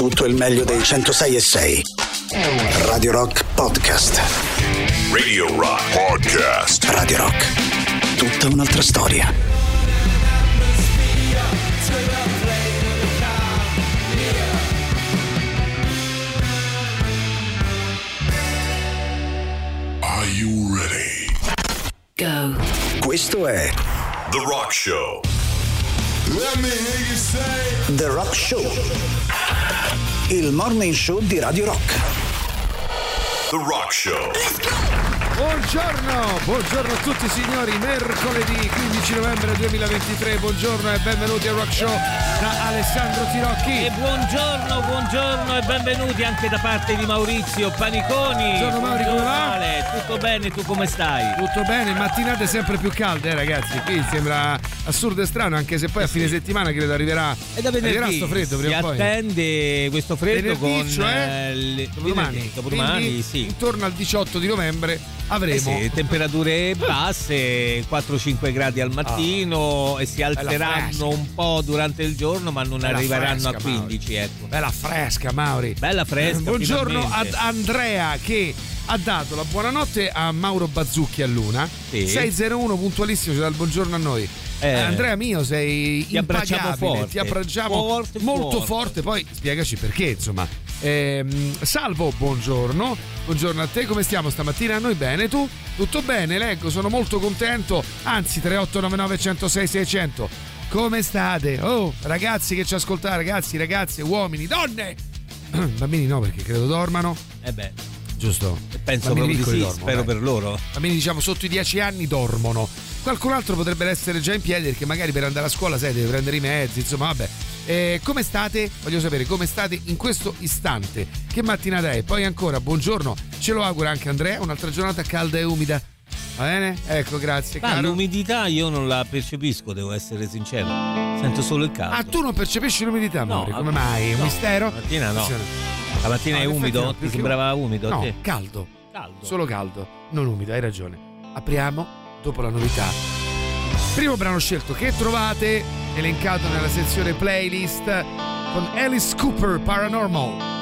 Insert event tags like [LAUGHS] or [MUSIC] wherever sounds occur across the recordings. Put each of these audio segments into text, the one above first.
tutto il meglio dei 106 e 6. Radio Rock Podcast. Radio Rock Podcast. Radio Rock. Tutta un'altra storia. Are you ready? Go. Questo è The Rock Show. Let me hear you say. The Rock Show. Il morning show di Radio Rock. The Rock Show. Buongiorno, buongiorno a tutti signori, mercoledì 15 novembre 2023, buongiorno e benvenuti al Rock Show da Alessandro Tirocchi. E buongiorno, buongiorno e benvenuti anche da parte di Maurizio Paniconi. Buongiorno, Mauri, come va? Tutto bene, tu come stai? Tutto bene, mattinate sempre più calde eh, ragazzi, qui sembra assurdo e strano anche se poi a fine settimana credo arriverà, E da arriverà venerdì sto freddo si prima o poi. attende questo freddo Venerdì, con cioè? eh, le- Dopodomani. dopodomani, sì. intorno al 18 di novembre Eh avremo sì, temperature basse, 4-5 gradi al mattino e si alzeranno un po' durante il giorno ma non Bella arriveranno fresca, a 15 ecco. bella fresca Mauri. Bella fresca. Buongiorno ad finalmente. Andrea che ha dato la buonanotte a Mauro Bazzucchi a Luna. Sì. 601 puntualissimo, ci dà il buongiorno a noi. Eh. Eh, Andrea mio, sei Ti abbracciamo impagabile, forte. ti abbracciamo Forte, molto forte. forte. Poi spiegaci perché, insomma. Ehm, salvo, buongiorno. Buongiorno a te, come stiamo stamattina? Noi bene, tu? Tutto bene, leggo, sono molto contento. Anzi, 3899 106 600. Come state? Oh, ragazzi che ci ascoltate, ragazzi, ragazze, uomini, donne. [CLEARS THROAT] Bambini no, perché credo dormano. Eh beh, Giusto? penso Bambini proprio di sì, dormono, spero dai. per loro. Bambini diciamo sotto i 10 anni dormono. Qualcun altro potrebbe essere già in piedi perché magari per andare a scuola sai, deve prendere i mezzi, insomma, vabbè. Eh, come state? Voglio sapere come state in questo istante. Che mattinata è? Poi ancora, buongiorno, ce lo augura anche Andrea, un'altra giornata calda e umida. Va bene? Ecco, grazie. Ma caro. l'umidità io non la percepisco, devo essere sincero. Sento solo il caldo. Ah, tu non percepisci l'umidità, No, Mauri? Come no, mai? È un no, mistero? stamattina no. Attenzione. La mattina No, è umido? no, Ti sembrava umido? No, te? caldo. caldo. Solo caldo, non umido, hai ragione. Apriamo dopo la novità. Primo brano scelto che trovate elencato nella sezione playlist con Alice Cooper Paranormal.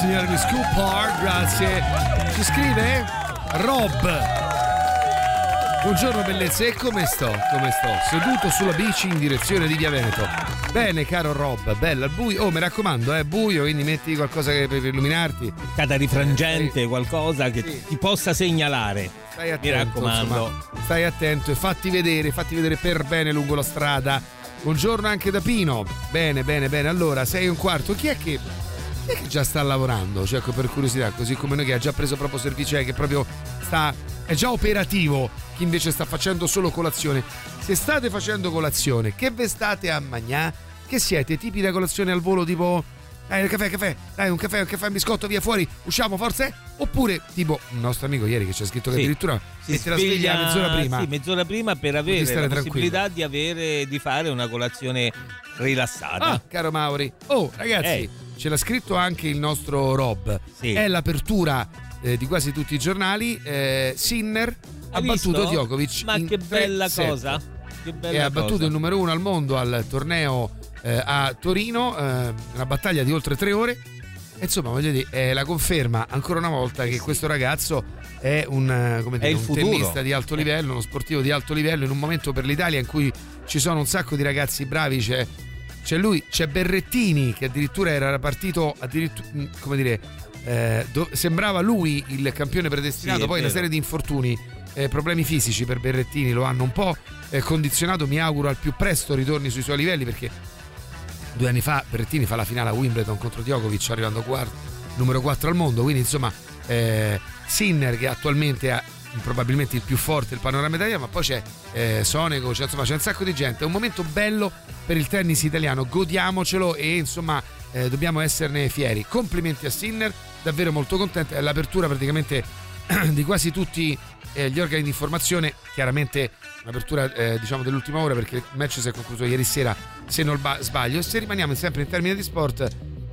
Grazie signora Miss Cooper, grazie. Ci scrive Rob. Buongiorno bellezze, e come sto? Come sto? Seduto sulla bici in direzione di Via Veneto. Bene caro Rob, bella al buio. Oh mi raccomando, è buio, quindi metti qualcosa che- per illuminarti. Cada rifrangente, qualcosa che Sì. ti possa segnalare. Stai Mi attento, raccomando. insomma, stai attento e fatti vedere, fatti vedere per bene lungo la strada. Buongiorno anche da Pino. Bene, bene, bene. Allora, sei un quarto. Chi è che già sta lavorando? Cioè, per curiosità, così come noi che ha già preso proprio servizio, cioè che proprio sta è già operativo. Chi invece sta facendo solo colazione. Se state facendo colazione, che ve state a magnà? Che siete tipi da colazione al volo tipo dai, un caffè, caffè, dai, un caffè, un caffè, un biscotto, via fuori, usciamo, forse? Oppure, tipo, un nostro amico ieri che c'è scritto che Sì. addirittura Si mette la sveglia mezz'ora prima. Sì, mezz'ora prima per avere la tranquillo. possibilità di, avere, di fare una colazione rilassata. Ah, caro Mauri. Oh, ragazzi, Ehi. Ce l'ha scritto anche il nostro Rob. Sì. È l'apertura eh, di quasi tutti i giornali. eh, Sinner ha battuto? Djokovic. Ma che bella 3-7. cosa. Che bella E ha battuto cosa. il numero uno al mondo al torneo eh, a Torino. eh, una battaglia di oltre tre ore. Insomma, voglio dire, è la conferma ancora una volta che questo ragazzo è un, eh, come dire, un tennista di alto livello, uno sportivo di alto livello in un momento per l'Italia in cui ci sono un sacco di ragazzi bravi. C'è, c'è lui, c'è Berrettini che addirittura era partito, addirittura, come dire, eh, do- sembrava lui il campione predestinato. Sì, Poi una vero. serie di infortuni, eh, problemi fisici per Berrettini lo hanno un po' eh, condizionato. Mi auguro al più presto ritorni sui suoi livelli perché due anni fa Berrettini fa la finale a Wimbledon contro Djokovic arrivando quarto, numero 4 al mondo quindi insomma eh, Sinner che attualmente ha probabilmente il più forte del panorama italiano ma poi c'è eh, Sonego c'è, insomma c'è un sacco di gente. È un momento bello per il tennis italiano godiamocelo e insomma eh, dobbiamo esserne fieri. Complimenti a Sinner davvero molto contento. È l'apertura praticamente [CLEARS THROAT] di quasi tutti eh, gli organi di informazione chiaramente un'apertura eh, diciamo dell'ultima ora perché il match si è concluso ieri sera se non ba- sbaglio. Se rimaniamo sempre in termini di sport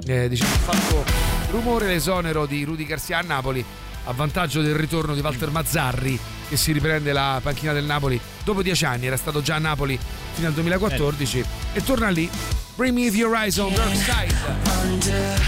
eh, diciamo ha fatto rumore l'esonero di Rudy Garcia a Napoli a vantaggio del ritorno di Walter Mazzarri che si riprende la panchina del Napoli. Dopo dieci anni era stato già a Napoli fino al 2014 e torna lì. Bring Me The Horizon Dark Side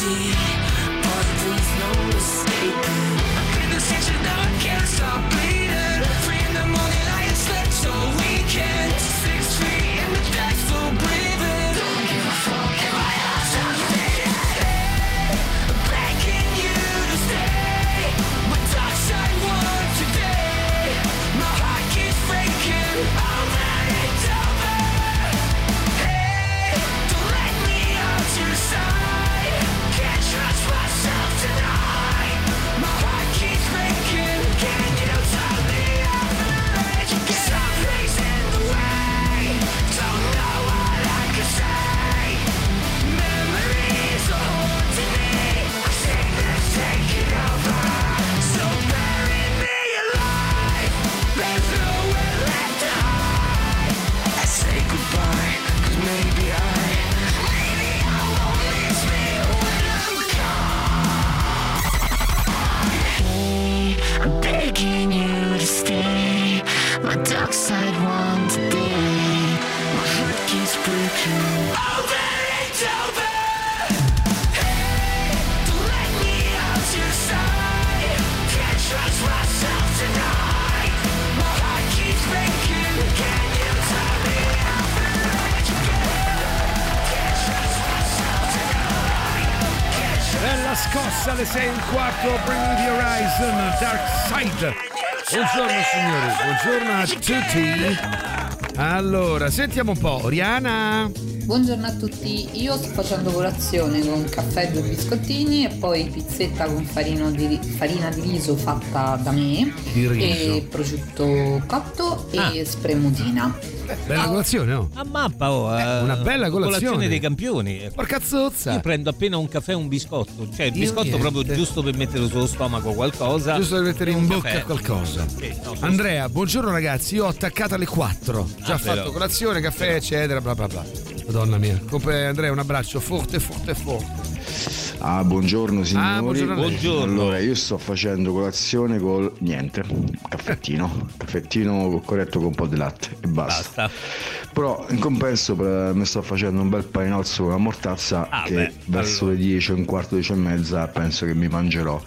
body, but there's no escaping. Scossa alle 6 e un quarto, Bring the Horizon, Dark Side. Buongiorno signori, buongiorno a tutti. Allora, sentiamo un po', Oriana. Buongiorno a tutti, io sto facendo colazione con caffè e due biscottini e poi pizzetta con farina di, farina di riso fatta da me Di riso. e prosciutto cotto Ah. e spremutina. Bella colazione, no? A mappa, oh, Eh, eh, una bella colazione. dei campioni. Porca zozza. Io prendo appena un caffè e un biscotto, cioè il Io biscotto niente. proprio giusto per mettere sullo stomaco qualcosa. Giusto per mettere in bocca caffè. qualcosa. Sì, no, Andrea, buongiorno ragazzi, io ho attaccato alle 4. Già Ah, fatto però. colazione, caffè, eccetera, bla bla bla. Madonna mia. Comunque Andrea, un abbraccio forte, forte, forte. Ah, buongiorno signori. Ah, buongiorno. Buongiorno. Allora, io sto facendo colazione col niente, caffettino, caffettino corretto con un po' di latte e basta. Basta. Però in compenso mi sto facendo un bel paninozzo con la mortazza Ah, che beh, verso allora. le 10, un quarto, 10 e mezza penso che mi mangerò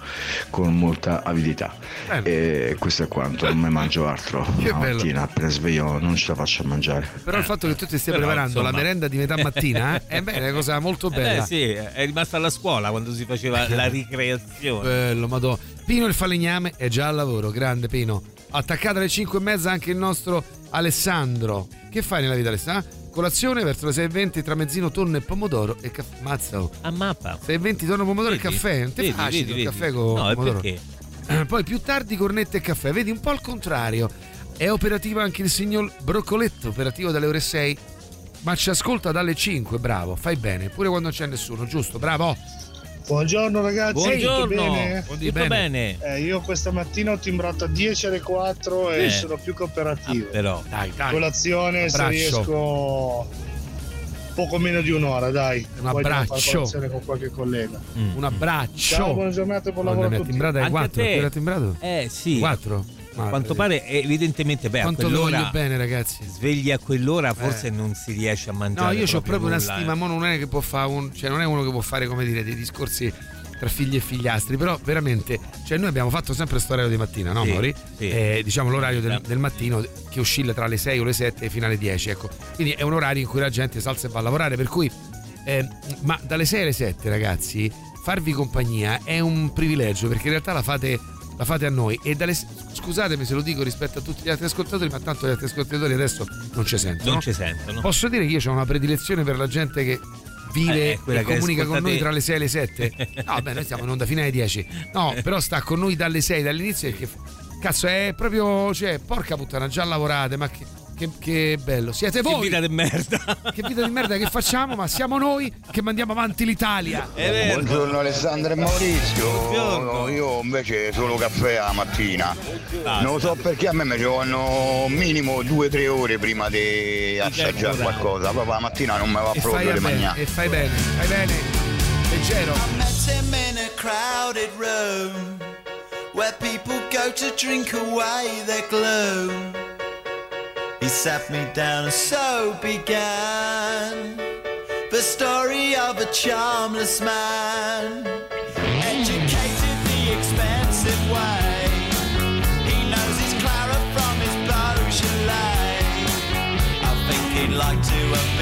con molta avidità. Bene. E questo è quanto, non mi mangio altro. Che la bello. mattina appena sveglio non ce la faccio a mangiare. Però il fatto che tu ti stia Però, preparando insomma. la merenda di metà mattina eh, è bene, è una cosa molto Eh bella. beh, sì, è rimasta alla scuola quando si faceva [LAUGHS] la ricreazione. Bello, madò. Pino il falegname è già al lavoro, grande Pino. Attaccato alle 5 e mezza anche il nostro Alessandro. Che fai nella vita Alessandro? Colazione verso le 6.20 tra mezzino, tonno e pomodoro e caffè. Mazza, oh. A mappa. 6.20 tonno, pomodoro Vedi? e caffè. Non ti facile vedi, vedi. caffè con No, pomodoro. perché? [CLEARS THROAT] Poi più tardi cornette e caffè. Vedi un po' al contrario. È operativo anche il signor Broccoletto, operativo dalle ore 6. Ma ci ascolta dalle 5, bravo, fai bene, pure quando non c'è nessuno, giusto? Bravo. Buongiorno ragazzi, Buongiorno. tutto bene? Buondì, Tutto bene. Eh, io questa mattina ho timbrato a 10 alle 4 e Eh. sono più che Ah, operativo. però. Dai, dai. Colazione se riesco poco meno di un'ora, dai. Un Poi abbraccio. con qualche collega. Mm. Un abbraccio. Ciao, buona giornata e buon lavoro a mia, tutti. timbrata è Anche a 4. te. Era timbrato? Eh sì. 4. A quanto pare evidentemente beh, a Quanto lo quell'ora voglio bene, ragazzi. svegli a quell'ora forse Eh. non si riesce a No, mangiare. io ho proprio una nulla, stima, eh. mo non è che può fare un. cioè non è uno che può fare, come dire, dei discorsi tra figli e figliastri, però veramente, cioè noi abbiamo fatto sempre questo orario di mattina, no, Sì, Mori? sì. Eh, diciamo l'orario del, del mattino che oscilla tra le 6 o le 7 fino alle 10, ecco. Quindi è un orario in cui la gente si alza e va a lavorare, per cui eh, ma dalle 6 alle 7, ragazzi, farvi compagnia è un privilegio perché in realtà la fate la fate a noi e dalle scusatemi se lo dico rispetto a tutti gli altri ascoltatori, ma tanto gli altri ascoltatori adesso non ci sentono. Non ci sentono. Posso dire che io ho una predilezione per la gente che vive Eh, quella e che comunica con noi tra le 6 e le 7. No, beh, noi siamo in onda fino alle 10. No, però sta con noi dalle 6, dall'inizio perché cazzo è proprio, cioè, porca puttana, già lavorate, ma che, che- che bello. Siete Che voi. vita di merda. Che vita di merda che facciamo, ma siamo noi che mandiamo avanti l'Italia. È vero. Buongiorno Alessandro e Maurizio, Buongiorno. io invece solo caffè la mattina. Basta. Non lo so perché a me mi ci vogliono minimo 2-3 ore prima di assaggiare qualcosa, proprio la mattina non mi va E proprio a di mangiare. e fai bene, fai bene. Leggero. met him in a crowded room where people go to drink away their gloom. He sat me down and so began the story of a charmless man. Educated the expensive way. He knows his Clara from his Beaujolais. I think he'd like to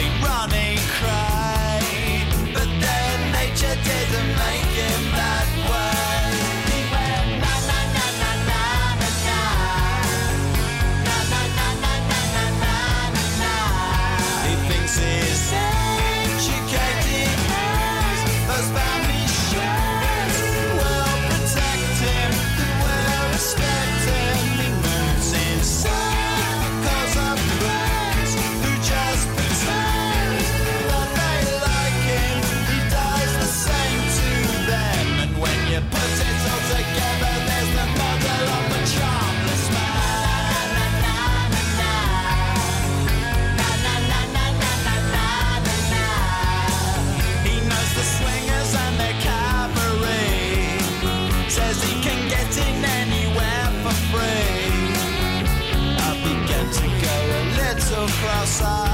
side.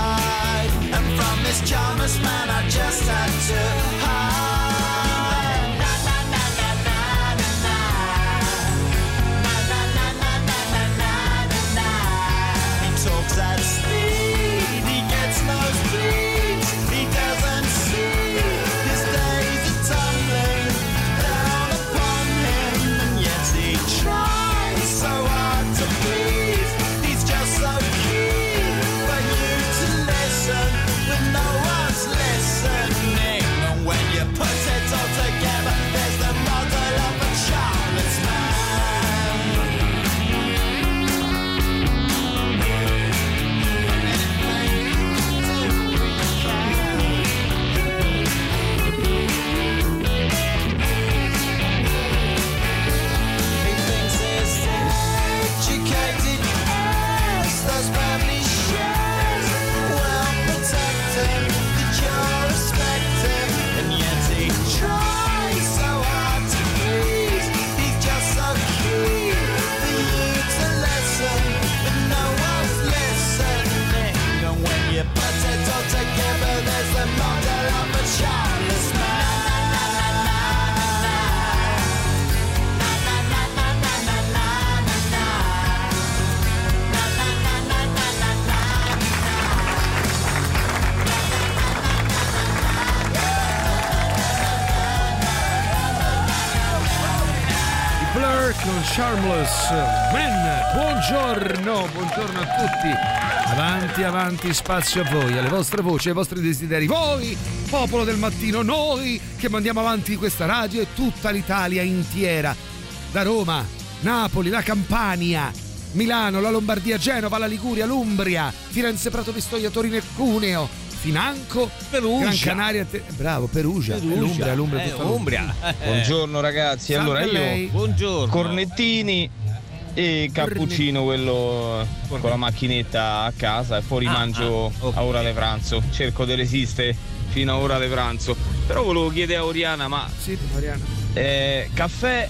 Con Charmless Man. Buongiorno, buongiorno a tutti. Avanti, avanti, spazio a voi, alle vostre voci, ai vostri desideri. Voi, popolo del mattino, noi che mandiamo avanti questa radio e tutta l'Italia intera. Da Roma, Napoli, la Campania, Milano, la Lombardia, Genova, la Liguria, l'Umbria, Firenze, Prato, Pistoia, Torino e Cuneo. Financo, Perugia. Gran Canaria, te- bravo, Perugia, Perugia. l'Umbria, l'Umbria, Eh, l'Umbria. Umbria. Eh. Buongiorno ragazzi, Salve allora io Buongiorno. cornettini e cappuccino quello con la macchinetta a casa e poi Ah, rimangio ah, ok. a ora di pranzo. Cerco di resistere fino a ora di pranzo. Però volevo chiedere a Oriana, ma Sì, Mariana. eh, caffè,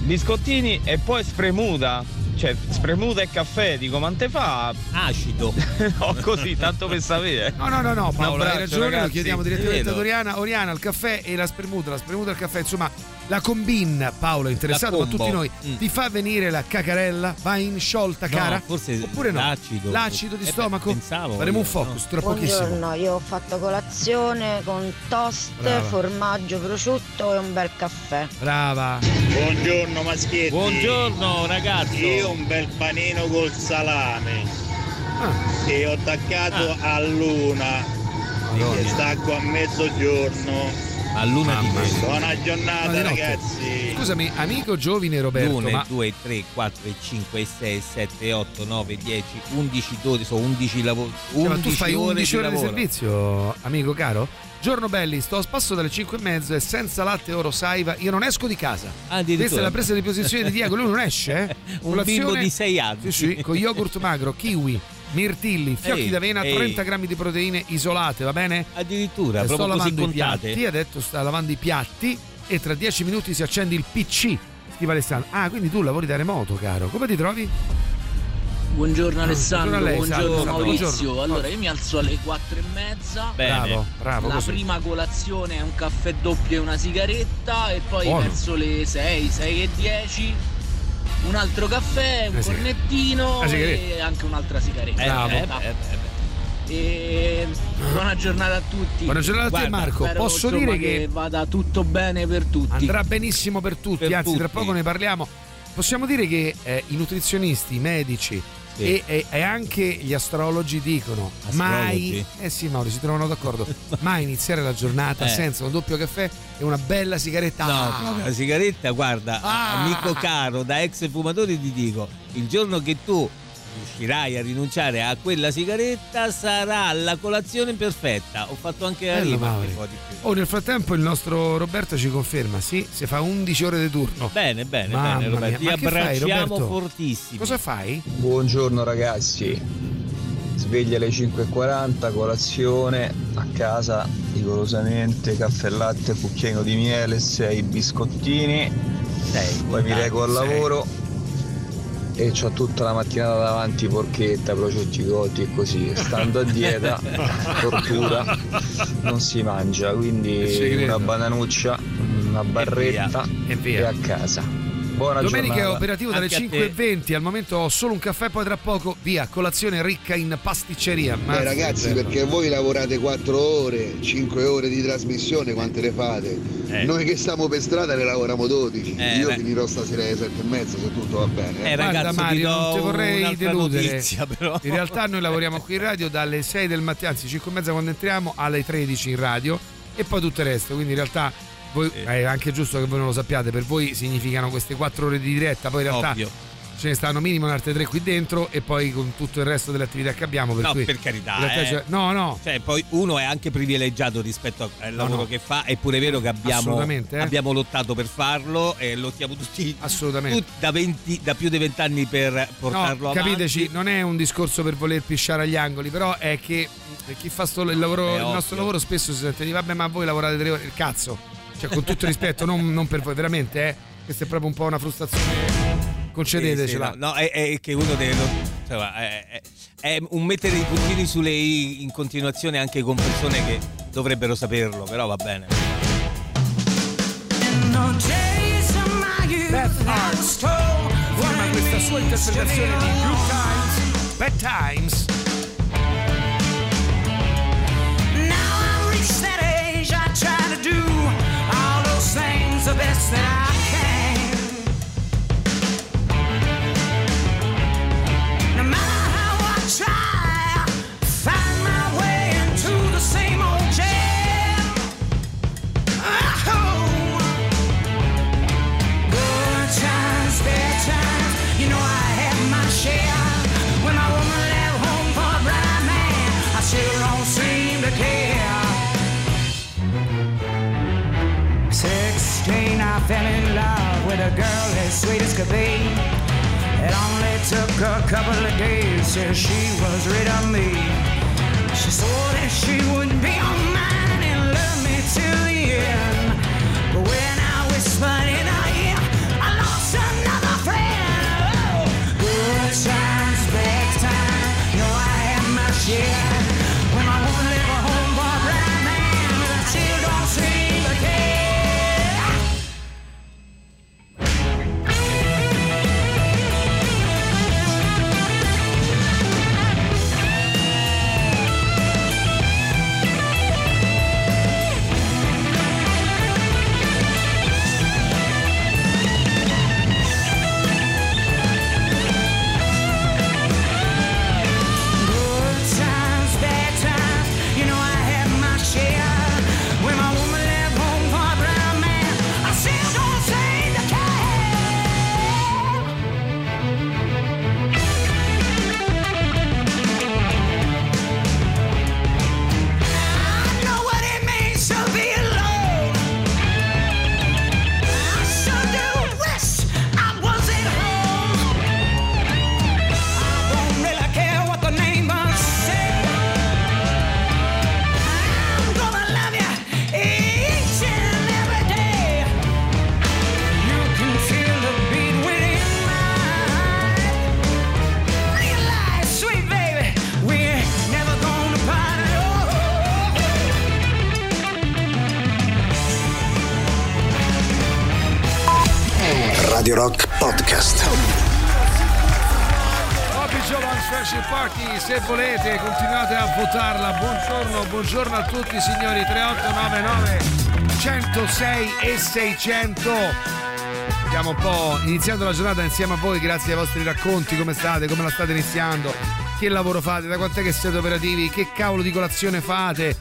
biscottini e poi spremuta. Cioè, spremuta e caffè, dico, ma te fa? [LAUGHS] Acido. [LAUGHS] no, così, tanto per sapere. No, no, no, no, Paolo, hai abbraccio, ragione, lo ragazzi. chiediamo direttamente ad Oriana. Oriana, il caffè e la spremuta, la spremuta e il caffè, insomma, la combin, Paolo è interessato, ma tutti noi, Mm. ti fa venire la cacarella? Va in sciolta, No, cara? forse Oppure no? l'acido. L'acido di Eh beh, stomaco? pensavo Faremo un io, focus no? tra pochissimo. Buongiorno, io ho fatto colazione con toast, Brava. formaggio, prosciutto e un bel caffè. Brava. Buongiorno maschietti. Buongiorno ragazzo. Io un bel panino col salame Ah, e ho attaccato a luna Madonna. e stacco a mezzogiorno. A luna di mese. Buona giornata di ragazzi. Scusami, amico Giovine Roberto, 1, ma 2, 3, 4, 5, 6, 7, 8, 9, 10, 11, 12, sono 11 lavori. Cioè, ma tu fai 11 ore di, lavoro. servizio, amico caro? Giorno belli, sto a spasso dalle 5 e mezzo e senza latte oro saiva io non esco di casa. Addirittura. Questa è la presa di posizione di Diego, lui non esce, eh? [LAUGHS] Un Colazione- bimbo di 6 anni. Sì, sì, con yogurt magro, kiwi, mirtilli, fiocchi Ehi, d'avena, ehi. 30 grammi di proteine isolate, va bene? Addirittura, E sto proprio lavando i piatti, ha detto sta lavando i piatti e tra 10 minuti si accende il PC. Scrive Alessandro. Ah, quindi tu lavori da remoto, caro. Come ti trovi? Buongiorno Alessandro, buongiorno lei, buongiorno Maurizio. buongiorno. Allora io mi alzo alle 4 e mezza. Bene. Bravo, bravo. La così. prima colazione è un caffè doppio e una sigaretta e poi Buono. verso le 6, 6 e 10 un altro caffè, un Una sigaretta. cornettino Una sigaretta. e anche un'altra sigaretta. Eh, Bravo. eh, beh, eh, beh. E buona giornata a tutti. Buona giornata a te, Guarda, Marco. Spero, Posso insomma, dire che vada tutto bene per tutti. andrà benissimo per tutti, Per anzi, tra tutti. poco ne parliamo. Possiamo dire che eh, i nutrizionisti, i medici Sì. e, e- e anche gli astrologi dicono mai, Astrologi? eh sì Mauro, si trovano d'accordo, [LAUGHS] mai iniziare la giornata Eh. senza un doppio caffè e una bella sigaretta. No, Ah. la sigaretta, guarda, Ah. amico caro, da ex fumatore ti dico, il giorno che tu riuscirai a rinunciare a quella sigaretta sarà la colazione perfetta. Ho fatto anche la Bello, rima. Mauri. un po' di più. Oh, nel frattempo il nostro Roberto ci conferma, sì, si fa 11 ore di turno. Bene, bene, Mamma bene, Roberto. Ti fai, abbracciamo Roberto? fortissimo. Cosa fai? Buongiorno ragazzi, sveglia alle 5.40, colazione a casa rigorosamente, caffè e latte, cucchiaino di miele, 6 biscottini, Sei, poi mi reco al sei. lavoro e ho tutta la mattinata davanti porchetta, prosciutti cotti e così, stando a dieta, [LAUGHS] tortura, non si mangia, quindi una bananuccia, una barretta E e, via. a casa. Buona Domenica è giornata. operativo dalle Anche a 5.20, al momento ho solo un caffè, poi tra poco via, colazione ricca in pasticceria. Beh Mazza, ragazzi, perché voi lavorate 4 ore, 5 ore di trasmissione, quante le fate? Eh. Noi che stiamo per strada ne lavoriamo 12. Eh, Io beh. finirò stasera alle 7 e mezza se tutto va bene. Eh, Guarda ragazzo, ti Mario, non ti vorrei deludere. notizia, però. In realtà noi lavoriamo qui in radio dalle 6 del mattino, anzi 5 e mezza quando entriamo, alle 13 in radio e poi tutto il resto. Quindi in realtà voi, è anche giusto che voi non lo sappiate, per voi significano queste 4 ore di diretta, poi in realtà Ovvio. ce ne stanno minimo altre 3 qui dentro e poi con tutto il resto delle attività che abbiamo. Per No, cui per carità, eh. c'è- no, no. Cioè, poi uno è anche privilegiato rispetto al lavoro no. che fa, è pure vero che abbiamo, Assolutamente, eh. abbiamo lottato per farlo e lottiamo tutti, [LAUGHS] Assolutamente. tutti da, 20 da più di vent'anni per portarlo No, avanti. capiteci, non è un discorso per voler pisciare agli angoli, però è che eh, chi fa sto- il, lavoro, il nostro lavoro spesso si sente di vabbè ma voi lavorate tre ore, il cazzo. Cioè con tutto rispetto, non, non per voi, veramente, eh. Questa è proprio un po' una frustrazione. Concedetecela. Sì, sì, no, no, è, è che uno deve. cioè, va, è, è- è un mettere i puntini sulle i in continuazione anche con persone che dovrebbero saperlo, però va bene. Firma questa sua interpretazione di Good Times, Bad Times. To with a girl as sweet as could be. It only took a couple of days till she was rid of me. She swore that she wouldn't be all mine and love me till the end. But when I whispered tutti signori 3899 106 e 600. Stiamo un po' iniziando la giornata insieme a voi grazie ai vostri racconti, come state, come la state iniziando, che lavoro fate, da quant'è che siete operativi, che cavolo di colazione fate.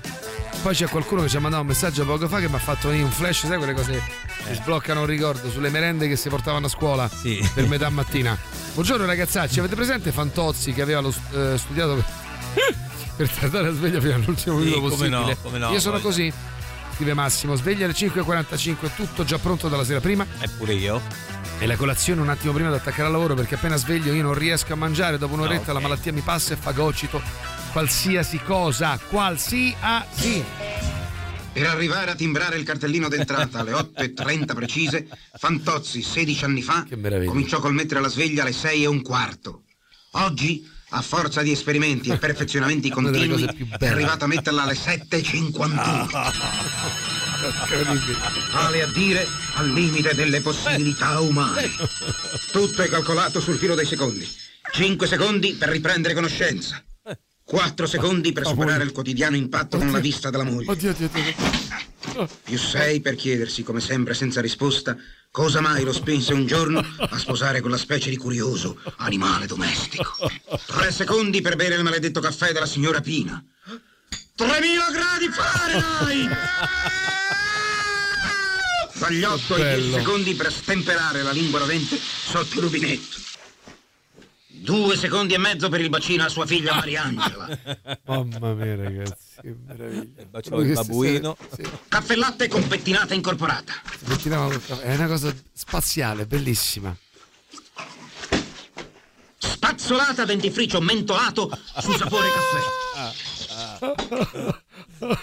Poi c'è qualcuno che ci ha mandato un messaggio poco fa che mi ha fatto venire un flash, sai quelle cose che sbloccano un ricordo sulle merende che si portavano a scuola per metà mattina. Buongiorno ragazzacci, avete presente Fantozzi che aveva lo, eh, studiato [LAUGHS] per, la sveglia fino all'ultimo Sì, minuto come possibile? no, come no, Io sono voglio. così, scrive Massimo, sveglia alle 5.45, tutto già pronto dalla sera prima. Eppure io. E la colazione un attimo prima di attaccare al lavoro perché appena sveglio io non riesco a mangiare, dopo un'oretta Ah, ok. la malattia mi passa e fagocito qualsiasi cosa, qualsiasi. Per arrivare a timbrare il cartellino d'entrata alle 8.30 precise, Fantozzi, 16 anni fa, cominciò col mettere la sveglia alle 6 e un quarto. Oggi, a forza di esperimenti e perfezionamenti [LAUGHS] continui, è arrivato a metterla alle [LAUGHS] 7.51. Vale a dire al limite delle possibilità umane. [LAUGHS] Tutto è calcolato sul filo dei secondi. 5 secondi per riprendere conoscenza. 4 secondi per superare il quotidiano impatto con la vista della moglie. Più 6 per chiedersi, come sempre senza risposta, cosa mai lo spinse un giorno a sposare quella specie di curioso animale domestico. 3 secondi per bere il maledetto caffè della signora Pina. 3000 gradi Fahrenheit! Dagli 8 ai 10 Bello. secondi per stemperare la lingua rovente sotto il rubinetto. Due secondi e mezzo per il bacino a sua figlia Mariangela. [LAUGHS] Mamma mia ragazzi, che meraviglia. baciavo il babuino. Caffè latte con pettinata incorporata. È una cosa spaziale, bellissima. Spazzolata dentifricio mentolato su sapore caffè.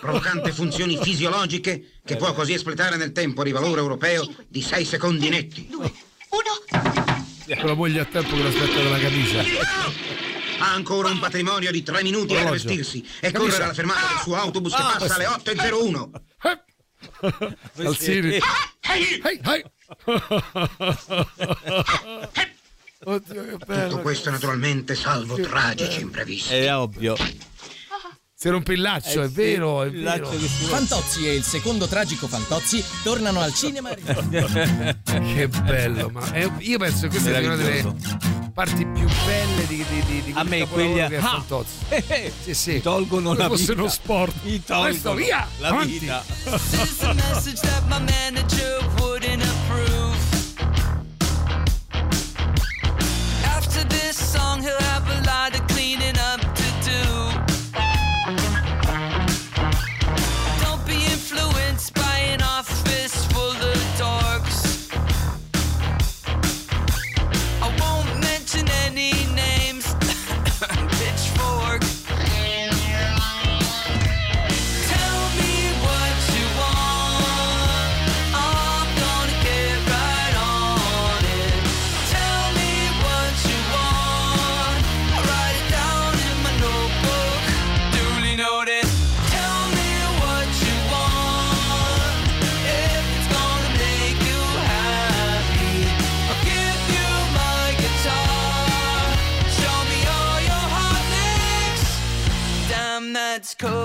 Provocante funzioni fisiologiche che può così espletare nel tempo di valore europeo di 6 secondi netti. Con la moglie a tempo che l'aspetta con la camicia. Ha ancora un patrimonio di 3 minuti per Orologio. vestirsi e Camicia. correre alla fermata del suo autobus che Ah, passa alle 8.01. Alzini. Hey, hey. Oddio, che bello. Tutto questo naturalmente salvo tragici imprevisti. È ovvio. Si rompe il laccio, è vero, è vero. Fantozzi e il secondo tragico Fantozzi tornano al cinema. [LAUGHS] che bello, ma è- io penso che questa sia una delle parti più belle di, di, di, di A me quegli che è ah, Fantozzi. [LAUGHS] Sì, sì. tolgono Come la fosse vita. uno sport. Mi tolgono Questo, via, la avanti. vita. This is a message that my manager wouldn't approve. After this song, he'll have a lot of let's go.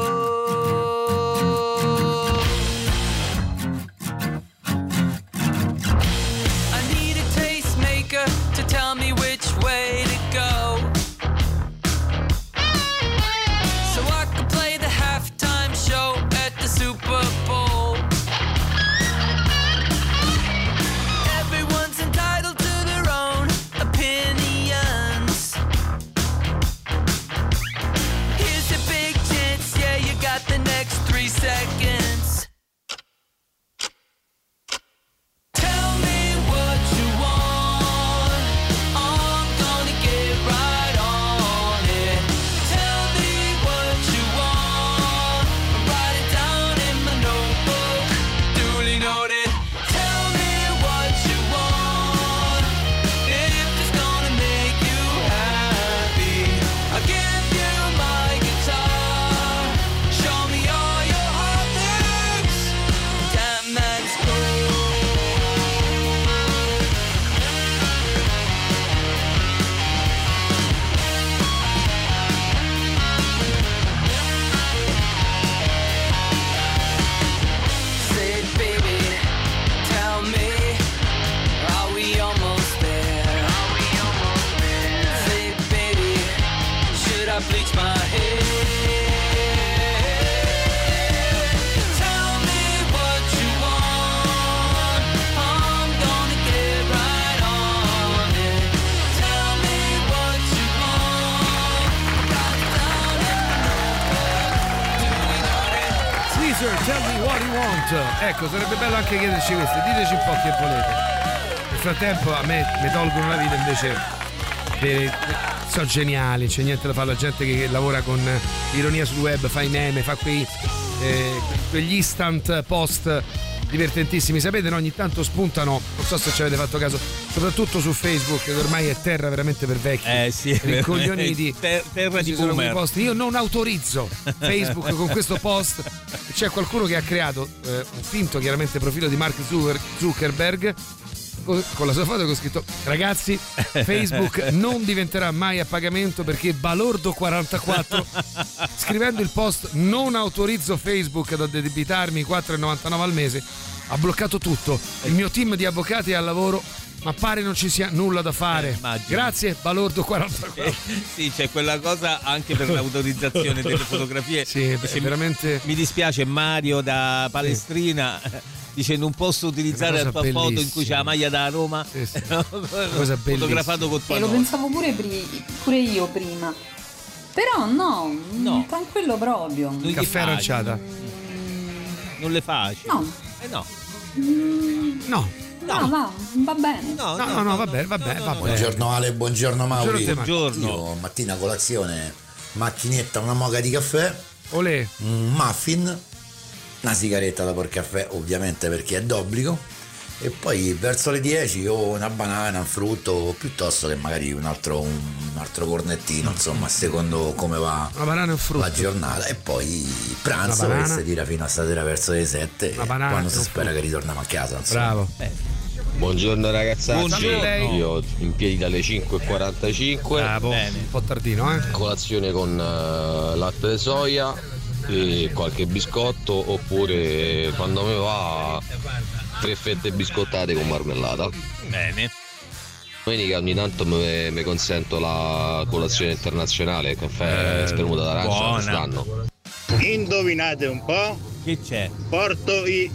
Chiederci questo, diteci un po' che volete. Nel frattempo a me mi tolgono la vita invece. eh, sono geniali, c'è niente da fare, la gente che lavora con ironia sul web, fa i meme, fa quei, eh, quegli instant post divertentissimi. Sapete, no? ogni tanto spuntano, non so se ci avete fatto caso, soprattutto su Facebook, che ormai è terra veramente per vecchi. Eh sì, rincoglioniti. Ter- terra di boomer. post. Io non autorizzo [LAUGHS] Facebook con questo post. C'è qualcuno che ha creato eh, un finto, chiaramente, profilo di Mark Zucker- Zuckerberg. co- Con la sua foto che ho scritto Ragazzi Facebook [LAUGHS] non diventerà mai a pagamento perché Balordo 44 [LAUGHS] Scrivendo il post Non autorizzo Facebook ad addebitarmi 4,99 al mese Ha bloccato tutto Il mio team di avvocati è al lavoro Ma pare non ci sia nulla da fare immagino. Grazie Balordo 44 Eh, sì, c'è quella cosa anche per l'autorizzazione delle [LAUGHS] fotografie. Sì, Dice, veramente. Mi dispiace Mario da Palestrina. [LAUGHS] Dice non posso utilizzare la tua cosa foto in cui bellissima. c'è la maglia da Roma [LAUGHS] cosa fotografato con tua E lo pensavo pure, pri- pure io prima. Però no, mm, tranquillo proprio. Non Caffè aranciata Non le faccio. No. Eh no. No. No, va, va bene. No, no, no, va bene, va bene, va bene. Buongiorno Ale, buongiorno Mauri. Buongiorno. Io mattina colazione, macchinetta, una moca di caffè, Olè. un muffin, una sigaretta dopo il caffè, ovviamente perché è d'obbligo. E poi verso le 10 o una banana, un frutto, piuttosto che magari un altro, un altro cornettino, insomma, secondo come va Una banana e un frutto. la giornata. E poi pranzo che si tira fino a stasera verso le 7, Una banana quando e si spera che ritorniamo a casa. Insomma. Bravo. Buongiorno ragazzacci, Buongiorno. io in piedi dalle 5.45 Bravo. Un po' tardino, eh. Colazione con eh, latte di soia e qualche biscotto oppure quando mi va tre fette biscottate con marmellata. Bene. Domenica ogni tanto mi, consento la colazione internazionale, caffè Eh, spremuta d'arancia quest'anno. Indovinate un po'? Che c'è? Porto i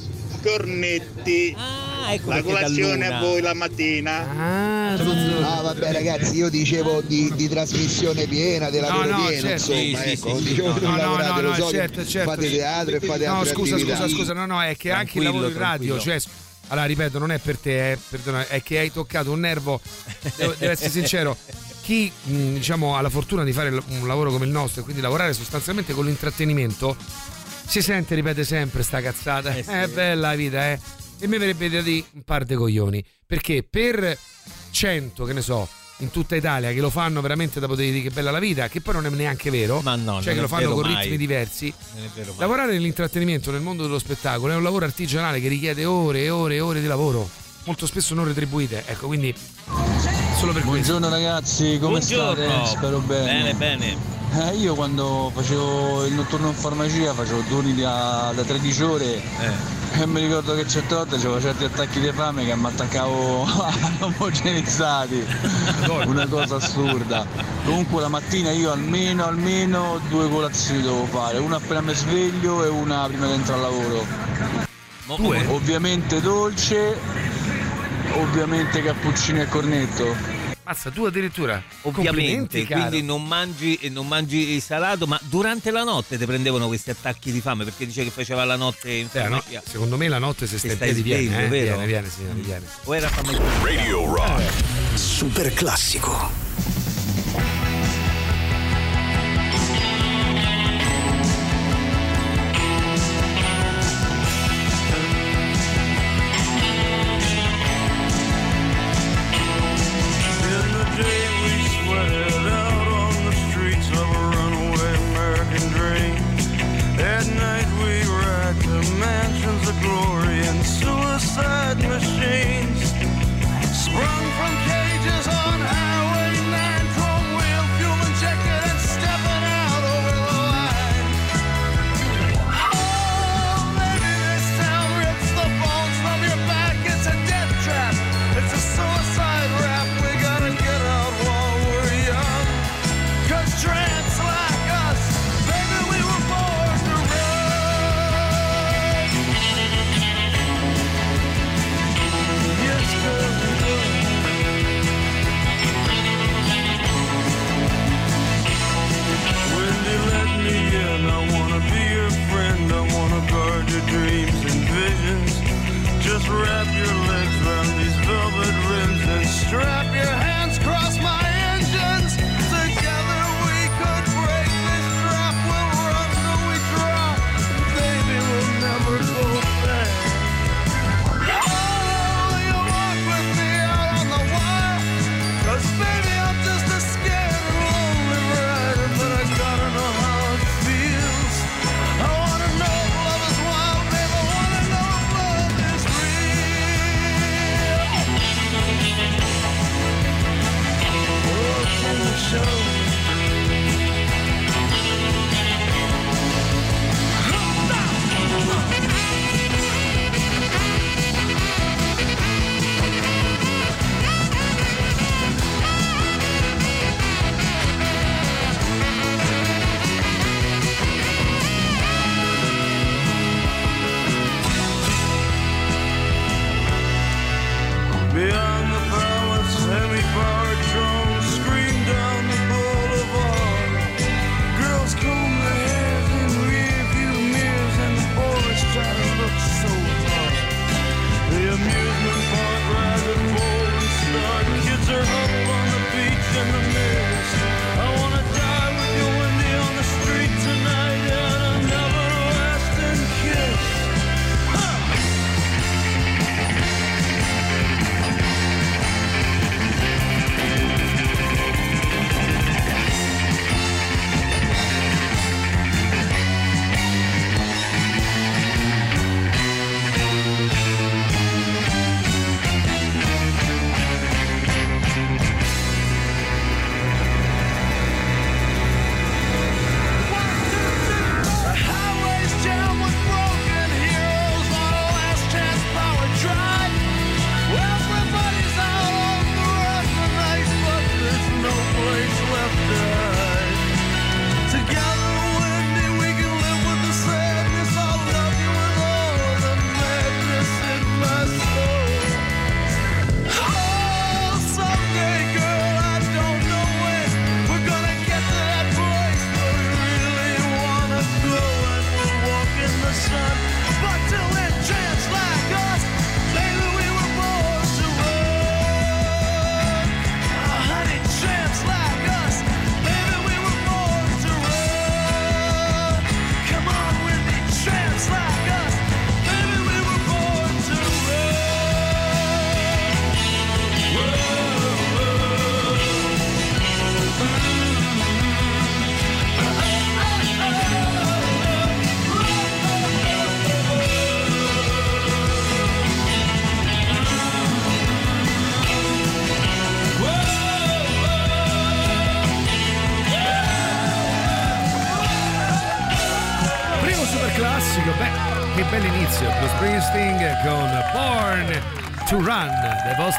cornetti. Ah, ecco la colazione a voi la mattina. Ah, Ah vabbè ragazzi io dicevo di, di trasmissione piena, della No, no, piena, certo. insomma, Sì, sì, ecco, sì, dicevo no, no, no, lavorate, no, lo so certo, certo. fate teatro e fate No, altre scusa, attività. scusa, scusa, no, no, è che anche il Tranquillo, lavoro in radio, tranquillo. cioè allora ripeto, non è per te, eh, perdona, è che hai toccato un nervo. Devo, devo essere sincero, chi mh, diciamo ha la fortuna di fare un lavoro come il nostro e quindi lavorare sostanzialmente con l'intrattenimento si sente, ripete sempre sta cazzata. Eh sì. È bella la vita, eh. E mi verrebbe da di un par de coglioni, perché per 100, che ne so, in tutta Italia che lo fanno veramente da poter dire che bella la vita, che poi non è neanche vero, Ma no, cioè che lo fanno con mai. ritmi diversi. Non è vero mai. Lavorare nell'intrattenimento, nel mondo dello spettacolo, è un lavoro artigianale che richiede ore e ore e ore di lavoro, molto spesso non retribuite. Ecco, quindi solo per Buongiorno ragazzi, come Buongiorno. state? Spero bene. Bene, bene. Eh, io quando facevo il notturno in farmacia facevo turni da, da 13 ore e mi ricordo che certe volte avevo certi attacchi di fame che mi attaccavo [LAUGHS] omogenizzati. Una cosa assurda. Comunque la mattina io almeno almeno due colazioni devo fare, una appena mi sveglio e una prima di entrare al lavoro. Due? Ovviamente dolce, ovviamente cappuccino e cornetto. Mazza, tu addirittura. Ovviamente, quindi non mangi, non mangi il salato, ma durante la notte ti prendevano questi attacchi di fame perché dice che faceva la notte in Eh, no, farmacia. secondo me la notte se Che stai in stai piedi viene, eh, vero? viene, viene, sì, viene. O era fame Radio Rock. Super classico.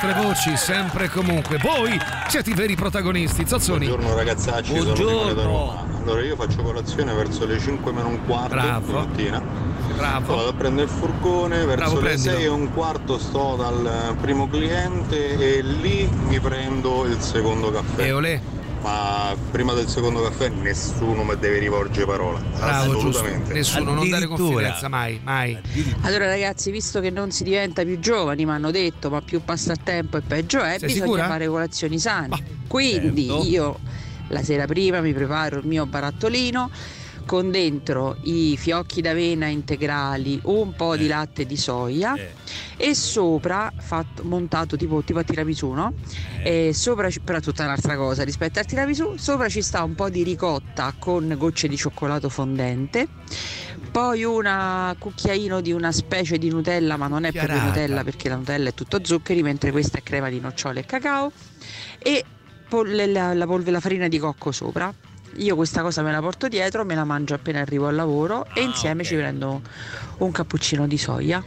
Vostre voci sempre e comunque. Voi siete i veri protagonisti, Zozzoni. Buongiorno ragazzacci, sono da Roma. Allora io faccio colazione verso le 5 meno un quarto Bravo. di mattina. Bravo. Vado a prendere il furgone, verso Bravo, le prendilo. 6 e un quarto sto dal primo cliente e lì mi prendo il secondo caffè. E olè. Ma prima del secondo caffè nessuno mi deve rivolgere parola. Bravo, giusto. Assolutamente. Nessuno, non dare confidenza mai, mai. Allora ragazzi, visto che non si diventa più giovani, mi hanno detto, ma più passa il tempo e peggio è, Sei bisogna sicura? fare colazioni sane. Quindi certo. io la sera prima mi preparo il mio barattolino con dentro i fiocchi d'avena integrali, un po' Eh. di latte di soia e sopra fatto, montato tipo, tipo a tiramisù, no? Eh. E sopra, però tutta un'altra cosa rispetto al tiramisù, sopra ci sta un po' di ricotta con gocce di cioccolato fondente, poi un cucchiaino di una specie di Nutella, ma non è proprio Chiarata. Nutella perché la Nutella è tutto zuccheri, mentre questa è crema di nocciole e cacao e la, la polve- la farina di cocco sopra. Io questa cosa me la porto dietro, me la mangio appena arrivo al lavoro e insieme ci prendo un cappuccino di soia.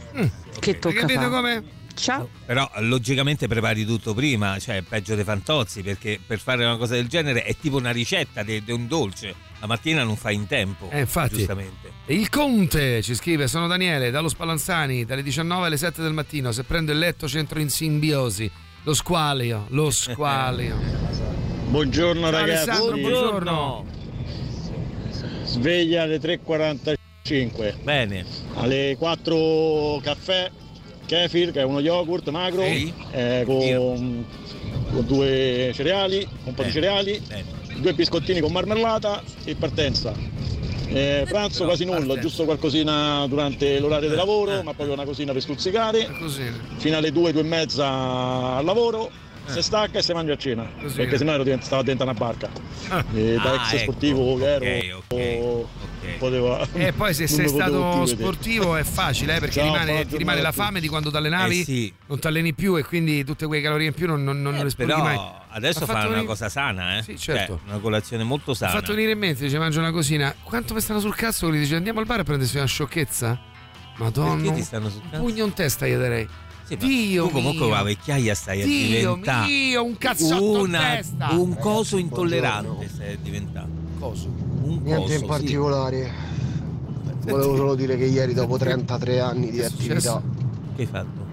Che tocca capito fare? come? Ciao. Però logicamente prepari tutto prima, cioè peggio dei fantozzi, perché per fare una cosa del genere è tipo una ricetta di un dolce. La mattina non fai in tempo. Eh, infatti. Giustamente. Il Conte ci scrive: Sono Daniele dallo Spallanzani dalle 19 alle 7 del mattino. Se prendo il letto centro in simbiosi. Lo squalio, lo squalio. [LAUGHS] Buongiorno Ciao, ragazzi. Alessandro, buongiorno. Sveglia alle 3.45. Bene. Alle 4 caffè, kefir che è uno yogurt magro, Sì. eh, con, con due cereali, un po' di cereali, due biscottini con marmellata e partenza. Eh, pranzo quasi nulla, giusto qualcosina durante l'orario di lavoro, ma poi una cosina per stuzzicare. Fino alle 2, 2 e mezza al lavoro, si stacca e si mangia a cena. Così. Perché sennò ero divent- stava dentro una barca. E da Ah, ex ecco. sportivo che ero, poteva. E poi se sei mi stato vedere. sportivo è facile, eh, perché Ciao, rimane- ti rimane la fame di quando ti allenavi, Eh sì. non ti alleni più e quindi tutte quelle calorie in più non, non, non le esplodi mai. adesso fa una cosa sana, eh? Sì, certo. Cioè, una colazione molto Mi sana. ha fatto venire in mente, dice mangia una cosina. Quanto mi stanno sul cazzo quelli dice andiamo al bar a prendersi una sciocchezza? Madonna. Perché ti stanno sul Un cazzo? pugno in testa io darei. Sì, Dio tu comunque mio. la vecchiaia stai a Dio diventare mio, un cazzotto una- in testa. un coso intollerante stai a diventare. Coso? Un Niente coso, in sì. particolare. Volevo solo dire che ieri dopo 33 anni di attività Che hai fatto?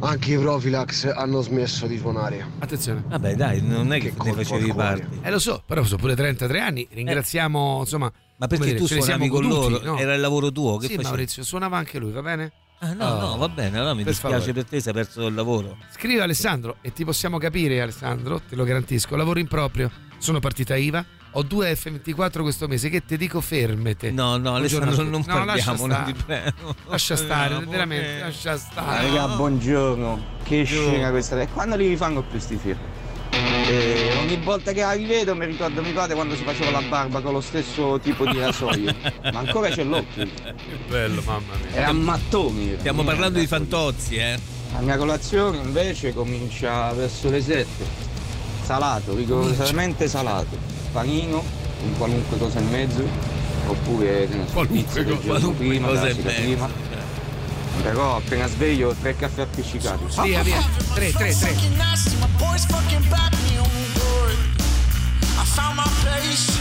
anche i Profilax hanno smesso di suonare. Attenzione. Vabbè, dai, non è che, ne colpo facevi parte. Eh lo so, però sono pure 33 anni. Ringraziamo, insomma. Eh. Ma perché dire, tu ne suonavi siamo con loro? no? Era il lavoro tuo? Che sì, facevi? Maurizio, suonava anche lui, va bene? Ah, no, Oh. no, va bene, allora mi Per dispiace favore. per te, sei perso il lavoro. Scrive Alessandro e ti possiamo capire, Alessandro, te lo garantisco. Lavoro in proprio, sono partita IVA, ho due F24 questo mese. Che ti dico, fermete. No, no, Alessandro, tutti. non No, lascia parliamo, non stare. ti prego. Lascia stare, No, veramente, vabbè. lascia stare. Raga, buongiorno. Che scena questa. E quando li rifanno più sti film? E ogni volta che la rivedo mi ricordo mio padre quando si faceva la barba con lo stesso tipo di rasoio. [LAUGHS] Ma ancora c'è l'occhio. Che bello, mamma mia. Era mattoni. Stiamo parlando di fantozzi, eh. La mia colazione invece comincia verso le 7. Salato, rigorosamente salato. Panino, un qualunque cosa in mezzo. Oppure che ne so, Qualunque pizza del co- giorno qualunque prima, cosa in mezzo. prima. Però appena sveglio tre caffè appiccicati. Via, via. 3, 3, 3. nasty, my boys fucking back me on good. I found my place.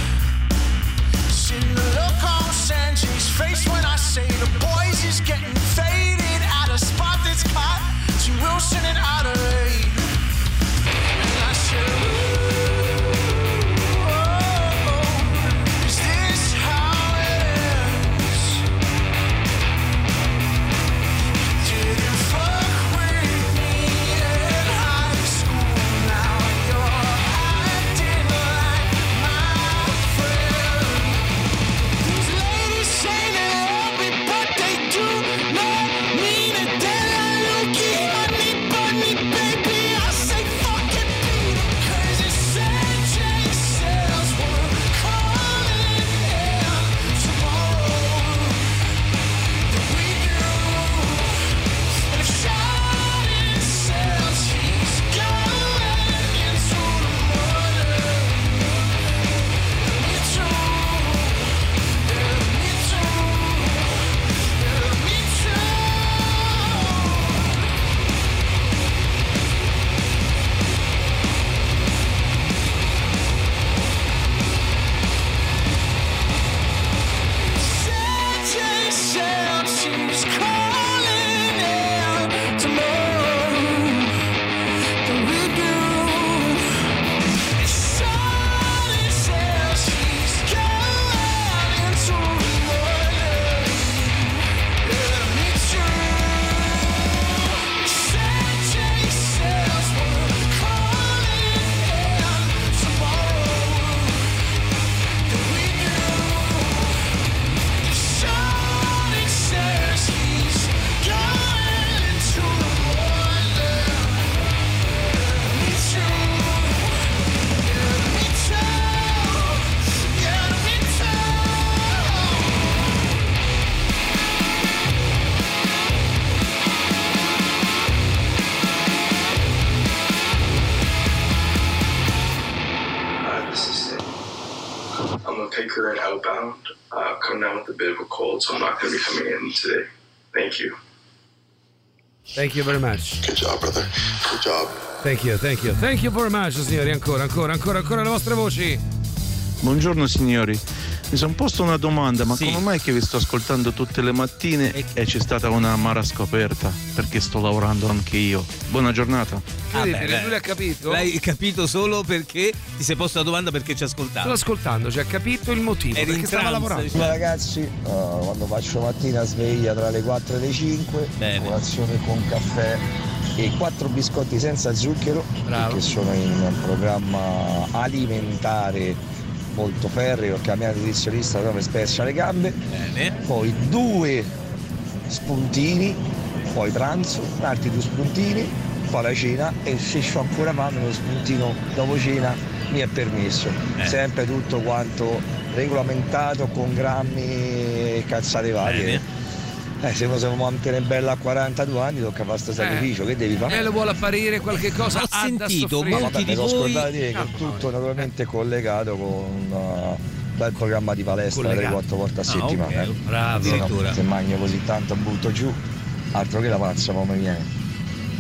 Seen the look on Sanji's face when I say the boys is getting faded at a spot that's caught to Wilson and out Thank you very much. Good job, brother. Good job. Thank you, thank you. Thank you very much, signori. Ancora, ancora, ancora, ancora le vostre voci. Buongiorno signori, mi sono posto una domanda, ma come mai che vi sto ascoltando tutte le mattine e c'è stata una amara scoperta? Perché sto lavorando anche io. Buona giornata. Ah, beh, Incredibile, beh. lui l'ha capito. L'hai capito solo perché ti sei posto la domanda perché ci ascoltavi. Stavo ascoltando, ci ha capito il motivo. Eri perché in stava lavorando. diciamo. Ma ragazzi, eh, quando faccio mattina sveglia tra le 4 e le 5, colazione con caffè e 4 biscotti senza zucchero, perché sono in un programma alimentare molto ferreo, perché la mia nutrizionista mi spezza le gambe. Poi due spuntini, poi pranzo, altri due spuntini, poi la cena e se ho ancora fame uno spuntino dopo cena mi è permesso. Sempre tutto quanto regolamentato con grammi e cazzate varie. Eh, se uno si vuole mantenere bella a 42 anni tocca fare questo sacrificio, che devi fare? E lo vuole apparire qualche cosa Ho sentito molti di mi sono voi- scordato di dire che è tutto naturalmente collegato con un bel programma di palestra Collegato. 3-4 volte a Ah, settimana. ok, eh. bravo. Se no, Addirittura. Se magno così tanto butto giù, altro che la pazza come viene.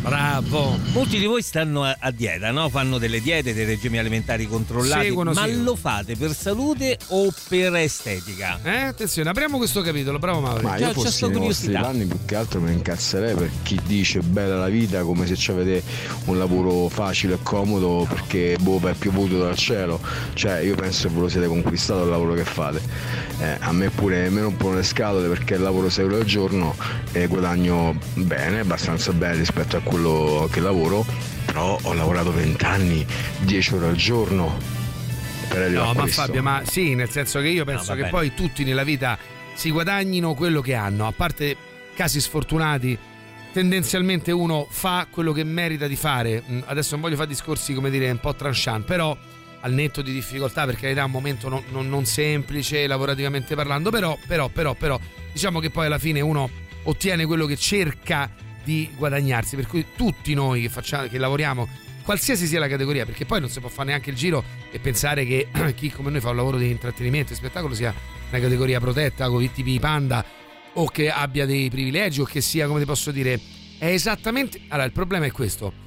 Bravo. Molti di voi stanno a, a dieta, no? Fanno delle diete, dei regimi alimentari controllati. Seguono, ma seguono. lo fate per salute o per estetica? Eh, attenzione, apriamo questo capitolo, bravo Mauro. Ma io fossi nei vostri panni più che altro ne incazzerei per chi dice bella la vita come se ci avete un lavoro facile e comodo perché boh è piovuto dal cielo. Cioè io penso che ve lo siete conquistato il lavoro che fate. Eh, a me pure me rompono le scatole perché lavoro 6 euro al giorno e guadagno bene, abbastanza bene rispetto a quello che lavoro, però ho lavorato 20 anni, 10 ore al giorno per arrivare No, a ma questo. Fabio, ma sì, nel senso che io penso va che bene. poi tutti nella vita si guadagnino quello che hanno, a parte casi sfortunati. Tendenzialmente uno fa quello che merita di fare. Mm, Adesso non voglio fare discorsi, come dire, un po' tranchant, però al netto di difficoltà, per carità, è un momento non, non- non semplice, lavorativamente parlando, però, però, però, però, diciamo che poi alla fine uno ottiene quello che cerca di guadagnarsi, per cui tutti noi che, facciamo, che lavoriamo, qualsiasi sia la categoria, perché poi non si può fare neanche il giro e pensare che [CLEARS THROAT] chi come noi fa un lavoro di intrattenimento e spettacolo sia una categoria protetta con i tipi panda o che abbia dei privilegi o che sia, come ti posso dire, è esattamente... Allora, il problema è questo.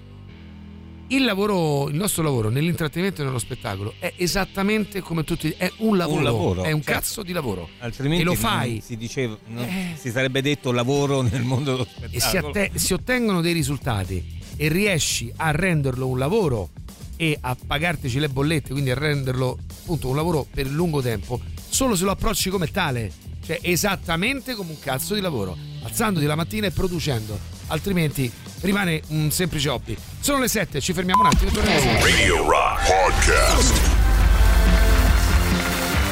Il lavoro, il nostro lavoro nell'intrattenimento e nello spettacolo è esattamente come tutti, è un lavoro, Un lavoro, è un certo. cazzo di lavoro. Altrimenti e lo fai Eh. si diceva, non si sarebbe detto lavoro nel mondo dello spettacolo. e si, atte- si ottengono dei risultati e riesci a renderlo un lavoro e a pagartici le bollette, quindi a renderlo appunto un lavoro per lungo tempo, solo se lo approcci come tale, cioè esattamente come un cazzo di lavoro, alzandoti la mattina e producendo, altrimenti rimane un semplice hobby. Sono le 7, ci fermiamo un attimo e torniamo. Radio Rock Podcast.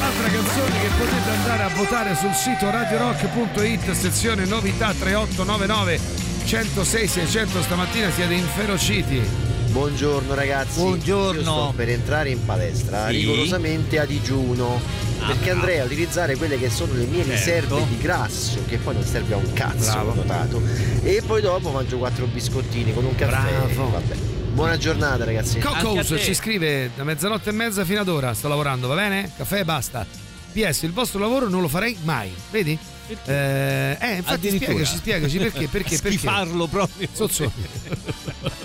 Altra canzone che potete andare a votare sul sito radiorock.it, sezione novità 3899 106 600 stamattina siete inferociti. Buongiorno ragazzi. Buongiorno. Io sto per entrare in palestra Sì. rigorosamente a digiuno. Ah, perché bravo. andrei a utilizzare quelle che sono le mie Certo. riserve di grasso, che poi non serve a un cazzo, Bravo. ho notato. E poi dopo mangio quattro biscottini con un caffè. Bravo. Vabbè. Buona giornata ragazzi. Cocos ci scrive da mezzanotte e mezza fino ad ora, sto lavorando, va bene? Caffè e basta. PS, il vostro lavoro non lo farei mai, vedi? Eh, eh, infatti spiegaci, spiegaci perché, perché, [LAUGHS] perché. Schifarlo proprio. Sozzo. [LAUGHS]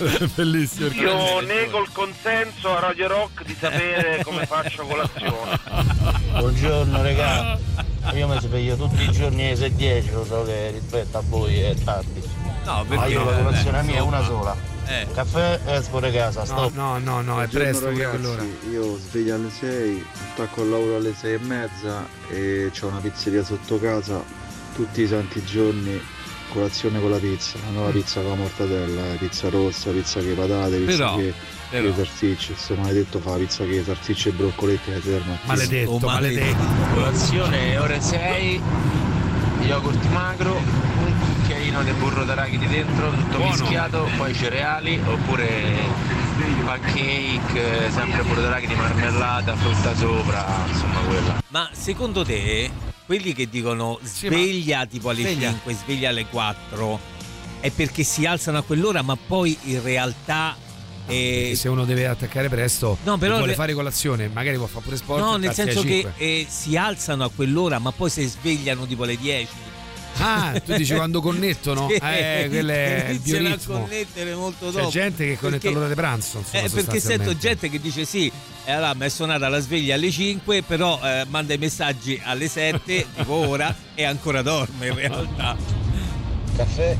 [LAUGHS] Bellissimo. perché- Io nego il consenso a Radio Rock di sapere come faccio colazione. [LAUGHS] Buongiorno regà, io mi sveglio tutti i giorni alle 6.10, lo so che rispetto a voi è tardi. No, Ma io la colazione mia è una sola. Eh. Caffè e fuori casa, No, stop. no, no, no, è Buongiorno, presto ragazzi, quell'ora. Io sveglio alle 6, attacco al lavoro alle 6 e mezza e c'ho una pizzeria sotto casa tutti i santi giorni, colazione con la pizza, la nuova pizza con la mortadella, eh, pizza rossa, pizza che patate, pizza Però, che però. che salsicce, se maledetto fa la pizza che salsicce e broccoletti alle terme. Maledetto, Oh, maledetto. Colazione ore 6, yogurt magro, un cucchiaino di burro d'arachidi dentro, tutto Buono. mischiato, poi cereali oppure pancake, eh, sempre burro d'arachidi, marmellata, frutta sopra, insomma quella. Ma secondo te, quelli che dicono sveglia tipo alle Sveglia. 5, sveglia alle 4, è perché si alzano a quell'ora, ma poi in realtà E se uno deve attaccare presto No, però vuole le- fare colazione, magari può fare pure sport. No, nel senso che 5. eh, si alzano a quell'ora, ma poi si svegliano tipo alle 10. Ah, tu dici quando connettono? [LAUGHS] Sì, Eh, quello è il iniziano a bioritmo. connettere molto C'è dopo. gente che connette Perché- all'ora di pranzo. Insomma, Eh, perché sento gente che dice sì, e allora mi è suonata la sveglia alle 5, però eh, manda i messaggi alle 7, [LAUGHS] tipo ora, e ancora dorme in realtà. Caffè,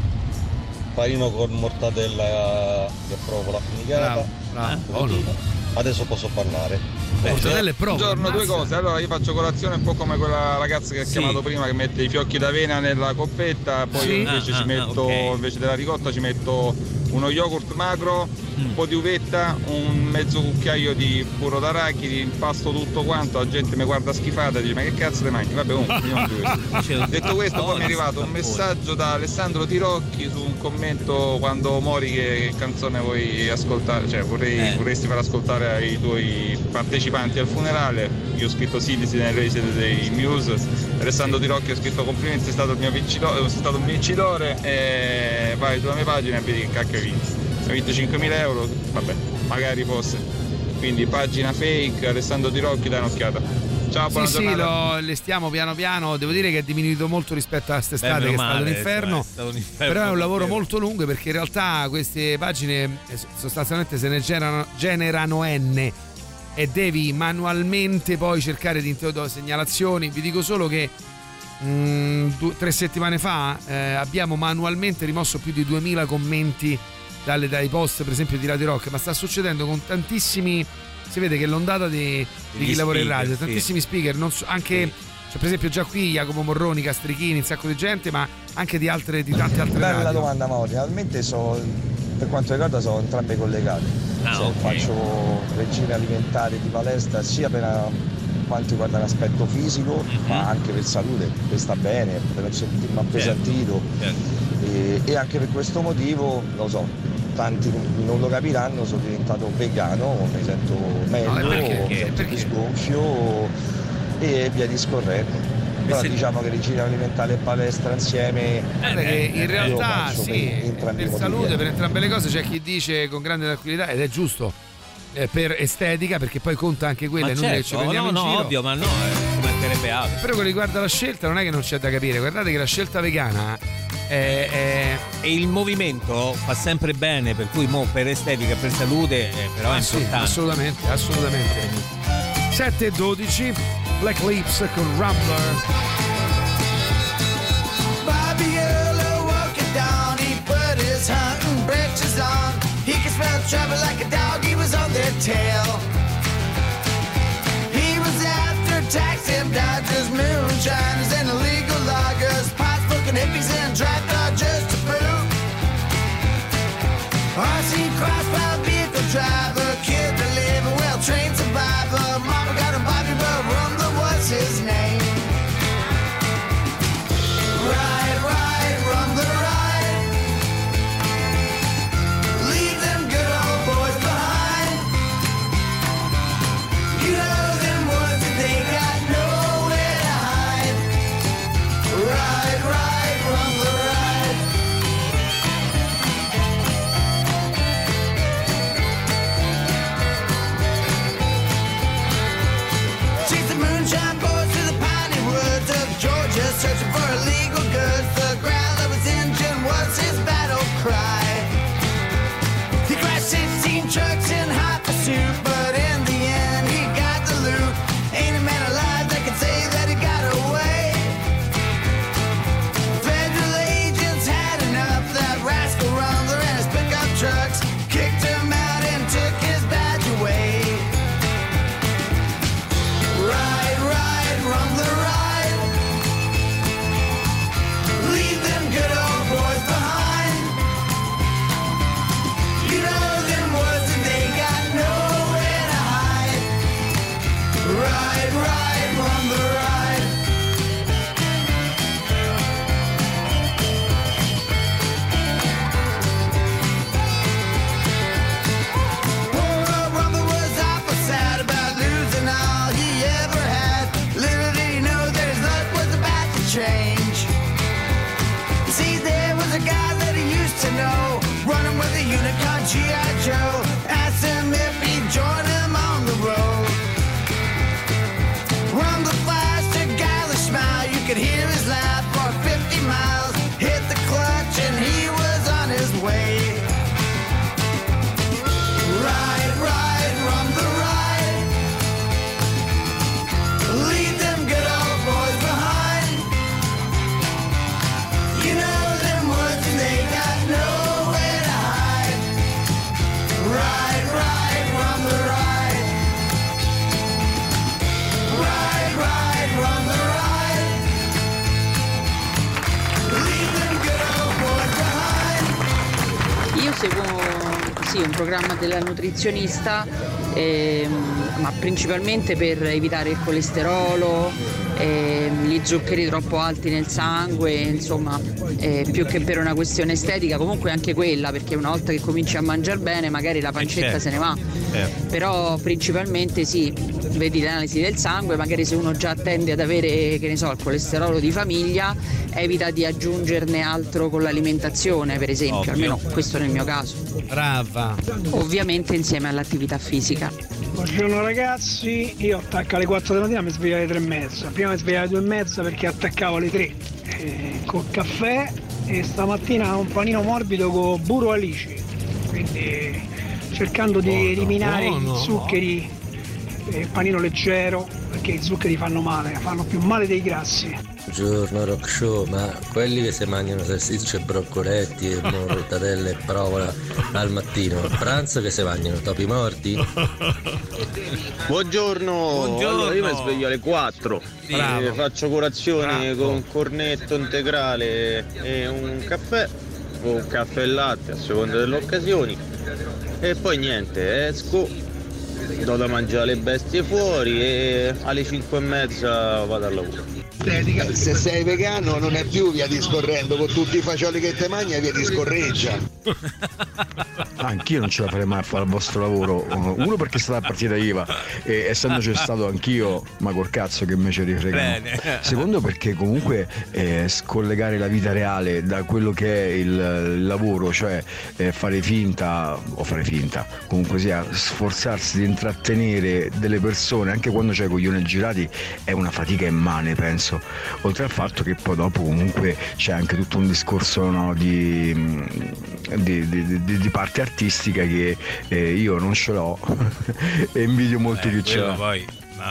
panino con mortadella e provola affumicata. Bravo, bravo. Adesso posso parlare. Mortadella e provola. Buongiorno, due cose. Allora io faccio colazione un po' come quella ragazza che ha Sì. chiamato prima che mette i fiocchi d'avena nella coppetta, poi Sì. invece Ah, ci ah, metto, ok. invece della ricotta ci metto uno yogurt magro, Mm. un po' di uvetta, un mezzo cucchiaio di burro d'arachidi, impasto tutto quanto, la gente mi guarda schifata e dice ma che cazzo te mangi? Vabbè comunque io mangio questo. Cioè, Detto questo poi mi è arrivato un messaggio da Alessandro Tirocchi su un commento quando mori che canzone vuoi ascoltare, cioè vorrei, Eh. vorresti far ascoltare ai tuoi partecipanti al funerale. Io ho scritto Citizen lei siete dei Muse. Alessandro Tirocchi ha scritto complimenti, sei stato vincitore, sei stato un vincitore e vai sulla mia pagina e vedi che cacchio hai vinto. Hai vinto 5.000 euro, vabbè, magari fosse. Quindi pagina fake, Alessandro Tirocchi, dai un'occhiata. Ciao, buona Sì, sì, lo, le stiamo piano piano. Devo dire che è diminuito molto rispetto a quest'estate, Beh, che è stato un male, inferno. è stato un inferno Però è un lavoro molto lungo perché in realtà queste pagine eh, sostanzialmente se ne generano, generano N e devi manualmente poi cercare di introdurre segnalazioni. Vi dico solo che mm, due- tre settimane fa eh, abbiamo manualmente rimosso più di 2000 commenti dalle- dai post per esempio di Radio Rock, ma sta succedendo con tantissimi... Si vede che l'ondata di, di chi lavora in radio, sì. tantissimi speaker, non so- anche... Cioè, per esempio già qui Jacopo Morroni, Castrichini, un sacco di gente, ma anche di, altre, di tante altre Bella radio. domanda Mauri, realmente so, per quanto riguarda sono entrambe collegate. Ah, Cioè, ok. Faccio regime alimentare di palestra sia per eh, quanto riguarda l'aspetto fisico, Mhm. ma anche per salute, per sta bene, per non sentirmi appesantito. Certo. E, e anche per questo motivo, lo so, tanti non lo capiranno, sono diventato vegano, mi sento meglio, No, perché? mi sento Perché? più sgonfio e via discorrendo. Però se- diciamo che regime alimentare e palestra insieme Guarda che in realtà sì, per per salute, eh. per entrambe le cose c'è chi dice con grande tranquillità ed è giusto. eh, per estetica, perché poi conta anche quella, Ma è inutile che ci certo, prendiamo no, in no, giro. ovvio, ma no, eh, ci mancherebbe altro. Però con riguardo alla scelta non è che non c'è da capire, guardate che la scelta vegana è, è- E il movimento fa sempre bene, per cui mo per estetica e per salute, eh, però è Ah, sì, importante. assolutamente, assolutamente. 7 e 12, Black Lips con Rumbler. Bobby Earl walking down, he put his hunting breeches on. He could smell trouble like a dog, he was on their tail. He was after taxing Dodgers, loggers, if hippies and drag, thugs. Un programma della nutrizionista, ehm, ma principalmente per evitare il colesterolo, ehm, gli zuccheri troppo alti nel sangue, insomma, eh, più che per una questione estetica, comunque anche quella, perché una volta che cominci a mangiare bene magari la pancetta certo. se ne va. Certo. Però principalmente sì, vedi l'analisi del sangue, magari se uno già tende ad avere, che ne so, il colesterolo di famiglia, evita di aggiungerne altro con l'alimentazione, per esempio, Ovvio. almeno questo nel mio caso. Brava. Ovviamente insieme all'attività fisica. Buongiorno ragazzi, io attacco alle 4 della mattina mi sveglio alle 3 e mezza. Prima mi svegliavo alle 2 e mezza perché attaccavo alle 3 eh, col caffè e stamattina un panino morbido con burro alici. Quindi cercando di eliminare buono. i zuccheri, eh, panino leggero, perché i zuccheri fanno male, fanno più male dei grassi. Buongiorno Rock Show, ma quelli che si mangiano salsicce e broccoletti e [LAUGHS] mortadelle e provola al mattino, a pranzo che si mangiano topi morti? Buongiorno. Buongiorno. Allora, io mi sveglio alle 4. Sì. Eh, faccio colazione Bravo. con un cornetto integrale e un caffè o un caffè e latte a seconda delle occasioni. E poi niente, esco, do da mangiare le bestie fuori e alle 5 e mezza vado al lavoro. Se sei vegano non è più via discorrendo, con tutti i fagioli che te mangi è via discorreggia. [LAUGHS] Anch'io non ce la farei mai a fare il vostro lavoro. Uno perché è stata partita IVA e essendoci [LAUGHS] stato anch'io, ma col cazzo che invece rifregano. Bene. [LAUGHS] Secondo perché comunque eh, scollegare la vita reale da quello che è il, lavoro, cioè eh, fare finta, o fare finta, comunque sia, sforzarsi di intrattenere delle persone anche quando c'hai i coglioni girati è una fatica immane, penso. Oltre al fatto che poi dopo comunque c'è anche tutto un discorso no, di, di- di- di- di parte artistica che eh, io non ce l'ho [LAUGHS] e invidio molto chi ce l'ha. poi,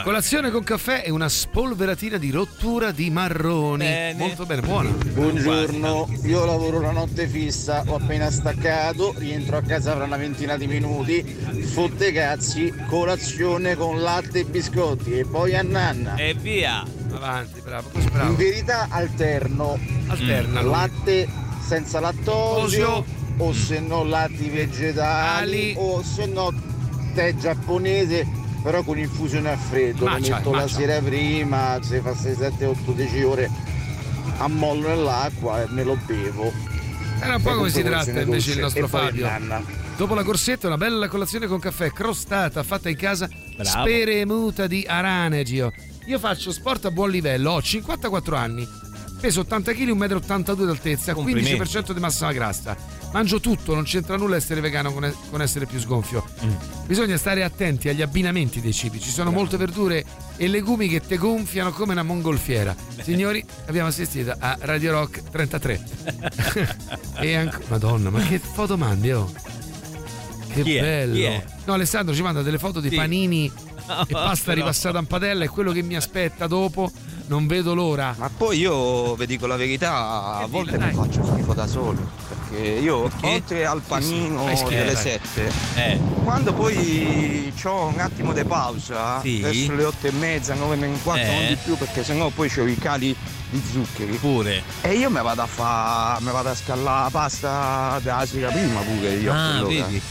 Colazione con caffè e una spolveratina di rottura di marroni. Bene. Molto bene, buona. Buongiorno, io lavoro la notte fissa, ho appena staccato, rientro a casa fra una ventina di minuti, fotte cazzi, colazione con latte e biscotti e poi a nanna. E via. Avanti, bravo, così bravo. In verità alterno Alterna lui. latte senza lattosio o se no latti vegetali o se no tè giapponese però con infusione a freddo, lo Matcha, metto la matcha. sera prima, se fa 6, 7, 8, 10 ore ammollo nell'acqua e me lo bevo. Era un po' come si tratta invece il nostro Fabio. Dopo la corsetta, una bella colazione con caffè crostata fatta in casa, Bravo. speremuta di aranegio. Io faccio sport a buon livello, ho 54 anni, peso 80 kg, 1,82 m d'altezza, Complimenti. 15% di massa grassa. Mangio tutto, non c'entra nulla essere vegano con, con essere più sgonfio. Mm. Bisogna stare attenti agli abbinamenti dei cibi. Ci sono molte verdure e legumi che te gonfiano come una mongolfiera. [LAUGHS] Signori, abbiamo assistito a Radio Rock 33. [LAUGHS] e anche. Madonna, ma che foto mandi, oh? Che è? bello. È? No, Alessandro ci manda delle foto di Sì. panini [LAUGHS] e pasta però. ripassata in padella. È quello che mi aspetta dopo. Non vedo l'ora. Ma poi io vi dico la verità, a volte mi faccio schifo da solo. Perché io oltre al panino delle. 7, Eh. quando poi ho un attimo di pausa, Sì. verso le 8 e mezza, 9 e un quarto, Eh. non di più, perché sennò poi c'ho i cali di zuccheri. Pure. E io mi vado a fa, mi vado a scallare la pasta della sera prima pure io. Ah, vedi?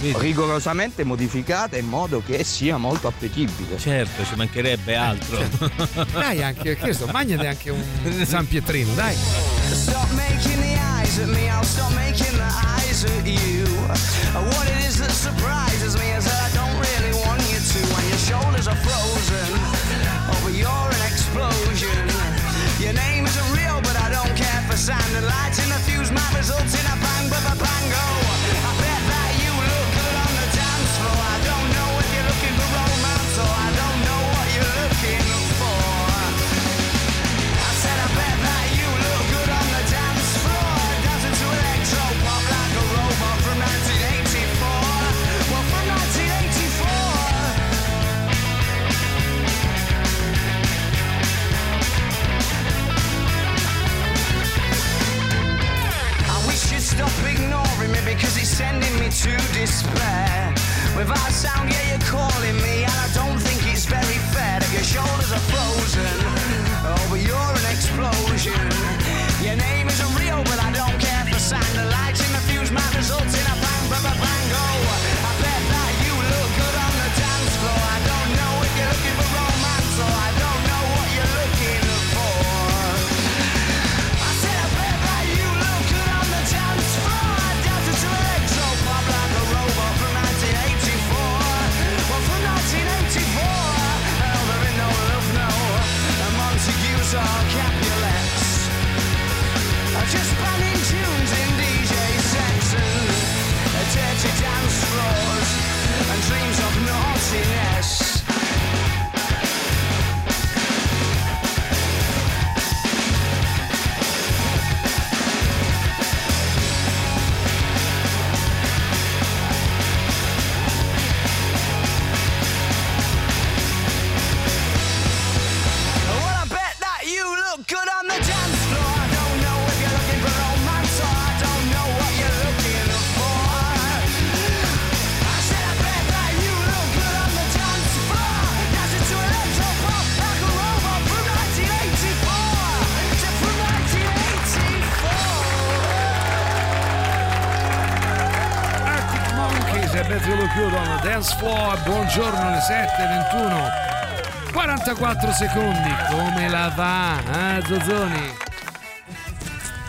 Vedi? Rigorosamente modificata in modo che sia molto appetibile. Certo, ci mancherebbe altro. Dai, anche, che so, magnate anche un San Pietrino, dai. Eyes at me, I'll stop making the eyes at you. What it is that surprises me is that I don't really want you to. When your shoulders are frozen, to despair. Without sound, yeah, you're calling me, and I don't think it's very fair that your shoulders are frozen. Oh, but you're an explosion. Your name isn't real, but I don't chiudono. Dance floor, buongiorno alle 7.21. 44 secondi, come la va? Eh, Zozzoni?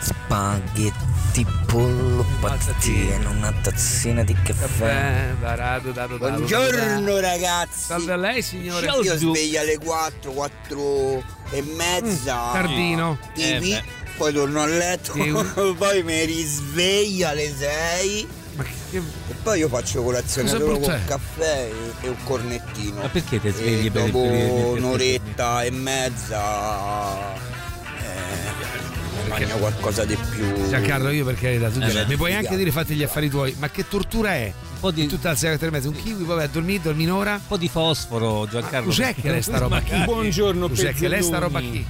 Spaghetti, pollo, patatine, una tazzina di caffè. Eh, barato, dato, dato, Buongiorno ragazzi. Salve a lei signore. Io sveglio alle 4, 4 e mezza. Mm, tardino. TV, Eh, poi torno a letto, [LAUGHS] poi mi risveglio alle 6. E poi io faccio colazione Cosa solo brutta con caffè e, e un cornettino. Ma perché ti svegli e per dopo periodo di- un'oretta e mezza eh, mangio qualcosa di più. Giancarlo, io per carità, tu Eh, beh, mi puoi anche dire fatti gli affari tuoi, ma che tortura è? Un po' di tutta la sera tre e mezza, un kiwi, poi vai a dormire, dormi un'ora. Un po' di fosforo, Giancarlo. Cos'è che lei sta roba qui? Buongiorno Cos'è che lei sta roba qui?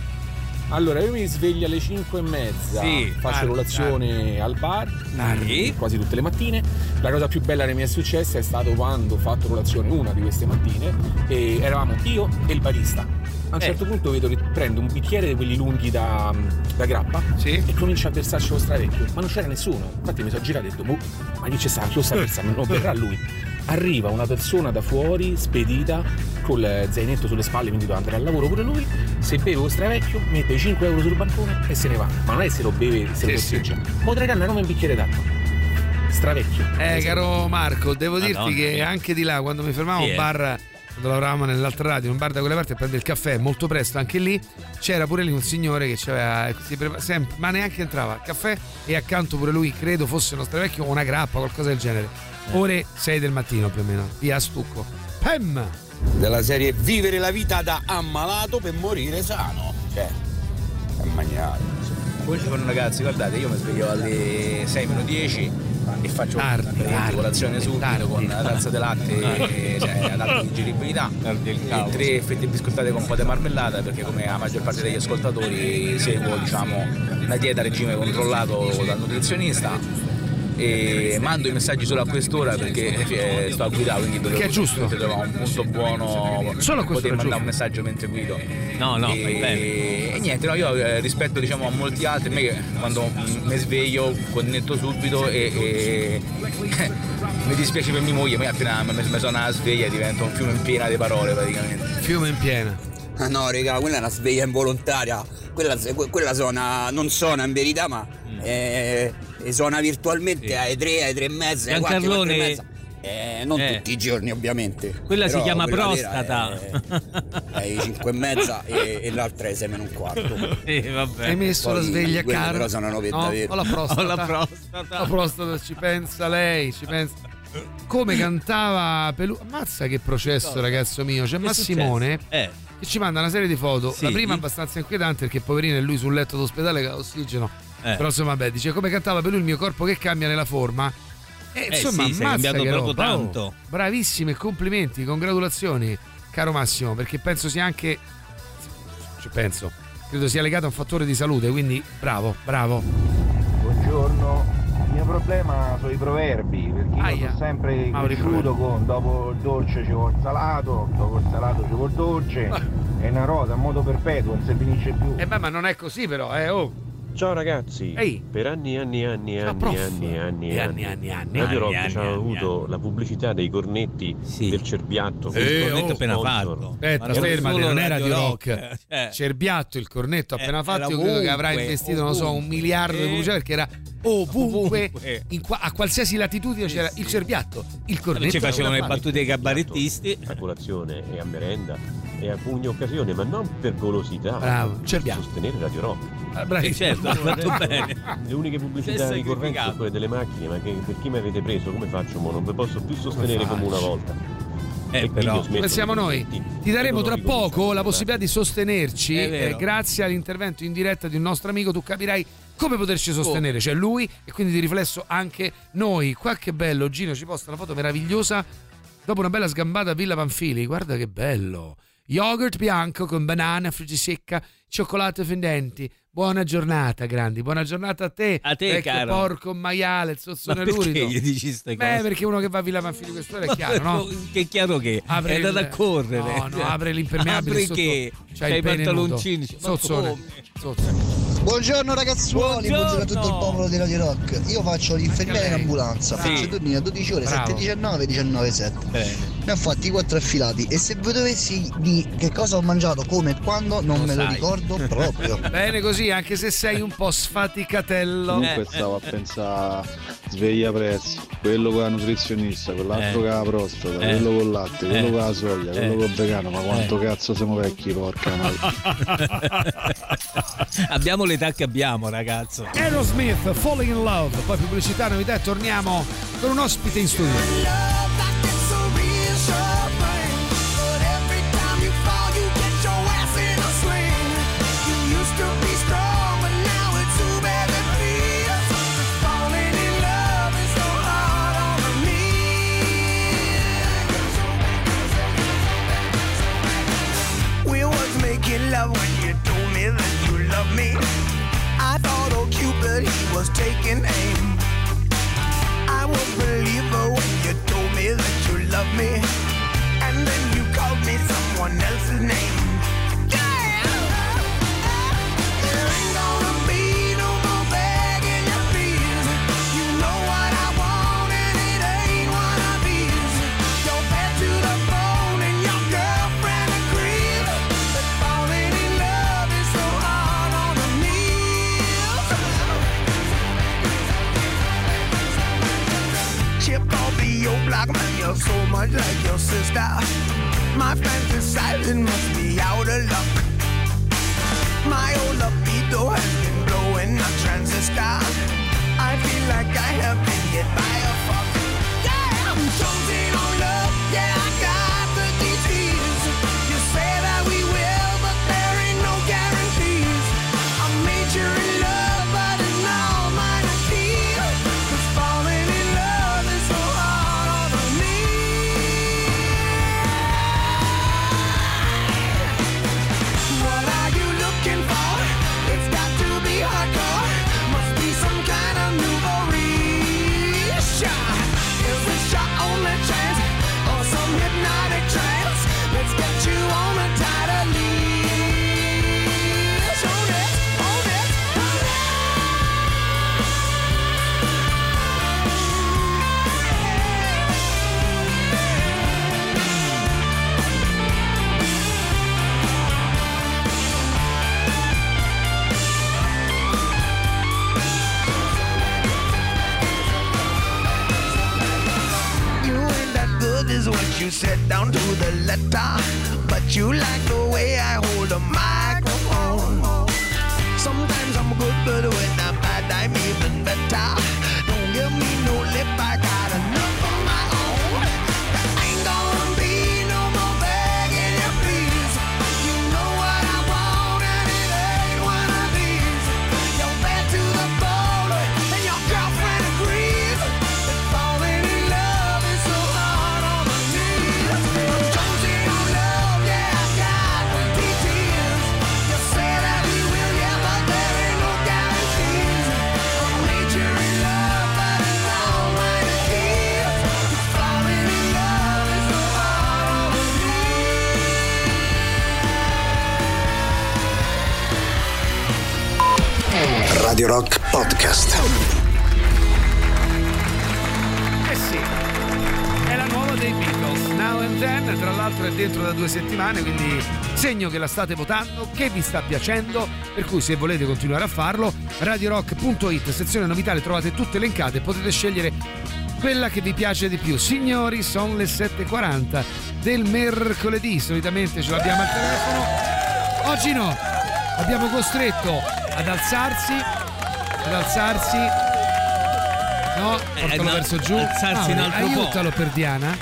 Allora, io mi sveglio alle 5 e mezza, Sì, faccio tardi, colazione al bar mm, quasi tutte le mattine. La cosa più bella che mi è successa è stato quando ho fatto colazione una di queste mattine e eravamo io e il barista. A un Eh. certo punto vedo che prende un bicchiere di quelli lunghi da, da grappa e comincia a versarci lo stravecchio, ma non c'era nessuno. Infatti mi sono girato e ho detto, boh, ma chi c'è sta? Chi lo sta versando? Non verrà lui. [LAUGHS] Arriva una persona da fuori, spedita, col zainetto sulle spalle, quindi doveva andare al lavoro pure lui. Se beve lo stravecchio, mette 5 euro sul bancone e se ne va. Ma non è se lo beve, se lo Sì. Potrei andare come un bicchiere d'acqua. Stravecchio. Eh, caro Marco, devo dirti Madonna. che anche di là, quando mi fermavo a Sì, un eh. bar, quando lavoravamo nell'altra radio, in un bar da quelle parti a prendere il caffè molto presto, anche lì c'era pure lì un signore che c'aveva, si prepa- sempre, ma neanche entrava al caffè e accanto pure lui, credo fosse uno stravecchio o una grappa, qualcosa del genere. Ore 6 del mattino più o meno, via stucco. Pem! della serie vivere la vita da ammalato per morire sano. Cioè, è maniale. Buongiorno ragazzi, guardate, io mi sveglio alle 6 meno 10 e faccio praticamente colazione subito con [LAUGHS] la tazza di latte, cioè ad alta digeribilità, e tre fette biscottate con un po' di marmellata perché come la maggior parte degli ascoltatori seguo diciamo, una dieta a regime controllato dal nutrizionista e mando i messaggi solo a quest'ora perché eh, sto a guidare quindi dovevo Che è giusto. trovare un punto buono Solo a per quest'ora poter mandare giusto. un messaggio mentre guido No, no, e, fai bene. e niente no, io eh, rispetto diciamo a molti altri a me che quando mi sveglio connetto subito e, e- [LAUGHS] mi dispiace per mia moglie ma appena mi, mi suona la sveglia diventa un fiume in piena di parole praticamente fiume in piena Ah no, raga, quella è una sveglia involontaria. Quella, que- quella suona, non suona in verità, ma Mm. eh, eh, suona virtualmente alle 3, alle 3 e mezza, alle 4, Giancarlone- 4 e mezza. Eh, non Eh. tutti i giorni ovviamente. Quella si chiama quella prostata. È, è alle 5 e mezza e, e l'altra è 6 meno un quarto. Sì, vabbè. Hai messo la Poi sveglia quella caro? Però sono una novetta No, vera. Ho [LAUGHS] la prostata. Ho la prostata. La prostata, ci pensa lei, ci pensa. Come cantava Pelù. Ammazza che processo, ragazzo mio. C'è Che è Massimone? Eh. che ci manda una serie di foto. Sì. La prima abbastanza inquietante perché poverino è lui sul letto d'ospedale che ha ossigeno. Eh. Però insomma, vabbè, dice come cantava per lui il mio corpo che cambia nella forma. E Eh insomma, sì, si è ammazza cambiato che proprio roba. Oh, tanto. bravissimi, complimenti, congratulazioni, caro Massimo, perché penso sia anche ci penso, credo sia legato a un fattore di salute, quindi bravo, bravo. Buongiorno, il mio problema sono i proverbi, perché io Aia. sono sempre Mauri cresciuto con dopo il dolce ci vuole il salato, dopo il salato ci vuole il dolce, è [LAUGHS] una rosa a modo perpetuo, non si finisce più. Eh beh, ma non è così però, eh, oh. Ciao ragazzi, Ehi. per anni e anni e anni e Ciao, anni anni anni anni, anni anni, anni, Radio anni, Rock anni, ci ha anni, avuto la pubblicità dei cornetti del cerbiatto Eh, il oh, appena fatto. Aspetta, Ma non non era di Rock, rock. cioè. Cerbiatto, il cornetto Eh, appena fatto, era io credo che avrà ovunque, investito, non lo so, un ovunque. miliardo di Eh. pubblicità perché era ovunque, Ovunque. in qua- a qualsiasi latitudine c'era il cerbiatto, il cornetto. Ci facevano le battute ai cabarettisti. a colazione e a merenda e a ogni occasione, ma non per golosità, Bravo, per sostenere Radio Rock. Ah, bravi. Eh, certo, hai fatto bene. Le uniche pubblicità ricorrenti sono quelle delle macchine, ma che per chi mi avete preso, come faccio? Mo? Non vi posso più sostenere come, una faccio? volta. Eh, però. Come siamo noi? Ti daremo tra poco la possibilità di sostenerci eh, grazie all'intervento in diretta di un nostro amico. Tu capirai come poterci sostenere. C'è lui e quindi di riflesso anche noi. Qua che bello, Gino ci posta una foto meravigliosa dopo una bella sgambata a Villa Panfili. Guarda che bello. Yogurt bianco con banana, friggisecca, cioccolato fondenti. Buona giornata, grandi. Buona giornata a te. A te, vecchio caro. porco maiale, il Ma zozzone perché lurido. gli dici ste Beh, cose? perché uno che va a Villa Panfili quest'ora è chiaro, no? [LAUGHS] Che è chiaro che Apre è andato il- a correre. No, no, apre l'impermeabile Apre sotto. che? C'hai i pantaloncini. Come? Zozzone. Buongiorno ragazzuoli, buongiorno. a tutto il popolo di Radio Rock. Io faccio l'infermiere in ambulanza, Sì. faccio turni a 12 ore, Bravo. 7-19, 19-7. Bene. Ne ho fatti 4 affilati e se vi dovessi di che cosa ho mangiato, come e quando, non me lo sai. ricordo proprio. [LAUGHS] Bene così, anche se sei un po' sfaticatello. Comunque Eh, stavo a pensare sveglia prezzi, quello con la nutrizionista, quell'altro Eh. con la prostata, Eh. quello con il latte, quello Eh. con la soia, quello Eh. con il vegano, ma quanto Eh. cazzo siamo vecchi, porca madre. [LAUGHS] abbiamo l'età che abbiamo, ragazzo. Aerosmith, Falling in Love, poi pubblicità, novità e torniamo con un ospite in studio. Making love when you told me that you love me. I thought oh, old Cupid he was taking aim. I was believer when you told me that you love me, and then you called me someone else's name. Block, man, you're so much like your sister. My fantasizing must be out of luck. My old libido has been blowing a transistor. I feel like I have been hit by a fuck. Yeah, I'm chosen on love. Yeah, I got you said down to the letter. But you like the way I hold a microphone. Radio Rock Podcast. Eh sì, è la nuova dei Beatles, Now and Then, tra l'altro è dentro da due settimane, quindi segno che la state votando, che vi sta piacendo, per cui se volete continuare a farlo, radiorock.it, sezione novità, le trovate tutte elencate, potete scegliere quella che vi piace di più. Signori, sono le 7.40 del mercoledì, solitamente ce l'abbiamo al telefono, oggi no, abbiamo costretto ad alzarsi, ad alzarsi No, portalo no, verso giù. alzarsi Mauri, altro po'. aiutalo per Diana.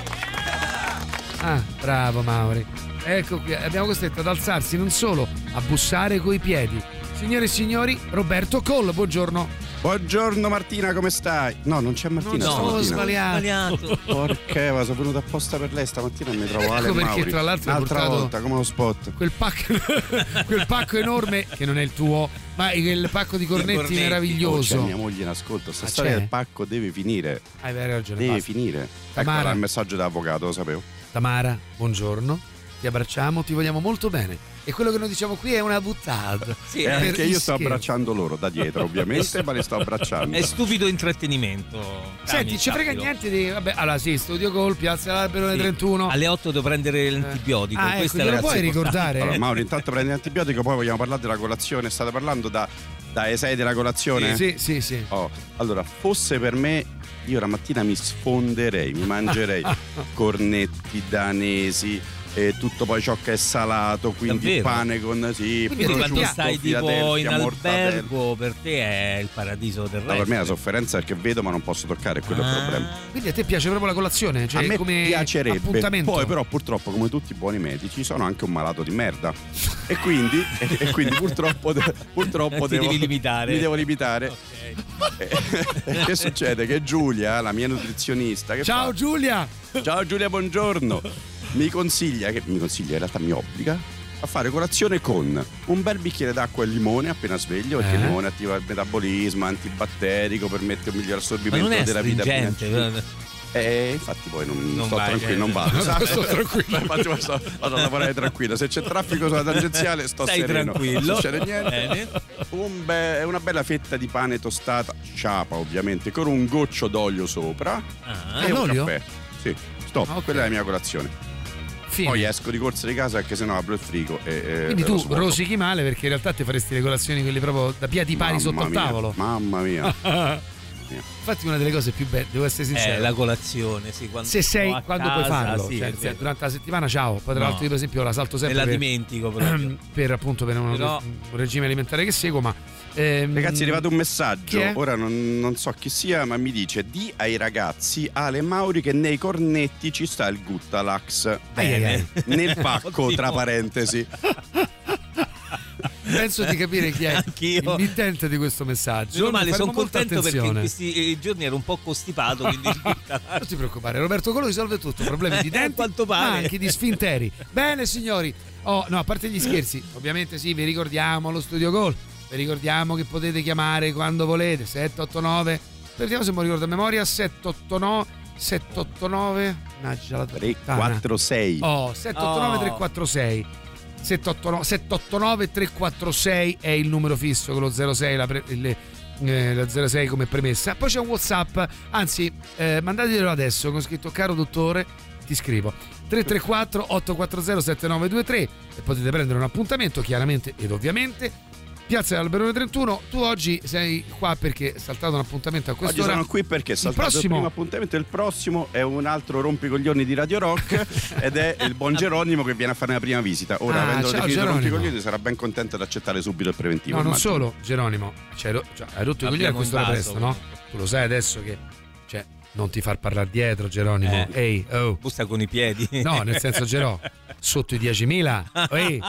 Ah, bravo Mauri. Ecco qui, abbiamo costretto ad alzarsi non solo, a bussare coi piedi. Signore e signori, Roberto Coll, buongiorno. Buongiorno Martina, come stai? No, non c'è Martina No, ho sbagliato. Porca Eva, sono venuto apposta per lei stamattina e mi trovo Ale Ecco perché Mauri. tra l'altro Un'altra volta, come lo spot. Quel pacco, [LAUGHS] quel pacco enorme, che non è il tuo, ma il pacco di cornetti, Oh, c'è meraviglioso. mia moglie in ascolto, sta Ah, storia c'è? del pacco deve finire. Hai ragione. Deve basta. finire. Tamara. Ecco il messaggio d'avvocato, lo sapevo. Tamara, buongiorno. ti abbracciamo, ti vogliamo molto bene. E quello che noi diciamo qui è una buttata. Sì, E anche Per io sto abbracciando loro da dietro, [LAUGHS] ovviamente, ma li sto abbracciando. È stupido intrattenimento. Senti, Cami, ci frega niente di. Vabbè, allora sì, studio col, piazza l'alberone Sì. 31. Alle 8 devo prendere l'antibiotico. Ah, ecco, Questa è glielo la puoi ricordare? Allora, Mauro, intanto prendi l'antibiotico, poi vogliamo parlare della colazione. State parlando da, dalle 6 della colazione? Sì, sì, sì. Oh, allora, fosse per me, io la mattina mi sfonderei, mi mangerei [LAUGHS] cornetti danesi. E tutto poi ciò che è salato, quindi Davvero? pane con sì, Quindi quando prosciutto, stai tipo in mortadella. albergo, per te è il paradiso del No, resto. per me la sofferenza è che vedo ma non posso toccare, quello è il Ah. problema. Quindi a te piace proprio la colazione? Cioè, a me come piacerebbe, appuntamento? poi però purtroppo come tutti i buoni medici sono anche un malato di merda e quindi, e, e quindi purtroppo, de- purtroppo Ti devo, devi limitare. mi devo limitare. E che succede? Che Giulia, la mia nutrizionista, che Ciao fa? Giulia! Ciao Giulia, buongiorno. Mi consiglia, che mi consiglia, in realtà mi obbliga a fare colazione con un bel bicchiere d'acqua e limone appena sveglio, perché Eh? il limone attiva il metabolismo, antibatterico, permette un miglior Ma assorbimento non è della vitamina C. Eh, infatti poi non, Non sto vai, tranquillo, eh. non vado. sai? [LAUGHS] Sto tranquillo. infatti sto, vado a lavorare tranquillo. Se c'è traffico sulla tangenziale sto Stai sereno. tranquillo. Non succede niente. Un be- una bella fetta di pane tostata, ciapa ovviamente, con un goccio d'olio sopra Ah, e un l'olio? caffè. Sì, stop, Ah, ok. quella è la mia colazione. Fine. Poi esco di corsa di casa perché sennò apro il frigo e, e Quindi lo tu rosichi male perché in realtà ti faresti le colazioni quelle proprio da piedi pari Mamma sotto il mia, tavolo. Mamma mia. [LAUGHS] Infatti una delle cose più belle, devo essere sincero. Eh, la colazione, sì, quando se sei quando puoi casa, farlo, sì, cioè, è vero. durante la settimana ciao, poi tra No. l'altro io per esempio la salto sempre la per, dimentico proprio. [CLEARS THROAT] per appunto per Però- un regime alimentare che seguo, ma ehm, Ragazzi, è arrivato un messaggio. Ora non, non so chi sia, ma mi dice: Di ai ragazzi Ale Mauri che nei cornetti ci sta il Guttalax. Ai. Nel [LAUGHS] pacco, Oddio. tra parentesi. [LAUGHS] penso di capire chi è [LAUGHS] Anch'io. il mittente di questo messaggio. Meno male, sono contento perché in attenzione. questi eh, giorni ero un po' costipato, quindi Non ti preoccupare, Roberto Colo risolve tutto, problemi di Eh, denti, quanto pare. ma anche di sfinteri. Bene signori, oh, no, a parte gli scherzi, ovviamente sì, vi ricordiamo lo studio Gol, vi ricordiamo che potete chiamare quando volete, 789, vediamo se mi ricordo a memoria, 789 789 Mannaggia la 3, puttana. 4, 6. Oh, 789 Oh. 346 789 789 346 è il numero fisso con lo 06 la, pre- il- eh, la 06 come premessa poi c'è un whatsapp anzi eh, mandatelo adesso con scritto caro dottore ti scrivo 334 840 7923 e potete prendere un appuntamento chiaramente ed ovviamente Piazza dell'Alberone 31 tu oggi sei qua perché è saltato un appuntamento a Oggi quest'ora sono qui perché è il saltato il, prossimo primo appuntamento. Il prossimo è un altro rompicoglioni di Radio Rock [LAUGHS] ed è il buon Geronimo che viene a fare la prima visita. Ora, Ah, avendo ciao, definito Geronimo. rompicoglioni, sarà ben contento di accettare subito il preventivo. No, non immagino. solo, Geronimo. Cioè, cioè, hai rotto i coglioni a quest'ora presto, no? Tu lo sai adesso che. Non ti far parlare dietro, Geronimo. Eh. Ehi, oh. busta con i piedi. No, nel senso, Gerò, [LAUGHS] sotto i 10.000. Ehi,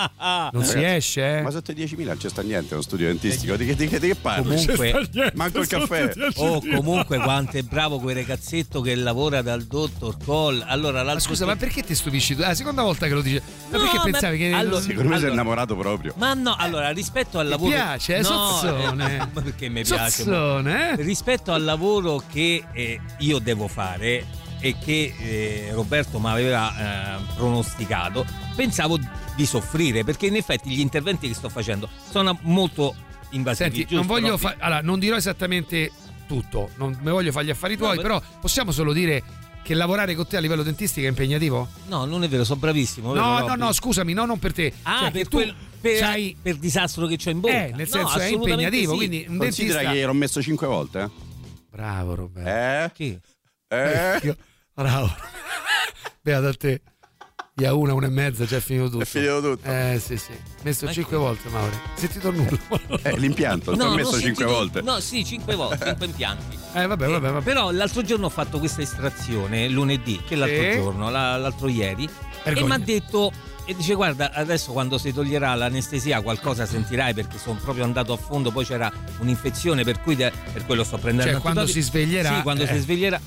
non si esce, eh? Ma sotto i 10.000 non c'è sta niente allo studio dentistico. Di che, di che, di che parli? Comunque, Manco il caffè. oh, comunque quanto è bravo quel ragazzetto che lavora dal dottor Cole. Allora, Ma scusa, ma perché ti stupisci tu? È la seconda volta che lo dici. Ma No, perché ma- pensavi che. allora- Secondo me sei Allora- innamorato proprio. Ma no, allora rispetto al lavoro. piace, eh, no, Sozzone? eh, [LAUGHS] ma perché mi piace? Sozzone, eh? Rispetto al lavoro che eh, io devo fare e che eh, Roberto mi aveva eh, pronosticato, pensavo di soffrire perché in effetti gli interventi che sto facendo sono molto invasivi. Senti, giusto, non voglio fa- allora, non dirò esattamente tutto, non mi voglio fare gli affari tuoi, No, però possiamo solo dire che lavorare con te a livello dentistico è impegnativo? No, non è vero, sono bravissimo. vero, No, no, no, scusami, no, non per te. Ah, Cioè, per, tu quel- per, c'hai- per disastro che c'ho in bocca. Eh, nel No, senso è assolutamente impegnativo, sì. quindi un Considera dentista... che ero messo 5 volte. Eh? Bravo Roberto. Eh? Chi? Eh? Io- Bravo. [LAUGHS] Beato a te. Di a una, una e mezza già è finito tutto. È finito tutto. Eh sì sì. Messo Ma cinque che- volte Mauri. Sentito nulla. [LAUGHS] Eh, l'impianto, ti ho non messo ho 5 sentito- volte. No, sì, 5 volte, 5 [LAUGHS] impianti. Eh vabbè, vabbè, vabbè. Però l'altro giorno ho fatto questa estrazione, lunedì, che l'altro Sì. giorno, la- l'altro ieri, Vergogna. e mi ha detto, e dice guarda, adesso quando si toglierà l'anestesia qualcosa sentirai perché sono proprio andato a fondo, poi c'era un'infezione per cui de- per quello sto prendendo Cioè, quando si sveglierà, Sì, quando eh. si sveglierà.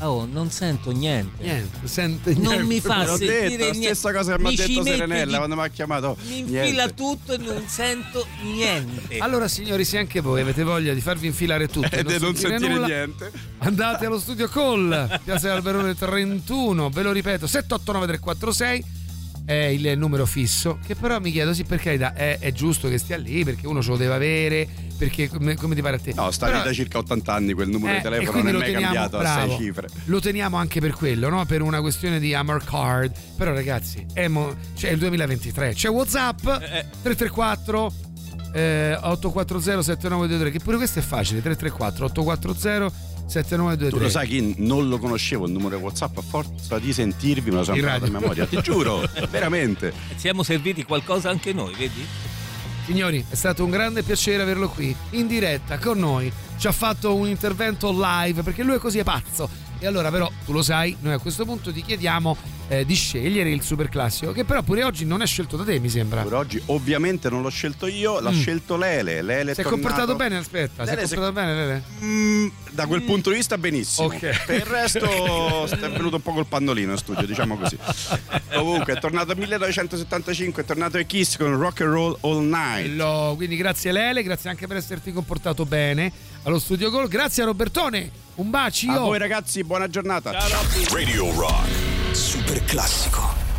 Oh, non sento niente. Niente, sente Non niente. mi fa L'ho sentire detto, la niente. stessa cosa che mi ha detto Serenella di- quando mi ha chiamato. Mi infila Niente. tutto e non sento niente. Allora signori, se anche voi avete voglia di farvi infilare tutto e è non sentire nulla, niente. andate allo studio Call, Piazza Alberone 31, ve lo ripeto, 789 346 è il numero fisso, che però mi chiedo sì per carità è, è giusto che stia lì perché uno ce lo deve avere, perché come, come ti pare a te? No, sta lì da circa 80 anni quel numero eh, di telefono non è mai teniamo, cambiato a bravo, 6 cifre. Lo teniamo anche per quello, no? Per una questione di Hammer Card. Però ragazzi, è, mo- cioè, è il 2023. C'è WhatsApp 334 eh, 840 7923 che pure questo è facile 334 840 7923 Tu lo sai che non lo conoscevo il numero WhatsApp a forza di sentirvi me lo sono In imparato a radio. memoria, ti giuro, [LAUGHS] veramente. Siamo serviti qualcosa anche noi, vedi? Signori, è stato un grande piacere averlo qui, in diretta, con noi. Ci ha fatto un intervento live perché lui è così è pazzo. E allora però, tu lo sai, noi a questo punto ti chiediamo eh, di scegliere il super classico, che però pure oggi non è scelto da te, mi sembra. Per oggi ovviamente non l'ho scelto io, l'ha Mm. scelto Lele. Lele è Si è comportato bene, aspetta, si è Lele si- comportato bene, Lele? Mm, da quel punto di vista benissimo. Ok. Per il resto è venuto un po' col pannolino in studio, diciamo così. [LAUGHS] Comunque è tornato nel 1975, è tornato ai Kiss con Rock and Roll All Night. Bello, quindi grazie Lele, grazie anche per esserti comportato bene allo studio Gol. Grazie a Robertone, un bacio. A voi ragazzi, buona giornata. Radio Rock. Super classico.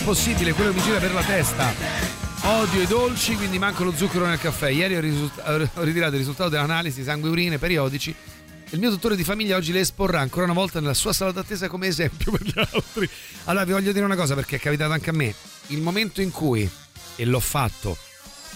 L'impossibile, quello mi gira per la testa. Odio i dolci, quindi manco lo zucchero nel caffè. Ieri ho, risult- ho ritirato il risultato dell'analisi sangue e urine periodici. Il mio dottore di famiglia oggi le esporrà ancora una volta nella sua sala d'attesa come esempio per gli altri. Allora vi voglio dire una cosa perché è capitato anche a me. Il momento in cui, e l'ho fatto,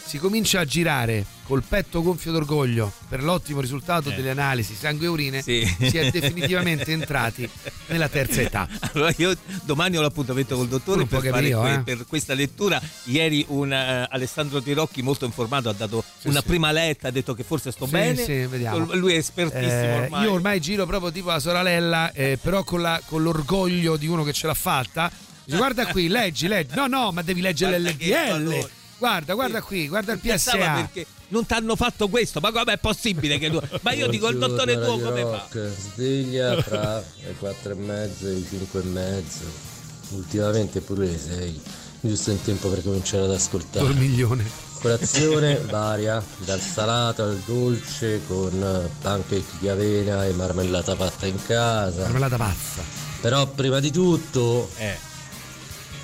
si comincia a girare col petto gonfio d'orgoglio per l'ottimo risultato Eh. delle analisi sangue e urine, Sì. si è definitivamente entrati [LAUGHS] nella terza età. Allora io domani ho l'appuntamento col dottore per, fare mio, que- eh. per questa lettura. Ieri un eh, Alessandro Tirocchi molto informato ha dato una sì. prima letta, ha detto che forse sto Sì, bene. sì, vediamo. Lui è espertissimo Eh, ormai. Io ormai giro proprio tipo la sorella, eh, però con, la- con l'orgoglio di uno che ce l'ha fatta. Dice, guarda qui, leggi, leggi. No, no, ma devi leggere Guarda l'LDL. Guarda, guarda qui, guarda il Pensava PSA. perché non ti hanno fatto questo, ma com'è possibile che tu... [LAUGHS] Ma io dico il dottore tuo come fa? fa? Sveglia fra le 4 e mezzo e le 5 e mezzo. Ultimamente pure le 6. Giusto in tempo per cominciare ad ascoltare. Dormiglione. Colazione [LAUGHS] varia, dal salato al dolce con pancake di avena e marmellata fatta in casa. Marmellata pazza. Però prima di tutto, Eh.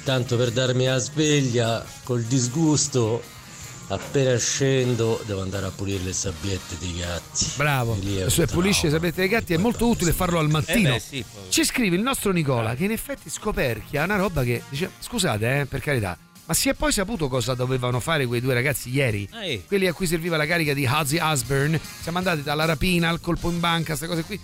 Tanto per darmi la sveglia, col disgusto, appena scendo devo andare a pulire le sabbiette dei gatti. Bravo. Lì è un Se pulisce le sabbette dei gatti è molto utile farlo al mattino. Eh beh, sì, Ci scrive il nostro Nicola che in effetti scoperchia una roba che dice scusate eh, per carità, ma si è poi saputo cosa dovevano fare quei due ragazzi ieri? Eh. Quelli a cui serviva la carica di Ozzy Osbourne. Siamo andati dalla rapina al colpo in banca, queste cose qui.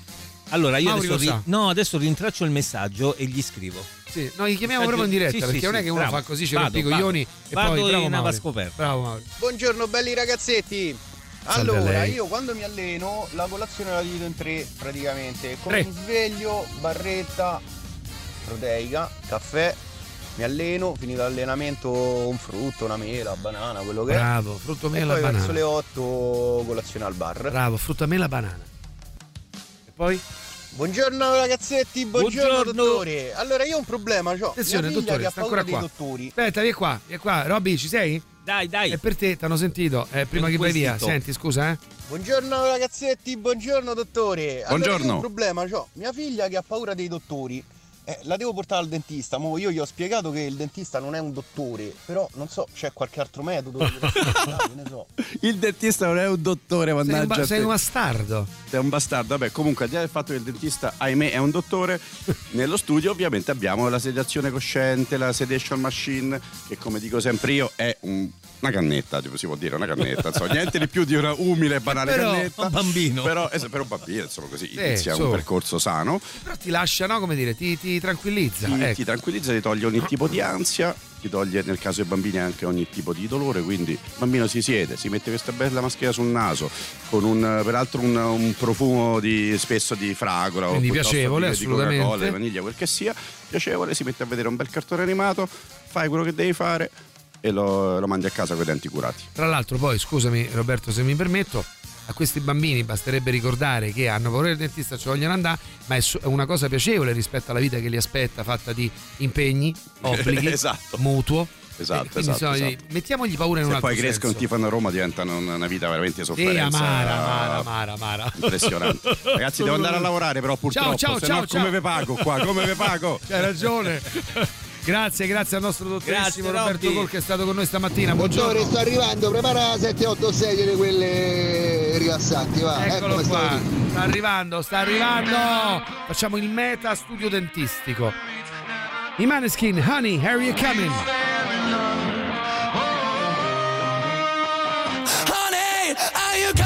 Allora io adesso, ri- no, adesso rintraccio il messaggio e gli scrivo. Sì, no, gli chiamiamo proprio in diretta sì, perché sì, non è sì, che uno bravo. fa così, ci Vado, rompe i coglioni e Vado poi bravo Mauri. scoperta. Bravo Mauri. Buongiorno belli ragazzetti. Salve Allora, io quando mi alleno la colazione la divido in tre praticamente. Come Tre. mi sveglio, barretta, proteica, caffè, mi alleno, finito l'allenamento un frutto, una mela, banana, quello che Bravo, è. frutto E mela poi banana. verso le 8 colazione al bar. Bravo, frutta mela banana. E poi? Buongiorno ragazzetti, buongiorno, Buongiorno. dottore. Allora io ho un problema, c'ho Attenzione, dottore, che ha sta paura ancora dei qua. dottori. Aspetta, vieni qua, vieni qua. Robby, ci sei? Dai, dai. È per te, ti hanno sentito. Eh, prima che vai via. Senti, scusa, eh. Buongiorno ragazzetti, buongiorno dottore. Allora, io ho Buongiorno. un problema, ho mia figlia che ha paura dei dottori. Eh, la devo portare al dentista. Mo io gli ho spiegato che il dentista non è un dottore, però non so, c'è qualche altro metodo. che ne so. [LAUGHS] Il dentista non è un dottore, Sei un, mannaggia. ba- sei un bastardo. Sei un bastardo. Vabbè, comunque, al di là del fatto che il dentista, ahimè, è un dottore, nello studio ovviamente abbiamo la sedazione cosciente, la sedation machine, che come dico sempre io è un- una cannetta, tipo, si può dire, una cannetta. Insomma, niente di più di una umile e banale Però, cannetta. un bambino. Però, eh, per un bambino, insomma, così Sì, inizia su. un percorso sano. Però ti lascia, no? Come dire, ti, ti tranquillizza. Ti, ecco. ti tranquillizza, ti toglie ogni tipo di ansia, ti toglie nel caso dei bambini anche ogni tipo di dolore, quindi il bambino si siede, si mette questa bella maschera sul naso, con un, peraltro un, un profumo di, spesso di fragola Quindi o piacevole, di, di Coca-Cola, assolutamente. di vaniglia, quel che sia, piacevole, si mette a vedere un bel cartone animato, fai quello che devi fare e lo, lo mandi a casa con i denti curati. Tra l'altro, poi, scusami Roberto, se mi permetto, a questi bambini basterebbe ricordare che hanno paura del dentista, ci vogliono andare, ma è una cosa piacevole rispetto alla vita che li aspetta, fatta di impegni, [LAUGHS] obblighi, Esatto. mutuo. Esatto, quindi, esatto, insomma, esatto. Mettiamogli paura in un Se altro poi crescono senso. e ti fanno a Roma diventano una vita veramente Sì, sofferenza. amara, amara, amara, amara. Impressionante. Ragazzi, devo andare a lavorare, però purtroppo. ciao, ciao, no, ciao. come vi pago qua? Come vi pago? C'hai ragione. [LAUGHS] Grazie, grazie al nostro dottorissimo Grazie, Roberto. Col che è stato con noi stamattina. Dottore, Buongiorno. sto arrivando, prepara 7-8 sedie di quelle rilassanti, va. Eccolo ecco qua, sta arrivando, sta arrivando. Facciamo il meta studio dentistico. I Maneskin, Honey, here you coming. Honey, are you coming?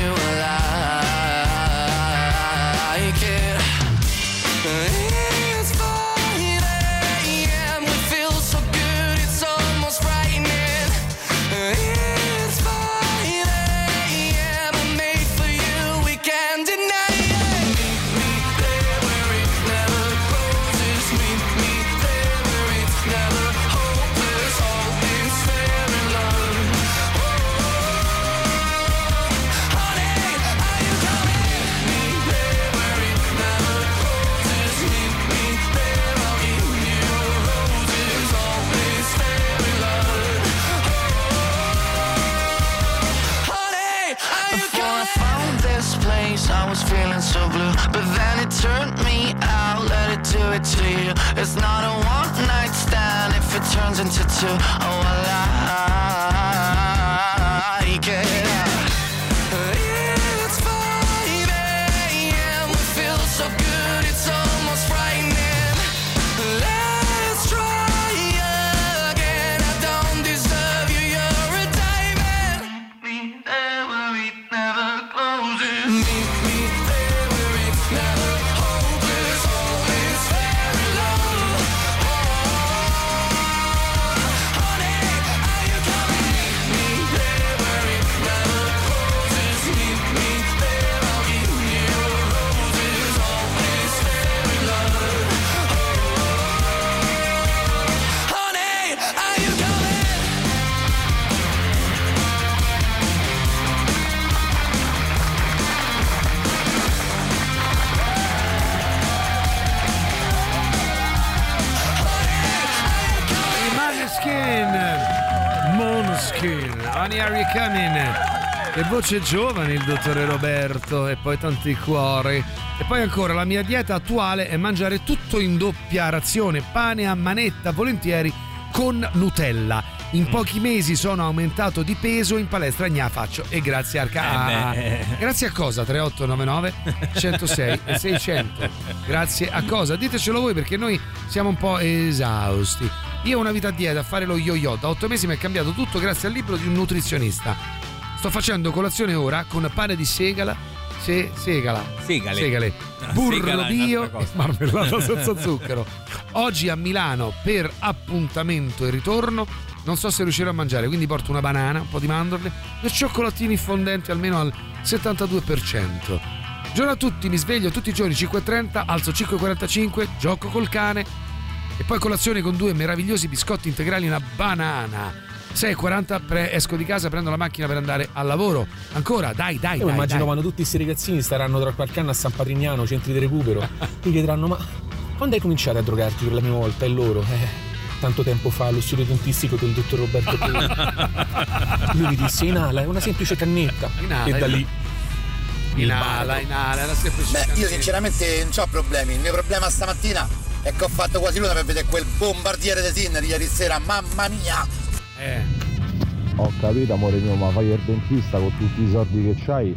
voce giovane il dottore Roberto e poi tanti cuori. E poi ancora la mia dieta attuale è mangiare tutto in doppia razione, pane a manetta volentieri con Nutella. In pochi mesi sono aumentato di peso in palestra gna faccio e grazie a Arca- Eh beh. Grazie a cosa? 3899 106 e 600. Grazie a cosa? Ditecelo voi perché noi siamo un po' esausti. Io ho una vita a dieta a fare lo yo-yo. Da otto mesi mi è cambiato tutto grazie al libro di un nutrizionista. Sto facendo colazione ora con pane di segala. Se, segala. Segale. Segale. Ah, Burro bio e marmellata senza zucchero. Oggi a Milano per appuntamento e ritorno. Non so se riuscirò a mangiare, quindi porto una banana, un po' di mandorle e cioccolatini fondenti almeno al 72%. Giorno a tutti, mi sveglio tutti i giorni 5.30, alzo 5.45, gioco col cane e poi colazione con due meravigliosi biscotti integrali e una banana. 6.40 pre- esco di casa, prendo la macchina per andare al lavoro. Ancora, dai, dai, Io dai. immagino dai. quando tutti questi ragazzini staranno tra qualche anno a San Patrignano, centri di recupero, mi chiederanno: Ma quando hai cominciato a drogarti per la prima volta? E loro, eh, tanto tempo fa allo studio dentistico del dottor Roberto Poli. [LAUGHS] Lui mi disse: Inala, è una semplice cannetta. Inala, e da lì. Inala, inala, era semplice. Beh, io sinceramente non ho problemi. Il mio problema stamattina è che ho fatto quasi l'una per vedere quel bombardiere di Sinner ieri sera. Mamma mia! Eh. Ho capito amore mio, ma fai il dentista con tutti i soldi che c'hai,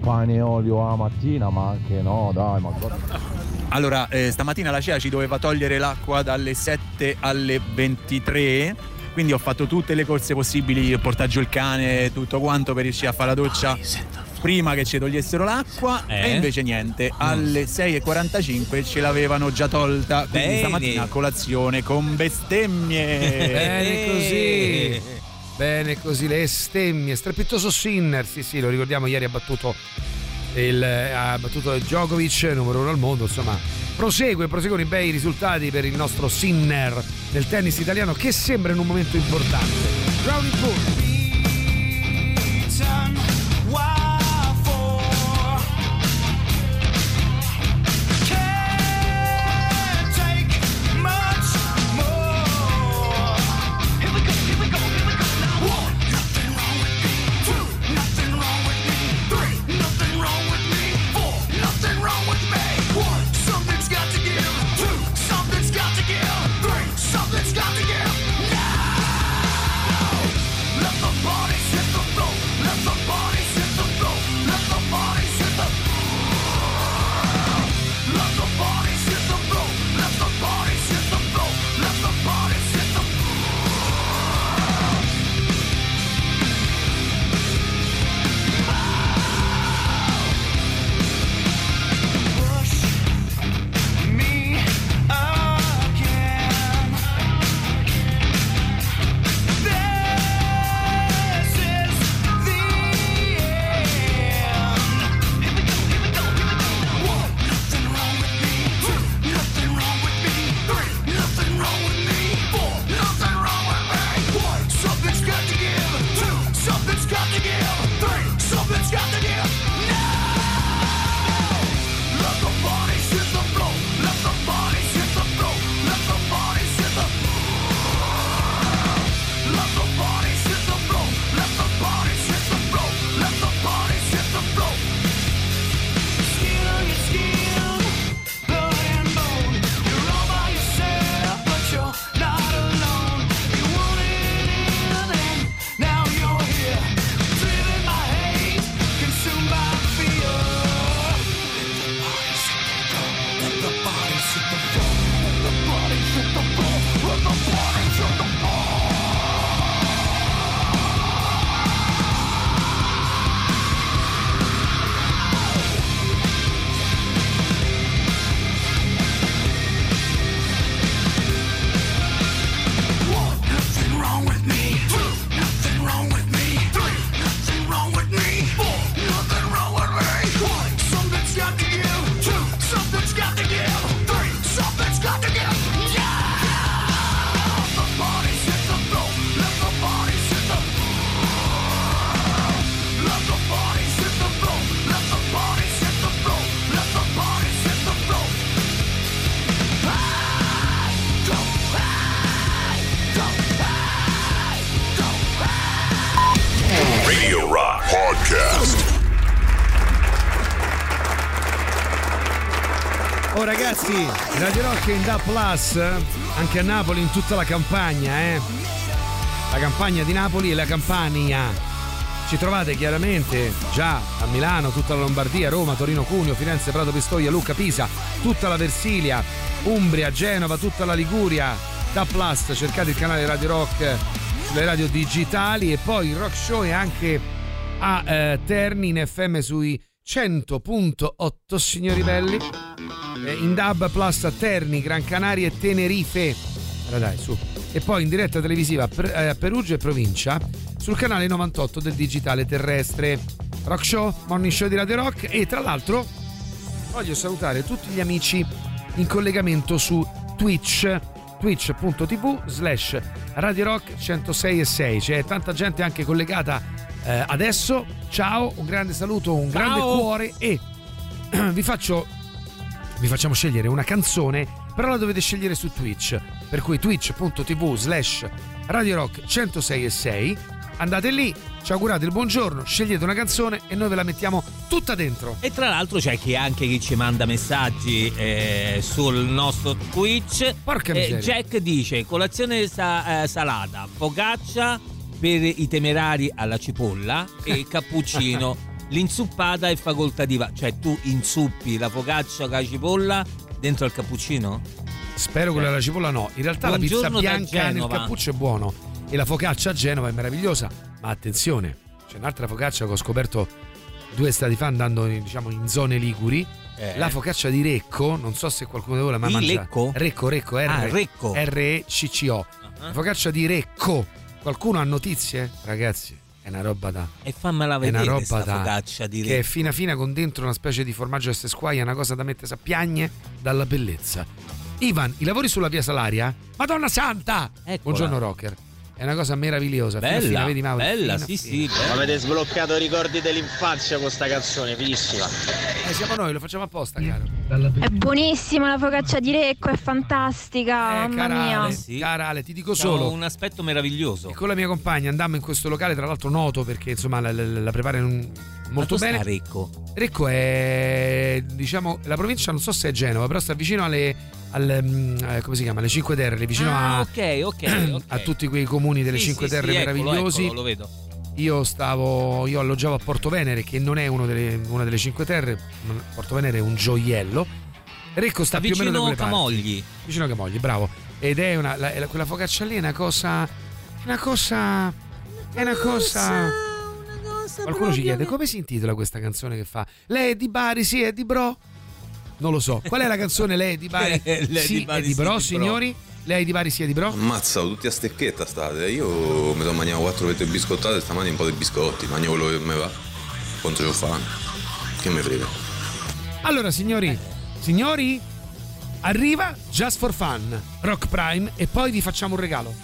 pane e olio a mattina, ma anche no, dai, ma guarda. Allora, eh, stamattina la CEA ci doveva togliere l'acqua dalle 7 alle 23. Quindi ho fatto tutte le corse possibili, giù il cane, tutto quanto per riuscire a fare la doccia prima che ci togliessero l'acqua Eh? e invece niente, alle 6.45 ce l'avevano già tolta, quindi Bene. stamattina colazione con bestemmie. Bene così. Bene così, le stemmie. Strepitoso Sinner, sì sì, lo ricordiamo, ieri ha battuto il, ha battuto Djokovic, numero uno al mondo, insomma. Prosegue, proseguono i bei risultati per il nostro Sinner nel tennis italiano che sembra in un momento importante. Brownie Pool. Rock in Da Plus, anche a Napoli in tutta la campagna, eh. La campagna di Napoli e la Campania. Ci trovate chiaramente già a Milano, tutta la Lombardia, Roma, Torino, Cuneo, Firenze, Prato, Pistoia, Lucca, Pisa, tutta la Versilia, Umbria, Genova, tutta la Liguria. Da Plus, cercate il canale Radio Rock sulle radio digitali e poi il Rock Show è anche a eh, Terni in FM sui 100.8 signori belli in DAB Plus a Terni, Gran Canaria e Tenerife. Allora dai su. E poi in diretta televisiva a eh, Perugia e provincia sul canale 98 del digitale terrestre. Rock Show, Morning Show di Radio Rock. E tra l'altro voglio salutare tutti gli amici in collegamento su Twitch twitch.tv slash Radio Rock 106 e 6 c'è tanta gente anche collegata eh, adesso. Ciao un grande saluto un grande Ciao. cuore e [CLEARS THROAT] vi faccio vi facciamo scegliere una canzone però la dovete scegliere su Twitch per cui twitch.tv slash Radio Rock 106 e 6 andate lì ci augurate il buongiorno scegliete una canzone e noi ve la mettiamo tutta dentro E tra l'altro c'è chi anche chi ci manda messaggi eh, sul nostro Twitch. Porca Eh, miseria. Jack dice colazione sa- eh, salata, focaccia per i temerari alla cipolla e [LAUGHS] cappuccino. L'inzuppata è facoltativa, cioè tu inzuppi la focaccia con la cipolla dentro al cappuccino? Spero quella alla cipolla no. In realtà la pizza Buongiorno bianca nel cappuccio è buono e la focaccia a Genova è meravigliosa. Ma attenzione, c'è un'altra focaccia che ho scoperto due stati fa andando in, diciamo, in zone liguri. Eh. La focaccia di Recco, non so se qualcuno di voi l'ha mai mangiata. Lecco? Recco, Recco, R- Ah, Recco. R-E-C-C-O. La focaccia di Recco. Qualcuno ha notizie? Ragazzi, è una roba da... E fammela È vedere una roba da... focaccia di Che è fina fina con dentro una specie di formaggio a squaglia, una cosa da mettere a piagne dalla bellezza. Ivan, i lavori sulla via Salaria? Madonna santa! Buongiorno rocker. È una cosa meravigliosa. Bella, fina, vedi Mauro? bella, Fina sì, fina. sì. Avete sbloccato ricordi dell'infanzia con sta canzone, fighissima. Eh, siamo noi, lo facciamo apposta, caro. È buonissima la focaccia di Recco, è fantastica, Eh, mamma Carale, mia. Carale, ti dico C'ha solo. un aspetto meraviglioso. E con la mia compagna andammo in questo locale, tra l'altro noto perché insomma la, la, la prepara in un- molto bene. Recco? Recco è diciamo la provincia, non so se è Genova, però sta vicino alle, alle, mm, eh, come si chiama? Le Cinque Terre, vicino Ah, a, ok, ok, [CLEARS THROAT] ok. a tutti quei comuni delle Sì, Cinque sì, Terre sì, eccolo, meravigliosi. eccolo, lo vedo. Io stavo, io alloggiavo a Porto Venere, che non è uno delle- una delle Cinque Terre. Porto Venere è un gioiello. Recco sta Sta più o meno da vicino quelle parti. Camogli. Vicino a Camogli, bravo. Ed è una, la- quella focaccia lì è una cosa. Una cosa. È una cosa. Qualcuno ci chiede come si intitola questa canzone che fa? Lei è di Bari, sì, è di Bro. Non lo so. Qual è la canzone Lei è di Bari? [LAUGHS] Lei è sì, di Bari, è di sì, Bro, Bro. signori? Lei è di Bari, sì, è di Bro? Ammazza, tutti a stecchetta state. Io mi sono mangiato quattro fette biscottate stamani un po' di biscotti, mangio quello che mi va. Quanto ci ho fame? Che mi frega? Allora, signori, signori, arriva Just for Fun, Rock Prime e poi vi facciamo un regalo.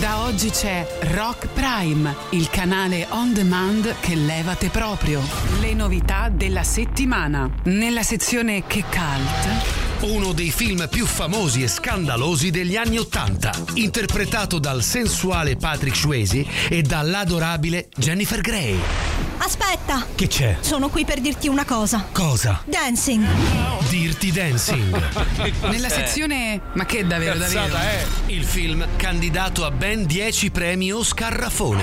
Da oggi c'è Rock Prime, il canale on demand che levate proprio. Le novità della settimana. Nella sezione Che Cult. Uno dei film più famosi e scandalosi degli anni Ottanta, interpretato dal sensuale Patrick Swayze e dall'adorabile Jennifer Grey. Aspetta, Che c'è? sono qui per dirti una cosa. Cosa? Dancing. Dirty Dancing. [LAUGHS] Nella sezione Ma che davvero davvero? Il film candidato a ben 10 premi Oscar Raffone.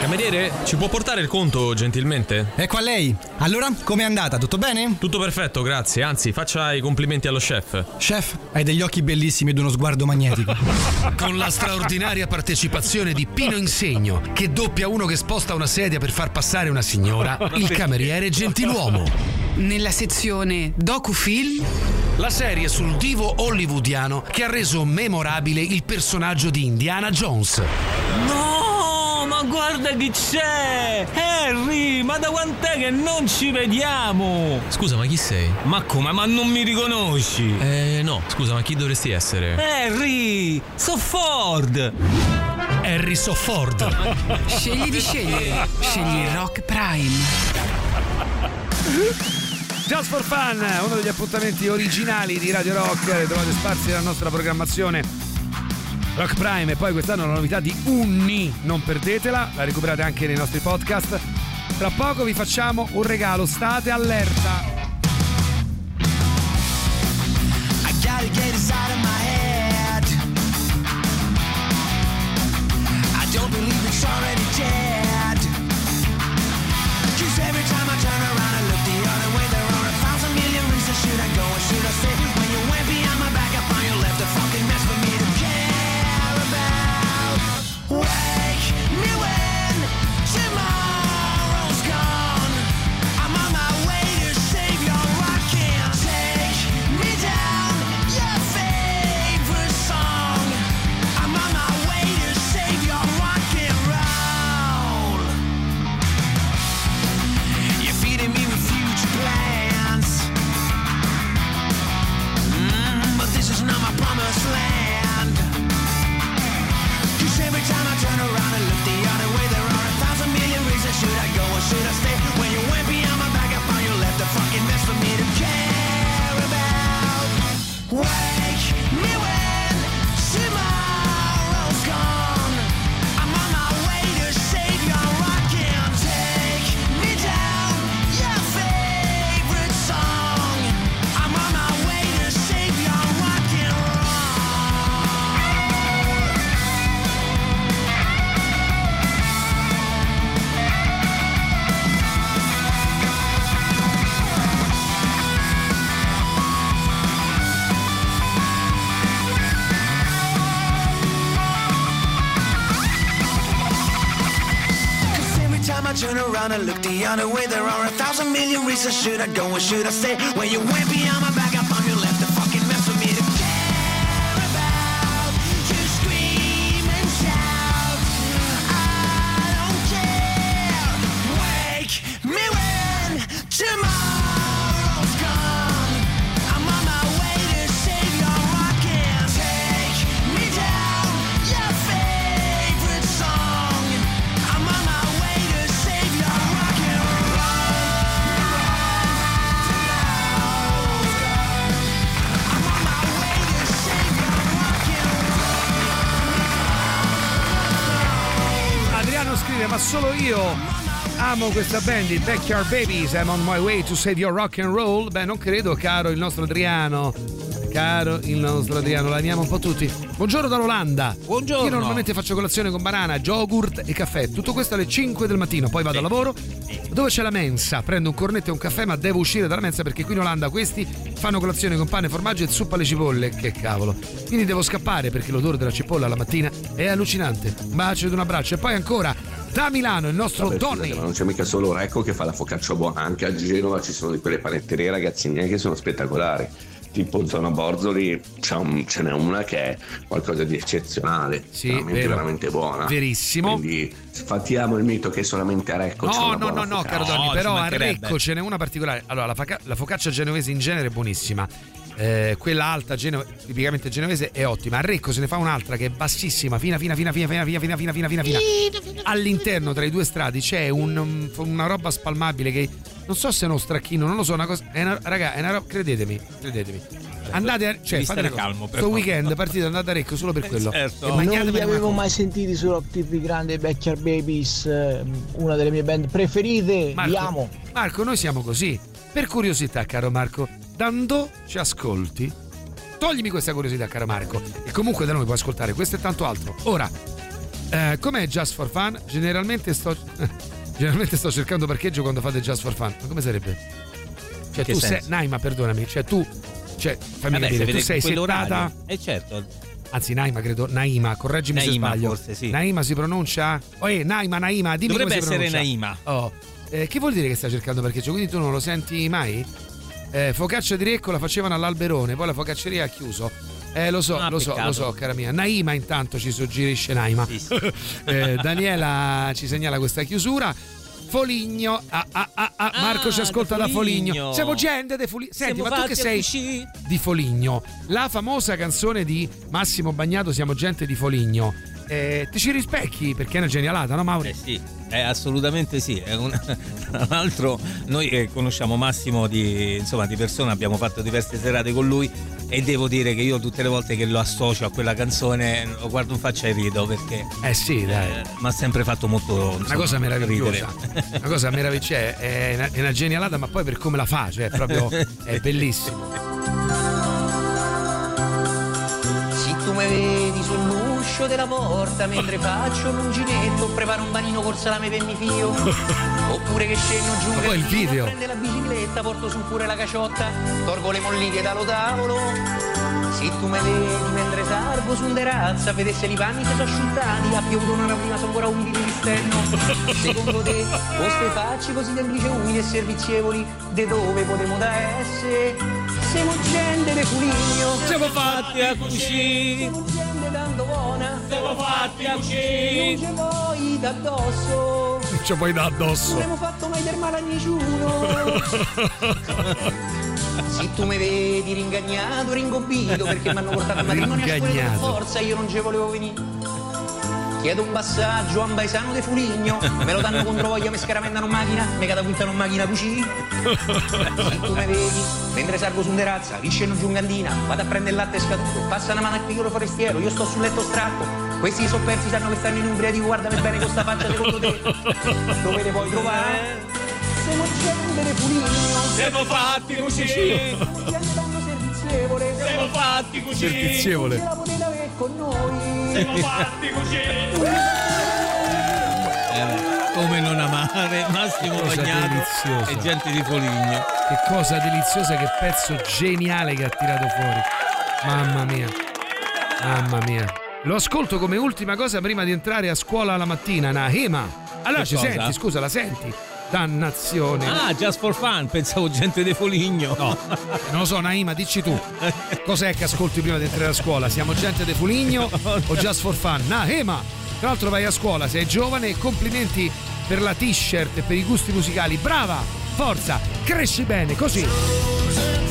Cameriere, ci può portare il conto gentilmente? Ecco a lei. Allora, com'è andata? Tutto bene? Tutto perfetto, grazie. Anzi, faccia i complimenti allo chef. Chef, hai degli occhi bellissimi ed uno sguardo magnetico. [LAUGHS] Con la straordinaria partecipazione di Pino Insegno, che doppia uno che sposta una sedia per far passare una signora, [LAUGHS] il cameriere gentiluomo. Nella sezione Docufilm. La serie sul divo hollywoodiano che ha reso memorabile il personaggio di Indiana Jones. No, ma guarda chi c'è! Harry, ma da quant'è che non ci vediamo? Scusa, ma chi sei? Ma come? Ma non mi riconosci? Eh, no, scusa, ma chi dovresti essere? Harry, so Ford! Harry Sofford. Scegli di scegliere. Scegli Rock Prime. Just for Fun, uno degli appuntamenti originali di Radio Rock, le trovate sparsi nella nostra programmazione Rock Prime e poi quest'anno la novità di Unni, non perdetela, la recuperate anche nei nostri podcast. Tra poco vi facciamo un regalo, state allerta. I gotta get Sorry. And look the other way, there are a thousand million reasons. Should I go or should I stay? When you went behind amo questa band i Backyard Babies I'm on my way to save your rock and roll. Beh non credo caro il nostro Adriano. Caro il nostro Adriano la amiamo un po' tutti. Buongiorno dall'Olanda buongiorno. Io normalmente faccio colazione con banana yogurt e caffè. Tutto questo alle 5 del mattino poi vado al lavoro. Dove c'è la mensa? Prendo un cornetto e un caffè ma devo uscire dalla mensa perché qui in Olanda questi fanno colazione con pane formaggio e zuppa alle cipolle. Che cavolo. Quindi devo scappare perché l'odore della cipolla alla mattina è allucinante. Un bacio ed un abbraccio. E poi ancora da Milano il nostro Vabbè, Donny scusate, ma non c'è mica solo Recco che fa la focaccia buona, anche a Genova ci sono di quelle panetterie ragazzine che sono spettacolari. Tipo zona Borzoli c'è un- ce n'è una che è qualcosa di eccezionale, Sì, veramente, vero. veramente buona. Verissimo. Quindi sfatiamo il mito che solamente a Recco c'è No, una no, buona no, no, caro. Donny, però a Recco ce n'è una particolare. Allora, la, faca- la focaccia genovese in genere è buonissima. Eh, quella alta, geno- tipicamente genovese, è ottima. A Recco se ne fa un'altra che è bassissima, fina, fina, fina, fina, fina, fina, fina, fina, fina, fina, fina. All'interno, tra i due strati, c'è un- um, una roba spalmabile che non so se è uno stracchino, non lo so, una cosa. È una, raga, è una roba. Credetemi, credetemi. Andate a. Cioè, fate calmo, per Sto favore. weekend partite, andate a Recco solo per quello. certo. E Non li avevo mai sentiti su Rock TV Grande Backyard Babies, eh, una delle mie band preferite. Vi amo. Marco, noi siamo così. Per curiosità, caro Marco, dando ci ascolti? Toglimi questa curiosità, caro Marco. E comunque da noi puoi ascoltare questo e tanto altro. Ora, eh, com'è Just for Fun? Generalmente sto. [LAUGHS] generalmente sto cercando parcheggio quando fate Just for Fun. Ma come sarebbe? Cioè, Che tu sei. senso? Naima, perdonami. Cioè, tu. Cioè, fammi Vabbè, se capire, tu sei settata. Eh certo. Anzi, Naima, credo. Naima, correggimi se Naima, sbaglio. forse, sì. Naima si pronuncia. Oh, eh, Naima, Naima, dimmi Dovrebbe come si essere pronuncia. Naima. Oh, eh, che vuol dire che sta cercando parcheggio? Quindi tu non lo senti mai? Eh, focaccia di Recco la facevano all'Alberone, poi la focacceria ha chiuso. Eh, lo so, Ah, lo so, peccato. lo so, cara mia. Naima intanto ci suggerisce Naima. [LAUGHS] Eh, Daniela ci segnala questa chiusura. Foligno, ah, ah, ah, ah, Marco ci ascolta da Foligno. Foligno. Siamo gente de Foligno. Senti, Siamo ma tu che sei di Foligno, la famosa canzone di Massimo Bagnato, Siamo gente di Foligno. Eh, ti ci rispecchi perché è una genialata, no Mauri? Eh sì, Eh, assolutamente sì. È un- [LAUGHS] Tra l'altro, noi eh, conosciamo Massimo di, insomma, di persona, abbiamo fatto diverse serate con lui e devo dire che io tutte le volte che lo associo a quella canzone lo guardo in faccia e rido perché Eh sì, dai. mi ha sempre fatto molto Una insomma, cosa meravigliosa, ridere. [LAUGHS] una cosa meravigliosa, è, è una, è una genialata, ma poi per come la fa, cioè è proprio [LAUGHS] è bellissimo. Se tu mi vedi sull'uscio della porta mentre faccio un unginetto, preparo un panino col salame per mi fio. [LAUGHS] Oppure che scendo giù poi il video. prende la bicicletta, porto su pure la caciotta, tolgo le molliche dallo tavolo. Se tu mi vedi mentre salgo su un terrazza, vedesse i panni si sono asciuttati, ha piovuto una rapina, sono ancora umidi di stenno. [LAUGHS] Secondo te, queste facce così semplici, umili e servizievoli, de dove potremmo da essere? Siamo gente de Fuligno. Siamo fatti a cucire. Tanto buona. Siamo fatti a cucire. Non ci vuoi d'addosso. Non ci puoi da Non addosso. abbiamo fatto mai del male a nessuno. [LAUGHS] Se tu mi vedi ringagnato, ringobbito perché mi hanno portato a [LAUGHS] matrimonio a scuola per forza, io non ci volevo venire. Chiedo un passaggio a un paesano de Fuligno, me lo danno contro voglia, mi scaramendano in macchina, mi catapultano in macchina cucì. Se tu mi vedi, mentre salgo su un terrazza, riscendo giù in cantina, vado a prendere il latte scaduto, passa una mano al piccolo forestiero, io sto sul letto stratto. Questi soppersi sanno che stanno in Umbria, dico guardami bene con sta faccia secondo te. Dove le puoi trovare? Siamo gente de Fuligno. Siamo fatti così. Servizievole. Siamo fatti così. Servizievole. Ce la potete avere con noi. Siamo fatti così. Eh, come non amare Massimo Cosa Bagnato deliziosa. e gente di Foligno. Che cosa deliziosa, che pezzo geniale che ha tirato fuori. Mamma mia. Mamma mia. Lo ascolto come ultima cosa prima di entrare a scuola la mattina, Nahema. Allora Che ci cosa? senti, scusa, la senti? Dannazione. Ah, just for fun, pensavo gente di Foligno. No, non lo so, Naima, dici tu. Cos'è che ascolti prima di entrare a scuola? Siamo gente de Fuligno o Just for Fun? Nahema! Tra l'altro vai a scuola, sei giovane e complimenti per la t-shirt e per i gusti musicali. Brava! Forza! Cresci bene, così!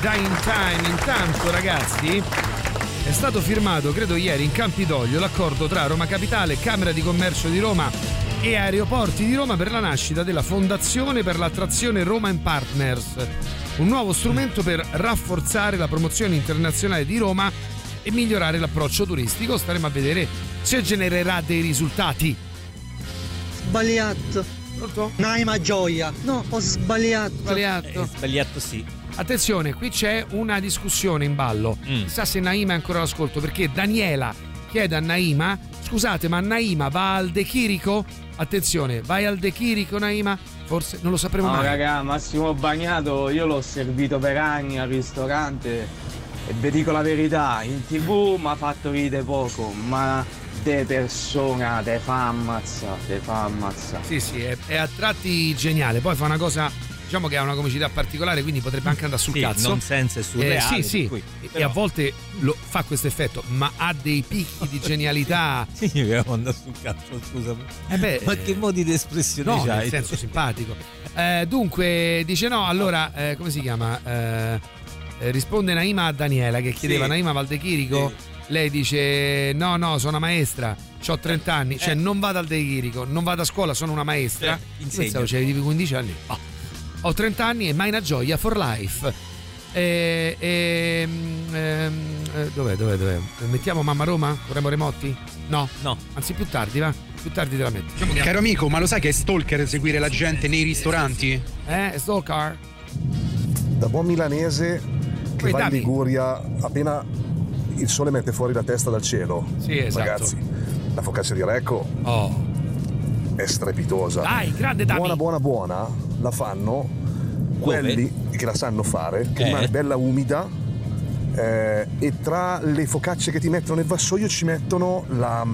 Dying Time. Intanto, ragazzi, È stato firmato, credo ieri, in Campidoglio l'accordo tra Roma Capitale, Camera di Commercio di Roma e Aeroporti di Roma per la nascita della Fondazione per l'attrazione Roma Partners, un nuovo strumento per rafforzare la promozione internazionale di Roma e migliorare l'approccio turistico. Staremo a vedere se genererà dei risultati. Sbagliato. Pronto? Naima Gioia. No, ho sbagliato. Sbagliato. Sbagliato sì. Attenzione, qui c'è una discussione in ballo. Mm. Chissà se Naima è ancora all'ascolto perché Daniela chiede a Naima: Scusate, ma Naima va al De Chirico? Attenzione, vai al De Chirico, Naima? Forse non lo sapremo No mai. raga, Massimo Bagnato io l'ho servito per anni al ristorante e vi dico la verità, in tv mi ha fatto ridere poco, ma de persona te fa ammazza, te fa ammazza. Sì, sì, è, è a tratti geniale. Poi fa una cosa, diciamo che ha una comicità particolare, quindi potrebbe anche andare sul Sì, cazzo. nonsense e surreale, Eh, sì, sì. cui- E- però- a volte lo, fa questo effetto, ma ha dei picchi di [LAUGHS] genialità. Sì, che andare sul cazzo, scusami. Eh beh, Ma che modi di espressione No, c'hai? nel senso simpatico. Eh, dunque, dice no, allora, eh, come si chiama? Eh, eh, risponde Naima a Daniela che chiedeva Sì. Naima Valdechirico. Lei dice no, no, sono una maestra, ho 30 anni, cioè non vado al De Chirico, non vado a scuola, sono una maestra. Eh. Pensavo c'avevi 15 anni. Oh. Ho 30 anni e mai una gioia for life. E, e, mm, ehm, eh, dov'è, dov'è, dov'è? Mettiamo Mamma Roma? Vorremmo Remotti? No. No. Anzi, più tardi, va. Più tardi te la metto. Diciamo che- Caro amico, ma lo sai che è stalker seguire la gente nei ristoranti? Eh, Stalker? Da buon milanese che Poi va in dammi. Liguria appena il sole mette fuori la testa dal cielo. Sì, esatto. Ragazzi, la focaccia di Recco è strepitosa. Dai, grande Dami. Buona, buona, buona la fanno quelli che la sanno fare, che Eh. rimane bella umida. eh, e tra le focacce che ti mettono nel vassoio ci mettono la,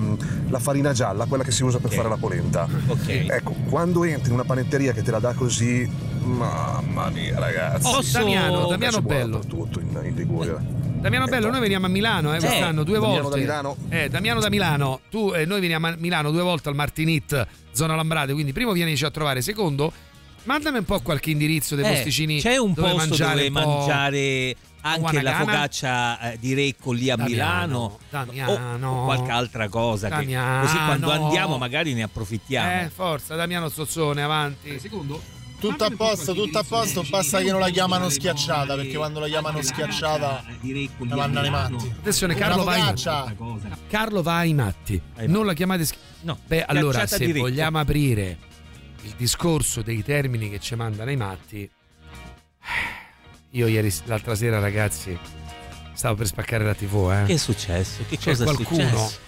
la farina gialla, quella che si usa per fare la polenta. Ecco, quando entri in una panetteria che te la dà così, mamma mia ragazzi. Oh, Damiano, Damiano Focaccia buona Bello. Tutto in, in Liguria. Damiano Bello, noi veniamo a Milano eh, quest'anno due Damiano volte. da Milano. Eh, Damiano da Milano. Tu e noi veniamo a Milano due volte al Martinit, zona Lambrate. Quindi, primo, vienici a trovare. Secondo, mandami un po' qualche indirizzo dei Eh, posticini. C'è un dove posto mangiare dove un po'. mangiare anche la focaccia eh, di Recco lì a Damiano, Milano Damiano. o, o qualche altra cosa. che- Damiano. così quando andiamo magari ne approfittiamo. Eh, forza, Damiano Zozzone, avanti. Secondo. Tutto a posto, tutto a posto, basta che non la chiamano schiacciata, perché quando la chiamano schiacciata la mandano i matti. Attenzione, Carlo vai. focaccia. Carlo va ai matti. Non la chiamate sch- No, Beh, allora, schiacciata se vogliamo aprire il discorso dei termini che ci mandano i matti, io ieri, l'altra sera, ragazzi, stavo per spaccare la TV, eh. Che è successo? Che C'è cosa è qualcuno? successo?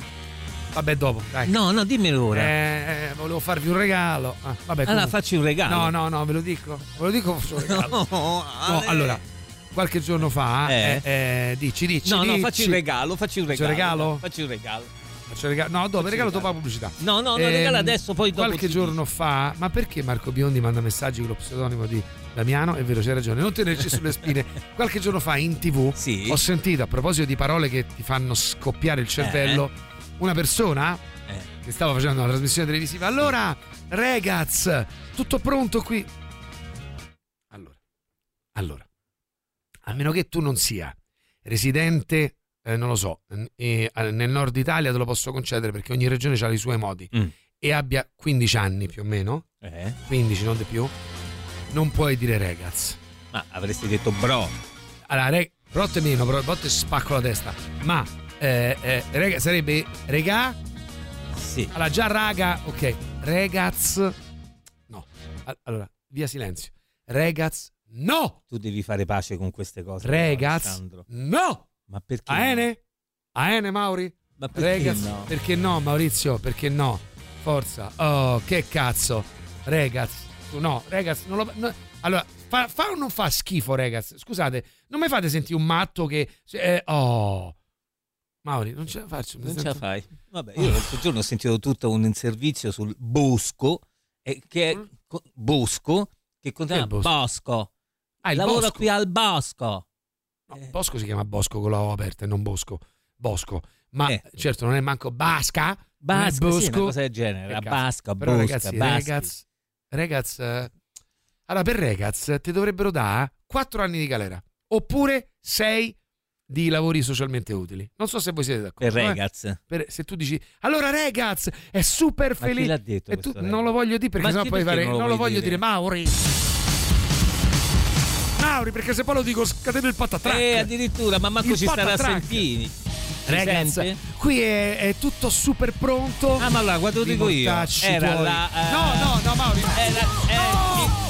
Vabbè, dopo, dai. No, no, dimmelo ora. Eh, eh, volevo farvi un regalo. Ah, vabbè, Allora facci un regalo. No, no, no, ve lo dico. Ve lo dico faccio un regalo. [LAUGHS] No, No, allora, qualche giorno fa, Eh? eh, eh, dici, dici. No, no, dici. facci un regalo, facci un regalo. un regalo? Facci un regalo. Faccio un regalo. No, dopo, il regalo dopo la pubblicità. No, no, no, Ehm, regalo adesso, poi dopo Qualche giorno fa, ma perché Marco Biondi manda messaggi con lo pseudonimo di Damiano? È vero, c'hai ragione, non tenerci sulle spine. [LAUGHS] Qualche giorno fa in tv ho sentito, a proposito di parole che ti fanno scoppiare il cervello, una persona Eh. che stava facendo una trasmissione televisiva. Allora, ragazzi, tutto pronto qui? Allora, allora, a meno che tu non sia residente, eh, non lo so, eh, nel nord Italia te lo posso concedere perché ogni regione ha i suoi modi Mm. e abbia 15 anni più o meno, Eh? 15 non di più, non puoi dire ragazzi. Ma avresti detto bro. Allora, re, brotte meno, bro, brotte spacco la testa, ma eh, eh, rega- sarebbe regà? Sì. Allora, già raga, ok, ragaz, no. Al- Allora, via silenzio. Ragaz, no! Tu devi fare pace con queste cose. Alessandro. no! Ma perché? Aene? Aene, Mauri? Ma perché Ragaz, no? perché no, Maurizio? Perché no? Forza. Oh, che cazzo. Ragaz, tu no, ragaz, non lo... no. Allora, fa, fa o non fa schifo, ragaz? Scusate, non mi fate sentire un matto che... eh, oh... Mauri, non ce la faccio. Non ce la fai. Vabbè, io l'altro [LAUGHS] giorno ho sentito tutto un servizio sul Bosco, e che è co- Bosco, che continua Che Bosco? Bosco. Ah, il Lavora Bosco. qui al Bosco. No, Bosco si chiama Bosco con la O aperta e non Bosco. Bosco. Ma Eh. certo non è manco Basca. Basca, è sì, Bosco. una cosa del genere, cazzo. Basca, Bosca, ragazzi, Baschi. ragaz, ragaz, eh, allora per ragaz ti dovrebbero dare 4 anni di galera. Oppure 6 di lavori socialmente utili. Non so se voi siete d'accordo. Per eh? Regaz. Per- se tu dici, allora Regaz è super Ma felice. l'ha detto E tu non lo voglio dire perché Ma sennò poi fare. non Non lo lo vuoi voglio dire? dire, Mauri. Mauri, perché se poi lo dico scateno il patatrack. Eh, addirittura, ma manco Il ci starà a patatrack. sentire. Ragazzi, qui è, è tutto super pronto. Ah, ma allora, quando lo dico io, era tuoi. la, eh, No, no, no, Mauri. Era, eh,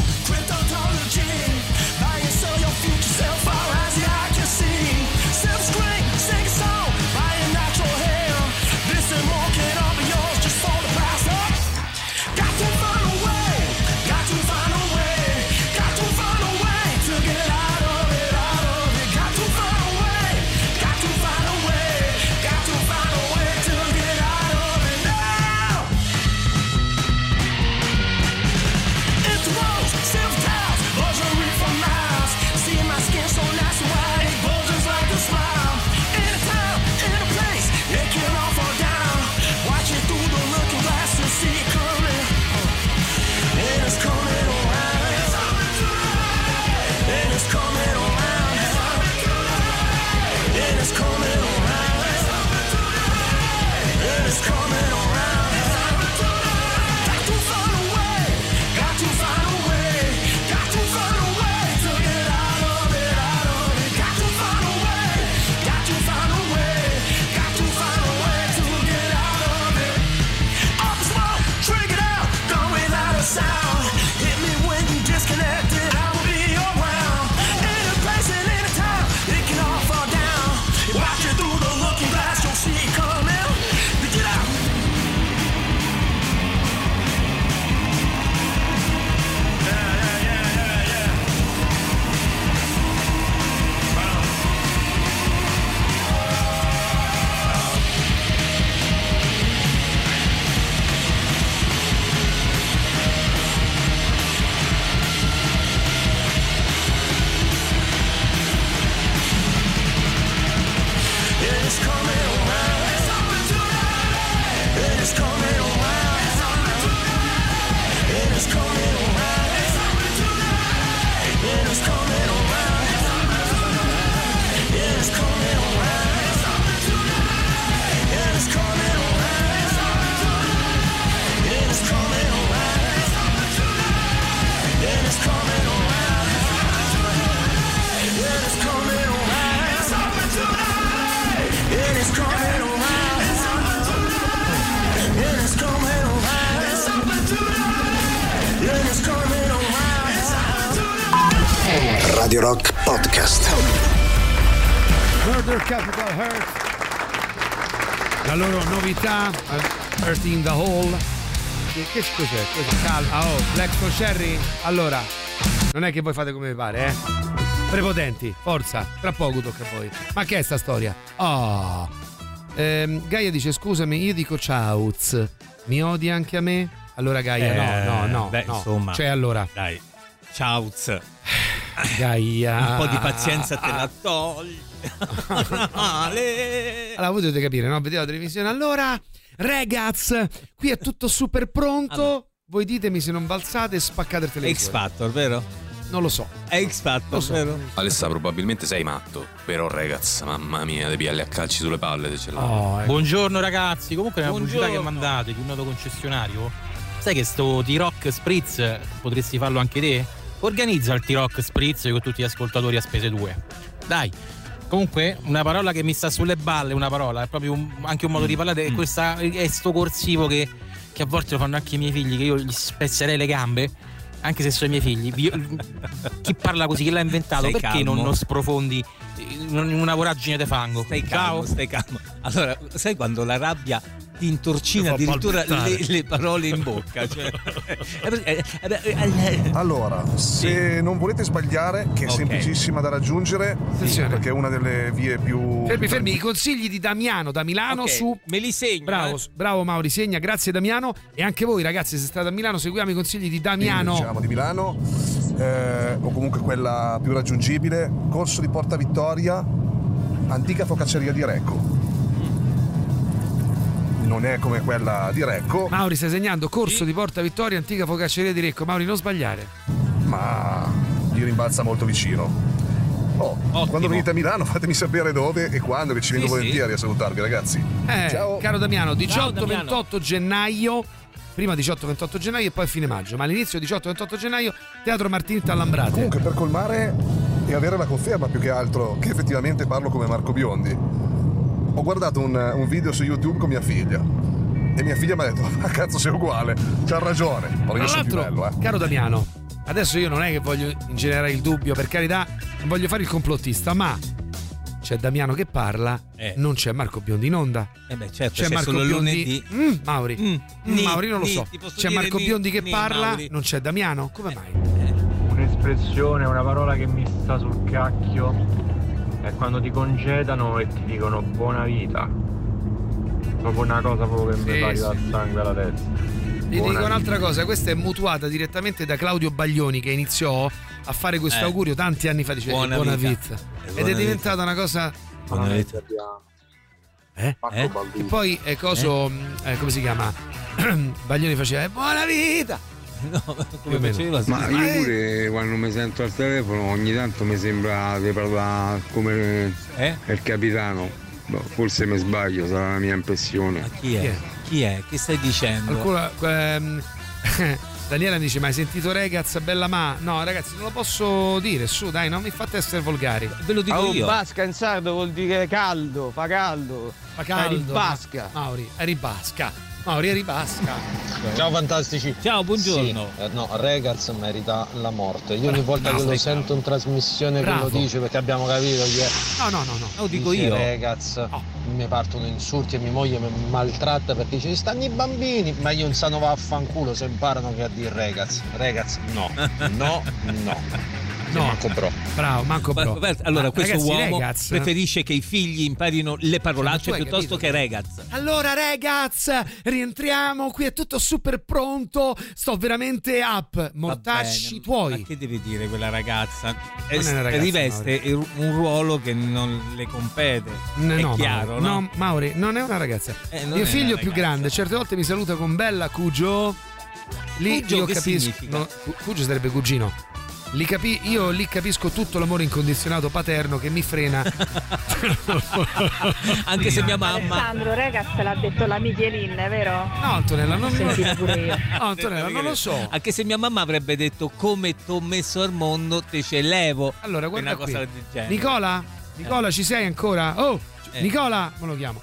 Calma. Oh, Black for Sherry. Allora, non è che voi fate come vi pare, eh? Prepotenti, forza, tra poco tocca a voi. Ma che è sta storia? Oh. Ehm, Gaia dice: Scusami, io dico ciao. Mi odi anche a me? Allora, Gaia, Eh, no, no, no. beh, no. insomma. Cioè, allora. Dai, ciao. [SIGHS] Gaia. Un po' di pazienza te la togli. [LAUGHS] Allora, voi dovete capire, no? Vedete la televisione. Allora, ragazzi, qui è tutto super pronto. Voi ditemi se non balzate e spaccate il X televisore. Factor, vero? Non lo so. È X Factor, so. vero? Alessa, probabilmente sei matto. Però, ragazzi, mamma mia, devi alle a calci sulle palle. Ce. Oh, ecco. Buongiorno ragazzi, comunque è una pubblicità che mandate di un noto concessionario. Sai che sto T-Rock Spritz potresti farlo anche te? Organizza il T-Rock Spritz con tutti gli ascoltatori a spese tue. Dai. Comunque, una parola che mi sta sulle balle, una parola, è proprio un- anche un modo di parlare, è, questa, è sto corsivo che, che a volte lo fanno anche i miei figli, che io gli spezzerei le gambe, anche se sono i miei figli. Io- chi parla così, chi l'ha inventato, Stai perché non, calmo. non sprofondi in una voragine di fango? Stai Ciao. calmo, stai calmo. Allora, sai quando la rabbia ti intorcina addirittura le, le parole in bocca? Cioè, [LAUGHS] eh, eh, eh, Allora, se non volete sbagliare, che è Ok. semplicissima da raggiungere, Attenzione. perché è una delle vie più. Fermi, fermi, i consigli di Damiano da Milano Ok, su. Me li segno. Bravo, eh. bravo Mauri, segna, grazie Damiano. E anche voi, ragazzi, se state a Milano, seguiamo i consigli di Damiano. Diciamo di Milano, eh, o comunque quella più raggiungibile, corso di Porta Vittoria, antica focacceria di Recco. Non è come quella di Recco, Mauri, stai segnando corso di Porta Vittoria, antica focacceria di Recco. Mauri, non sbagliare. ma gli rimbalza molto vicino. Oh, quando venite a Milano fatemi sapere dove e quando, che ci vengo Sì, sì. volentieri a salutarvi, ragazzi. Eh, Ciao. caro Damiano, Ciao, Damiano. 18-28 gennaio. Prima 18-28 gennaio e poi fine maggio, ma all'inizio 18-28 gennaio Teatro Martinetta Lambrate. Comunque, per colmare e avere la conferma più che altro che effettivamente parlo come Marco Biondi, ho guardato un, un video su YouTube con mia figlia. E mia figlia mi ha detto: Ma cazzo, sei uguale, c'ha ragione. Ma io sono più bello, eh. caro Damiano, adesso io non è che voglio ingenerare il dubbio, per carità, non voglio fare il complottista, ma c'è Damiano che parla, Eh. non c'è Marco Biondi in onda. Eh beh, certo, c'è, c'è Marco solo Biondi. lunedì. Mm, Mauri. Mm, Mm, ni, Mauri non lo ni, so. C'è Marco ni, Biondi che ni, parla, Mauri. non c'è Damiano. Come mai? Un'espressione, una parola che mi sta sul cacchio è quando ti congedano e ti dicono buona vita. Proprio una cosa proprio che Sì, mi fa sì. dal sangue alla testa. Vi Buona dico vita. un'altra cosa, questa è mutuata direttamente da Claudio Baglioni che iniziò a fare questo Eh. augurio tanti anni fa, diceva Buona buona, vita. vita. Eh, Ed buona è vita. diventata una cosa... Buona vita. Eh? Eh? E poi è coso, mh, eh, come si chiama? [CLEARS THROAT] Baglioni faceva "Eh, buona vita! [LAUGHS] come o meno. faceva? Ma Ma io pure quando mi sento al telefono ogni tanto mi sembra di parlare come Eh? il capitano. Boh, forse mi sbaglio, sarà la mia impressione. Chi è? Chi è? Che stai dicendo? Qualcuno, ehm, [LAUGHS] Daniela mi dice: Ma hai sentito Regaz, bella ma? No, ragazzi, non lo posso dire. Su, dai, non mi fate essere volgari. Ve lo Oh, basca in sardo vuol dire caldo, fa caldo. Fa caldo. Eri basca. Mauri, eri basca. Mauri, eri basca. Ciao fantastici. Ciao, buongiorno. Sì, eh, no, Regaz merita la morte. Io ogni volta no, che lo sento in trasmissione Bravo. che lo dice perché abbiamo capito che è No, no, no, no. Lo dico dice io. Regaz, mi partono insulti e mia moglie mi maltratta perché dice stanno i bambini, ma io non sanno vaffanculo se imparano che a dire Regaz. Regaz [LAUGHS] no, no, no. No. Manco bro. Bravo, manco bro. Beh, Allora, Ma, questo ragazzi, uomo Regaz- preferisce che i figli imparino le parolacce hai piuttosto capito? che regaz. Allora, ragazzi, rientriamo. Qui è tutto super pronto. Sto veramente up. Mortacci bene, tuoi. Ma che deve dire quella ragazza? Non è una ragazza, riveste un ruolo che non le compete. No, è no, chiaro, Mauri, no? no, Mauri, non è una ragazza. Eh, Mio figlio più grande, certe volte mi saluta con bella Cugio. Lì Cugio io che capisco. significa? no, Cu- Cugio sarebbe cugino. Li capi- io lì capisco tutto l'amore incondizionato paterno che mi frena. [LAUGHS] Anche se mia mamma. Alessandro, ragazzi, l'ha detto la Michelin, vero? No, Antonella, non io. [LAUGHS] No, Antonella, non lo so. Anche se mia mamma avrebbe detto come t'ho messo al mondo, te ce levo. Allora, guarda una qui. cosa del genere. Nicola? Nicola, ci sei ancora? Oh, Eh. Nicola, me lo chiamo.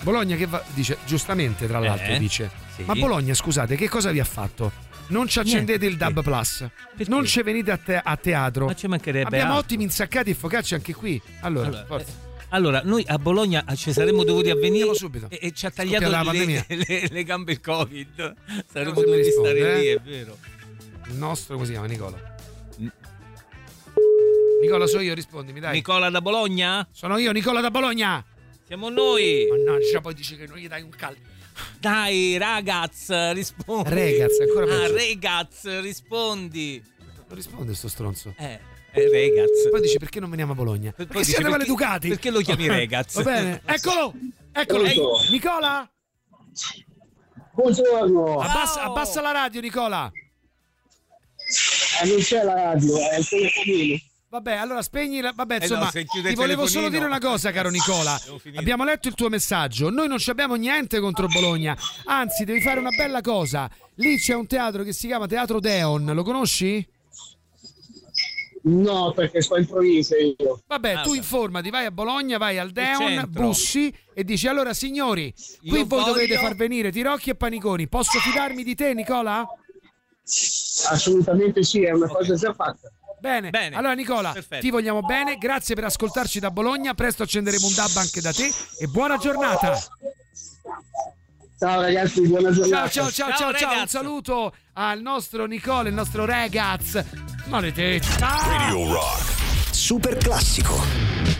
Bologna che va, dice, giustamente tra l'altro Eh, dice, sì. ma Bologna scusate che cosa vi ha fatto? Non ci accendete il Dub Plus, non ci venite a, te- a teatro. Ma ci mancherebbe Abbiamo altro. ottimi insaccati e focacci anche qui. Allora, Allora, forza. Allora, noi a Bologna ci saremmo dovuti avvenire e, e ci ha tagliato le, le- le gambe il Covid. Saremmo dovuti risponde, stare lì, eh. è vero. il nostro come si chiama Nicola? Nicola, so io, rispondimi, dai. Nicola da Bologna? Sono io, Nicola da Bologna. Siamo noi. Mannaggia, poi dice che non gli dai un caldo. Dai, ragaz, rispondi. Regaz, ancora Ah, regaz, rispondi. Non risponde sto stronzo. Eh, eh, regaz. Poi dice perché non veniamo a Bologna? Perché siete perché- maleducati. perché lo chiami [LAUGHS] Regaz? Va bene. [LAUGHS] Eccolo. Eccolo. Ehi, Nicola. Buongiorno. Abbassa, abbassa la radio, Nicola. Eh, non c'è la radio, è il telefonino. Vabbè, allora spegni la... Vabbè, Eh no, insomma, se chiude ti volevo solo dire una cosa, caro Nicola. Abbiamo letto il tuo messaggio. Noi non ci abbiamo niente contro Bologna. Anzi, devi fare una bella cosa. Lì c'è un teatro che si chiama Teatro Deon. Lo conosci? No, perché sto in provincia io. Vabbè, Ah, tu informati, vai a Bologna, vai al Deon, bussi e dici allora signori, qui Io voi voglio- dovete far venire Tirocchi e Paniconi. Posso fidarmi di te, Nicola? Assolutamente sì, è una cosa già fatta. Bene. allora Nicola, ti vogliamo bene, grazie per ascoltarci da Bologna, presto accenderemo un dub anche da te e buona giornata. Ciao ragazzi, buona giornata. Ciao ciao ciao ciao, ciao. un saluto al nostro Nicola, il nostro ragaz. Maledetta. Radio Rock. Super classico.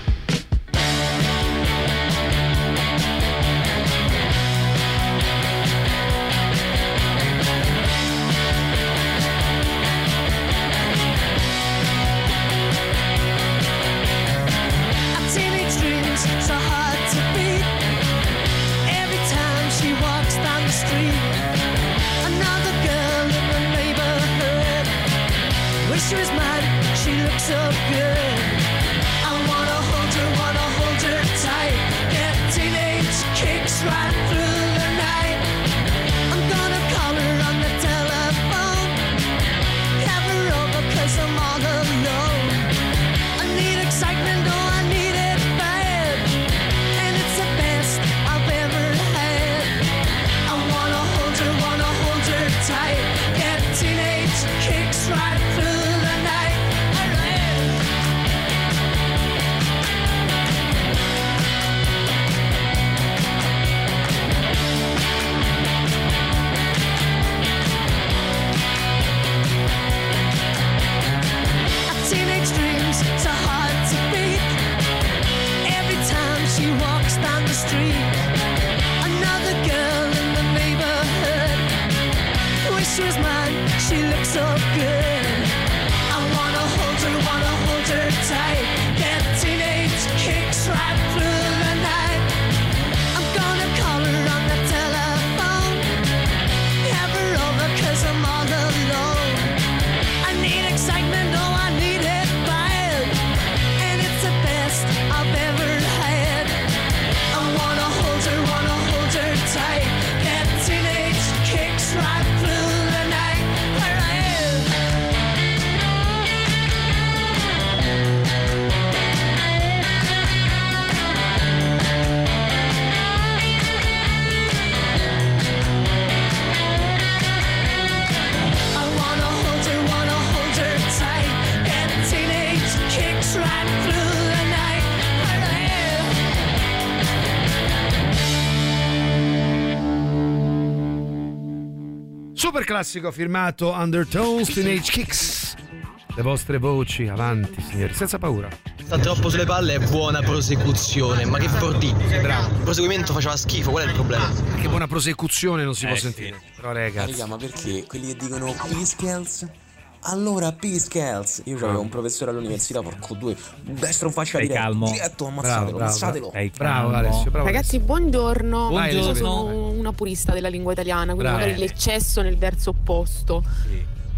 She was mine, she looks so good. Super classico firmato Undertones Teenage Kicks. Le vostre voci, avanti signori, senza paura. Sta troppo sulle palle è buona prosecuzione, ma che fortì. Bravo. Il proseguimento faceva schifo, qual è il problema? Che buona prosecuzione non si Eh, può sì. sentire. Però ragazzi. Raga, ma perché quelli che dicono Piscals? Allora Piscals Io avevo un professore all'università, porco due, destro in faccia diretto, calmo. diretto, ammazzatelo, bravo, ammazzatelo. bravo. Bravo, Alessio, bravo. Ragazzi, buongiorno. Vai, Io sono una purista della lingua italiana, quindi Brava. magari l'eccesso nel verso opposto.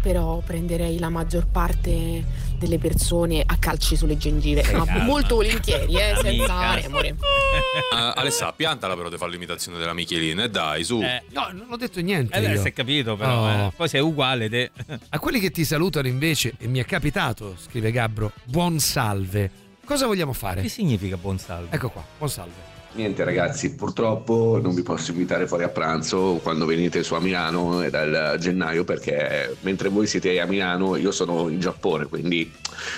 Però prenderei la maggior parte delle persone a calci sulle gengive. Calma. molto volentieri, eh, senza remore. [LAUGHS] Ah, Alessà, piantala però di fare l'imitazione della Michelin, e dai, su. No, non ho detto niente. Eh, si è capito, però. Oh. eh. Poi sei uguale te. A quelli che ti salutano invece, e mi è capitato, scrive Gabbro, buon salve. Cosa vogliamo fare? Che significa buon salve? Ecco qua, buon salve. Niente ragazzi, purtroppo non vi posso invitare fuori a pranzo quando venite su a Milano e dal gennaio perché mentre voi siete a Milano io sono in Giappone, quindi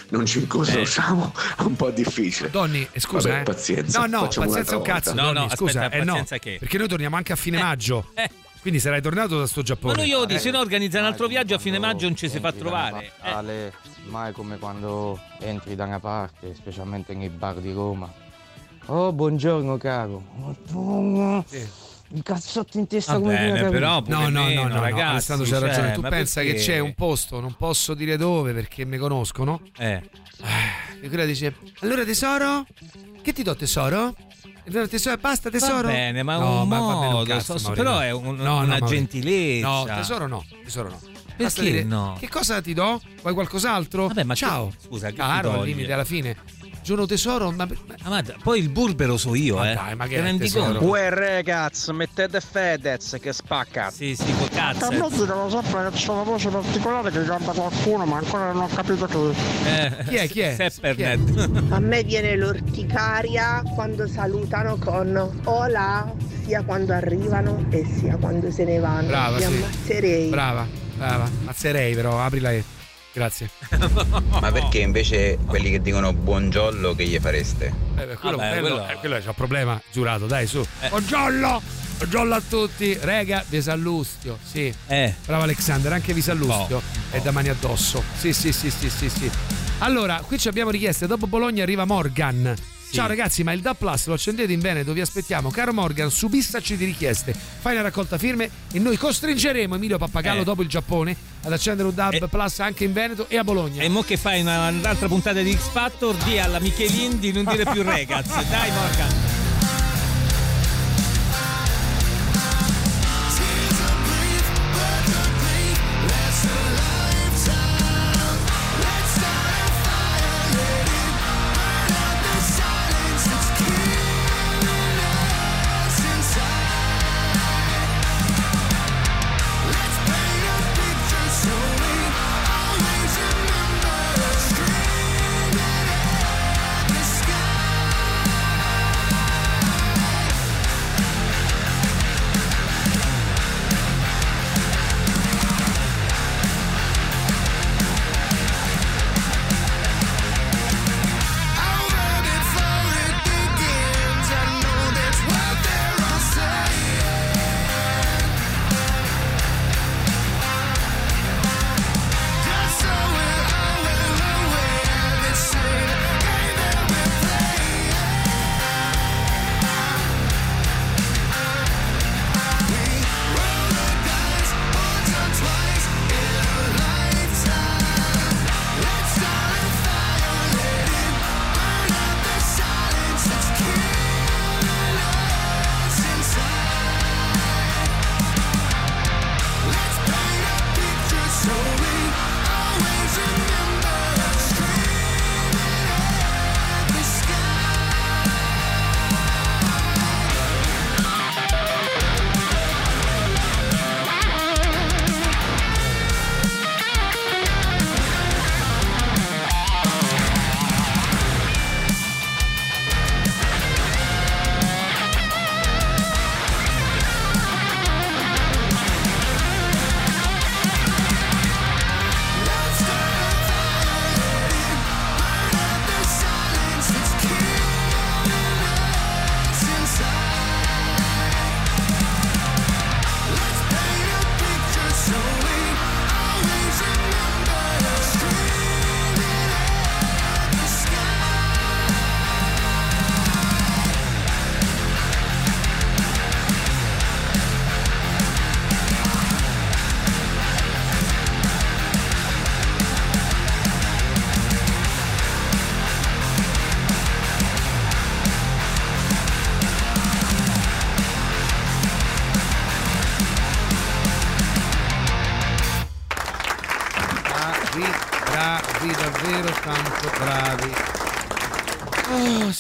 non ci incrociamo, è un po' difficile. Donny, eh, scusa, Vabbè, eh. pazienza. No, no, facciamo pazienza un cazzo. volta. Donny, scusa, aspetta, eh, no, pazienza che? perché noi torniamo anche a fine maggio. Quindi sarai tornato da sto Giappone. Ma noi io di Eh. se no organizza un altro viaggio a fine maggio non ci si fa trovare. Eh. Natale, mai come quando entri da una parte, specialmente nei bar di Roma. Oh, buongiorno caro. Madonna. Il cazzotto in testa Va come bene, però no, no, no, no, no, ragazzi, Alessandro c'ha cioè, ragione. Tu ma pensa perché? che c'è un posto, non posso dire dove perché mi conoscono. Eh. E quella dice: Allora, tesoro? Che ti do, tesoro? Allora, tesoro, basta, tesoro. Va bene, ma è No, un va bene un modo, cazzo, so- però è un- No, no, una Maurizio. gentilezza. No, tesoro no, tesoro no. Perché dire, no? Che cosa ti do? Vuoi qualcos'altro? Vabbè, ma Ciao. che- scusa, che Caro, al limite alla fine. Giuro tesoro, ma, ma poi il burbero so io, Ma eh. dai, ma che rendi tesoro? conto? Uè ragazzi, mettete Fedez che spacca. Sì, sì, col cazzo. A me dicono sempre che c'è una voce particolare che canta qualcuno, ma ancora non ho capito chi. Eh, Chi è, chi è? Seppernet. A me viene l'orticaria quando salutano con hola, sia quando arrivano e sia quando se ne vanno. Brava, Mi sì. ammazzerei. Brava, brava. Mazzerei però, aprila e. Grazie. [LAUGHS] Ma perché invece quelli che dicono buongiorno che gli fareste? Eh, beh, quello, Vabbè, quello, quello- eh, quello c'è un problema, giurato, dai, su. Buongiorno! Buongiorno a tutti, rega, Vesallustio, sì. Eh. Bravo Alexander, anche Visallustio è da mani addosso. Sì, sì, sì, sì, sì, sì. Allora, qui ci abbiamo richieste, dopo Bologna arriva Morgan. Ciao ragazzi, ma il DA Plus lo accendete in Veneto, vi aspettiamo. Caro Morgan, subissaci di richieste. Fai una raccolta firme e noi costringeremo Emilio Pappagallo Eh. dopo il Giappone ad accendere un DAB Plus anche in Veneto e a Bologna. E mo che fai una- un'altra puntata di X Factor, di alla Michelin di non dire più [LAUGHS] ragazzi. Dai, Morgan.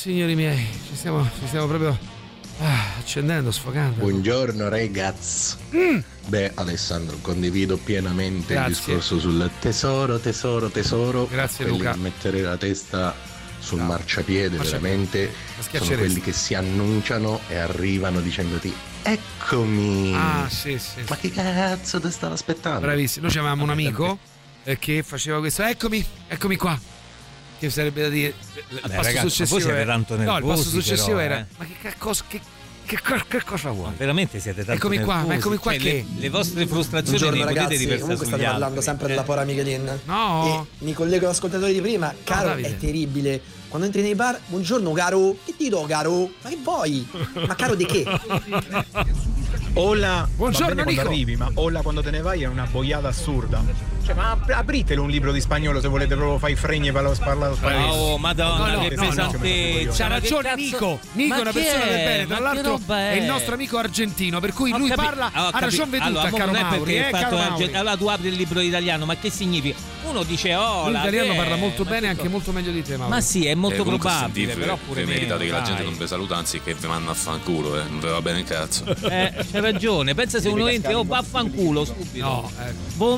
Signori miei, ci stiamo, ci stiamo proprio ah, accendendo, sfogando. Buongiorno ragazzi. Mm. Beh Alessandro, condivido pienamente Grazie. il discorso sul tesoro, tesoro, tesoro. Grazie, Quelli Luca. mettere la testa sul marciapiede, Marciapiede. veramente sono quelli che si annunciano e arrivano dicendoti eccomi. Ah, sì, sì. Ma che cazzo ti stavo aspettando? Bravissimo. Noi avevamo un amico eh, che faceva questo. Eccomi, eccomi qua. Che sarebbe da dire. Il Vabbè, passo ragazzi, ma voi successivo siete era- tanto No, il passo nervosi, successivo però, era. eh. Ma che, ca- cosa, che, che, co- che cosa vuoi? Veramente siete tanto Eccomi qua, ma nervosi. eccomi qua Cioè, che? le, le vostre frustrazioni Buongiorno le potete ragazzi, riversare comunque state parlando altri. sempre Eh. della Pora Michelin. No. E mi collego all'ascoltatore di prima. Caro, Davide. è terribile. Quando entri nei bar, buongiorno caro. Che ti do caro? Ma che vuoi? Ma caro di che? Ola, Buongiorno, quando arrivi, ma Ola quando te ne vai è una boiata assurda. Cioè, ma ap- apritelo un libro di spagnolo se volete proprio fare i fregni per lo parlare spagnolo. Oh, madonna, che pesantezza. C'ha Ma che ragione Nico. Nico è una persona del bene. Tra l'altro è il nostro amico argentino, per cui lui parla Ah, ho ha capi- ragione veduta, allora, caro non è Mauri. perché Eh, caro Mauri. Allora tu apri il libro italiano, ma che significa? Uno dice oh, l'italiano parla molto bene, che anche molto meglio di te, Mauri. Ma sì, è molto Eh, probabile, però pure meritate che la gente non vi saluta, anzi che vi manda a fanculo, eh. non vi va bene il cazzo. Eh, c'è ragione, pensa se uno entra, oh vaffanculo subito. No, ecco. Voi lo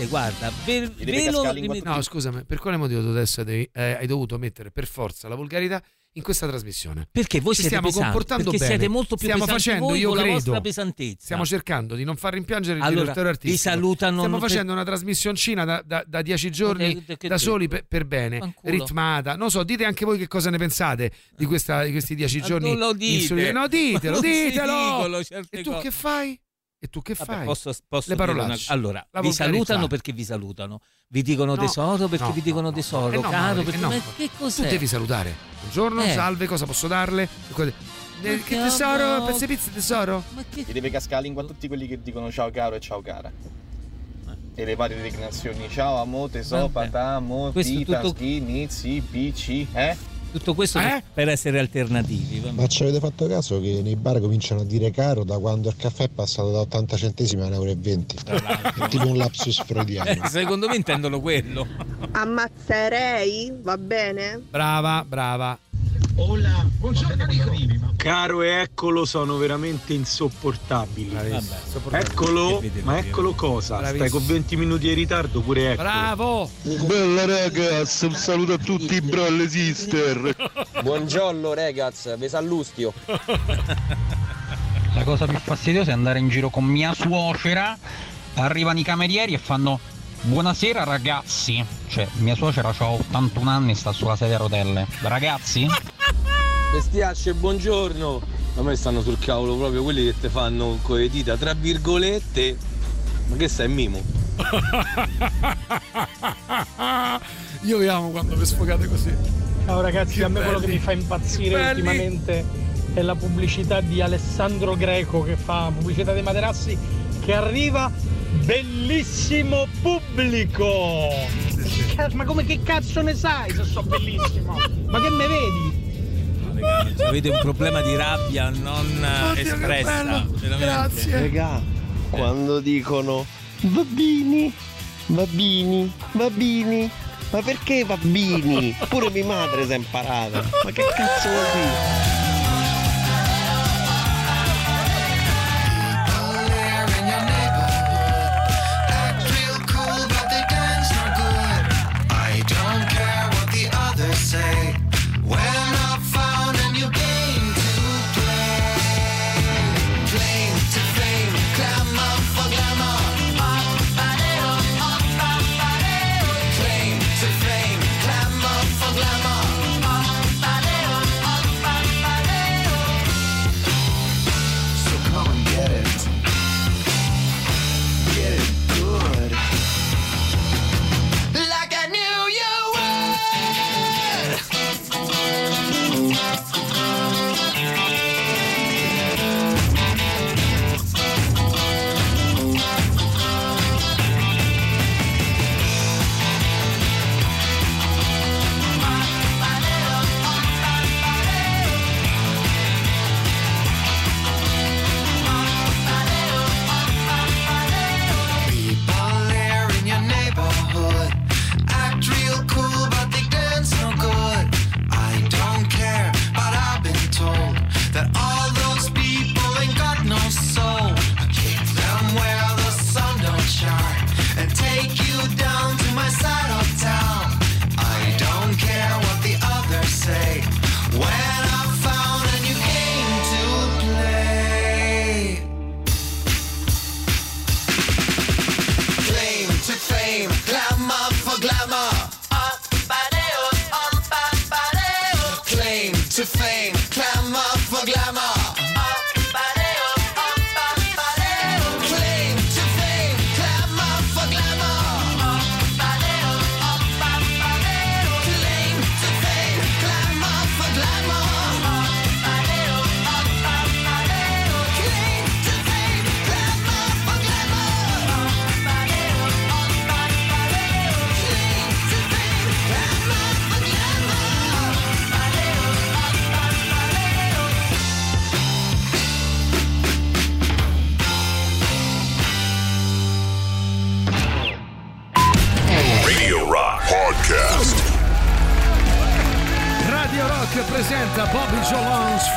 meritereste, guarda. Ve, ve lo No, scusami, per quale motivo tu adesso devi- eh, hai dovuto mettere per forza la volgarità in questa trasmissione? Perché voi Ci siete stiamo pesanti, comportando perché bene. siete molto più stiamo facendo, voi io credo, pesantezza. Stiamo cercando di non far rimpiangere il Allora, direttore vi artistico. salutano Stiamo per- facendo una trasmissioncina da, da, da dieci giorni che- che da soli per, per bene, Fanculo. ritmata. Non so, dite anche voi che cosa ne pensate di, questa- di questi dieci giorni. non lo dite. No, ditelo, [LAUGHS] ditelo. dicono e tu cose. che fai? E tu che Vabbè, fai? posso, posso Le parolacce. una- Allora, La vi salutano perché vi salutano. Vi dicono No, tesoro perché no, vi dicono tesoro, Eh no, caro perché eh no. ma che cos'è? Tu devi salutare. Buongiorno, Eh. salve, cosa posso darle? E Eh, che che tesoro? Pezzi pizza, tesoro? Ti deve cascare la lingua a tutti quelli che dicono ciao caro e ciao cara. E le varie declinazioni. Ciao amo, tesoro, Vabbè. patà, mo, Questo tita, tutto- schi, nizi, PC, eh? Tutto questo per- per essere alternativi. va Ma ci avete fatto caso che nei bar cominciano a dire caro da quando il caffè è passato da 80 centesimi a 1,20 euro? È tipo un lapsus freudiano. Eh, [LAUGHS] Secondo me intendono quello. Ammazzerei, va bene? Brava, brava. Ola, buongiorno Caro e eccolo sono veramente insopportabili. Eccolo, ma eccolo cosa? Stai Bravissimo. con 20 minuti di ritardo pure eccolo. Bravo! Bella ragazzi, un saluto a tutti i brolle sister. [LAUGHS] Buongiorno ragazzi, vi sallustio. La cosa più fastidiosa è andare in giro con mia suocera, arrivano i camerieri e fanno Buonasera ragazzi. Cioè, mia suocera ha 81 anni e sta sulla sedia a rotelle. Ragazzi? Bestiacce, buongiorno. A me stanno sul cavolo proprio quelli che te fanno con le dita, tra virgolette. Ma che sei mimo? [LAUGHS] Io vi amo quando vi sfogate così. Ciao ragazzi, Che a me quello che belli. mi fa impazzire Belli. ultimamente è la pubblicità di Alessandro Greco che fa pubblicità dei materassi che arriva bellissimo pubblico. Ma come che cazzo ne sai se so bellissimo? Ma che me vedi? Avete un problema di rabbia non eh, espressa. veramente. Regà, quando dicono bambini, bambini, bambini, ma perché bambini? Pure mia madre si è imparata. Ma che cazzo vuol dire?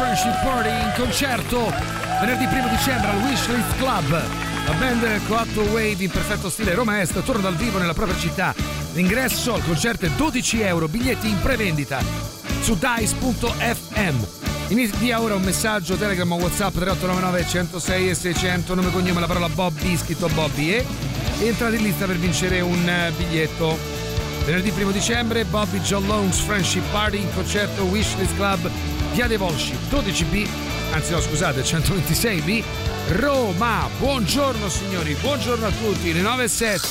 Friendship Party in concerto venerdì 1 dicembre al Wishlist Club. La band Coatto Wave in perfetto stile Roma Est torna dal vivo nella propria città. L'ingresso al concerto è 12 euro, biglietti in prevendita su dice.fm. Invia ora un messaggio Telegram o WhatsApp 3899 106 e 600 nome cognome la parola Bobby scritto Bobby e entrate in lista per vincere un eh, biglietto. Venerdì 1 dicembre Bobby John Lone's Friendship Party in concerto Wishlist Club Via dei Volsci 12B anzi no scusate 126B Roma buongiorno signori buongiorno a tutti le 9 e 7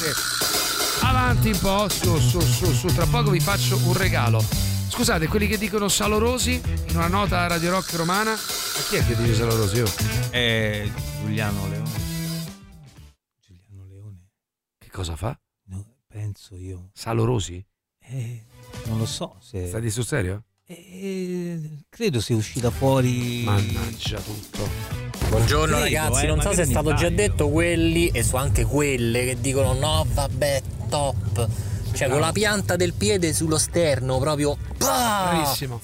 avanti un po' su su su su tra poco vi faccio un regalo scusate quelli che dicono Salorosi in una nota Radio Rock romana a chi è che dice Salorosi? Oh? Eh, Giuliano Leone. che cosa fa? Penso io. Salorosi? Eh, non lo so se. stai di sul serio? Credo sia uscita fuori. Mannaggia tutto. Buongiorno Credo, ragazzi, eh, non so se è stato già sbaglio. detto quelli e so anche quelle che dicono no vabbè top. Cioè con la pianta del piede sullo sterno proprio. bah! Bravissimo.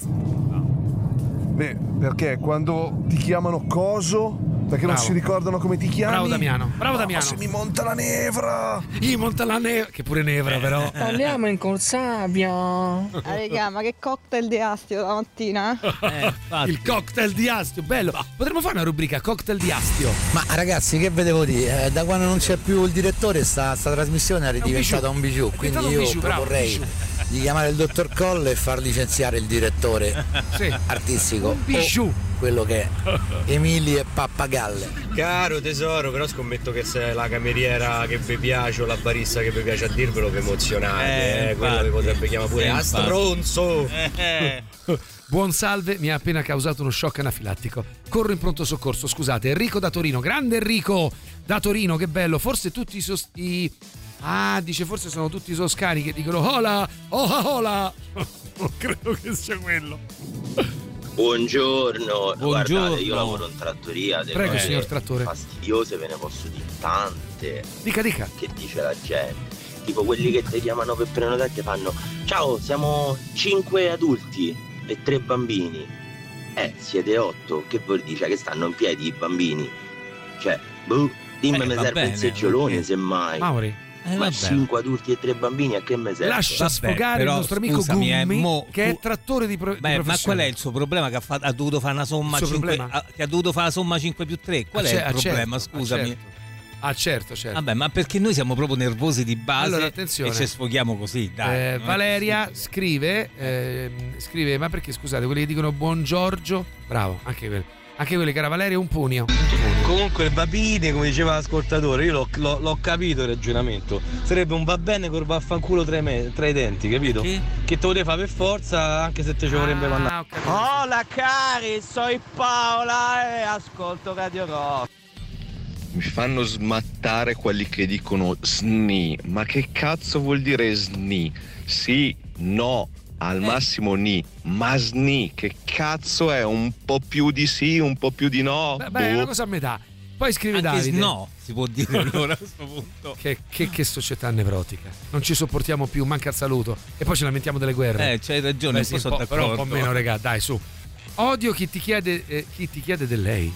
Beh, perché quando ti chiamano coso? Perché non Bravo. si ricordano come ti chiami? Bravo Damiano, bravo No, Damiano. se mi monta la nevra! Gli monta la nevra, che pure nevra però. Andiamo in Corsabia. Ah, raga, ma che cocktail di astio la mattina? [LAUGHS] Il cocktail di astio, bello. Potremmo fare una rubrica cocktail di astio. Ma ragazzi, che ve devo dire? Eh, da quando non c'è più il direttore, sta, sta trasmissione è ridiventata un bijou. Quindi un io bijou, bravo, proporrei bijou. di chiamare il dottor Colle e far licenziare il direttore Sì. artistico. Un bijou. o quello che è [LAUGHS] Emili e Pappagalle. Caro tesoro, però scommetto che se è la cameriera che vi piace o la barista che vi piace a dirvelo vi emozionate, Eh, eh, quello che potrebbe chiamare pure Eh, a stronzo. [LAUGHS] Buon salve, mi ha appena causato uno shock anafilattico. Corro in pronto soccorso, scusate. Enrico da Torino, grande Enrico da Torino, che bello. Forse tutti i sos- i- Ah, dice forse sono tutti i toscani che dicono hola, oh hola. [LAUGHS] non credo che sia quello. Buongiorno. Buongiorno. guardate io lavoro in trattoria, Prego, signor Trattore. fastidiose ve ne posso dire tante. Dica, dica. Che dice la gente. Tipo quelli che ti chiamano per prenotare e fanno Ciao, siamo cinque adulti e tre bambini. Eh, siete otto, che vuol dire? Cioè, che stanno in piedi i bambini? Cioè, boh, dimmi Eh, mi serve bene, il seggiolone ok. semmai. Mauri. Eh, Ma vabbè. cinque adulti e tre bambini a che mi serve? Lascia Vabbè, sfogare però, il nostro amico scusami, eh, Gummi, mo che è trattore di, pro- di Beh, ma professione. qual è il suo problema? Che ha, fatto- ha dovuto fare una somma Il suo 5 problema? ha- che ha dovuto fare la somma 5 più 3. Qual Ah, è il ah, problema? certo, Scusami. ah, certo. Ah, certo, certo. Vabbè, ma perché noi siamo proprio nervosi di base Allora, attenzione. e ci sfoghiamo così, dai. Eh, Valeria scrive, ehm, scrive, ma perché scusate, quelli che dicono buon Giorgio, bravo, anche quelli, anche quelli cara Valeria, un punio. Comunque va bene, come diceva l'ascoltatore, io l'ho, l'ho- l'ho capito il ragionamento. Sarebbe un va bene col vaffanculo tra i, me- tra i denti, capito? Che te lo devi fare per forza, anche se te ci vorrebbe Ah, mandare. Hola cari, sono Paola e ascolto Radio Rock. Mi fanno smattare quelli che dicono sni. Ma che cazzo vuol dire sni? Sì, no, al massimo ni. Ma sni, che cazzo è? Un po' più di sì, un po' più di no? Beh, beh, è una Boh. cosa a metà. Poi scrive Anche Davide. no, si può dire [LAUGHS] allora a questo punto. Che, che- che società nevrotica. Non ci sopportiamo più, manca il saluto. E poi ci lamentiamo delle guerre. Eh, c'hai ragione, Beh, un sì, po' sono però un po' d'accordo. meno, regà, dai, su. Odio chi ti chiede, eh, chi ti chiede del lei.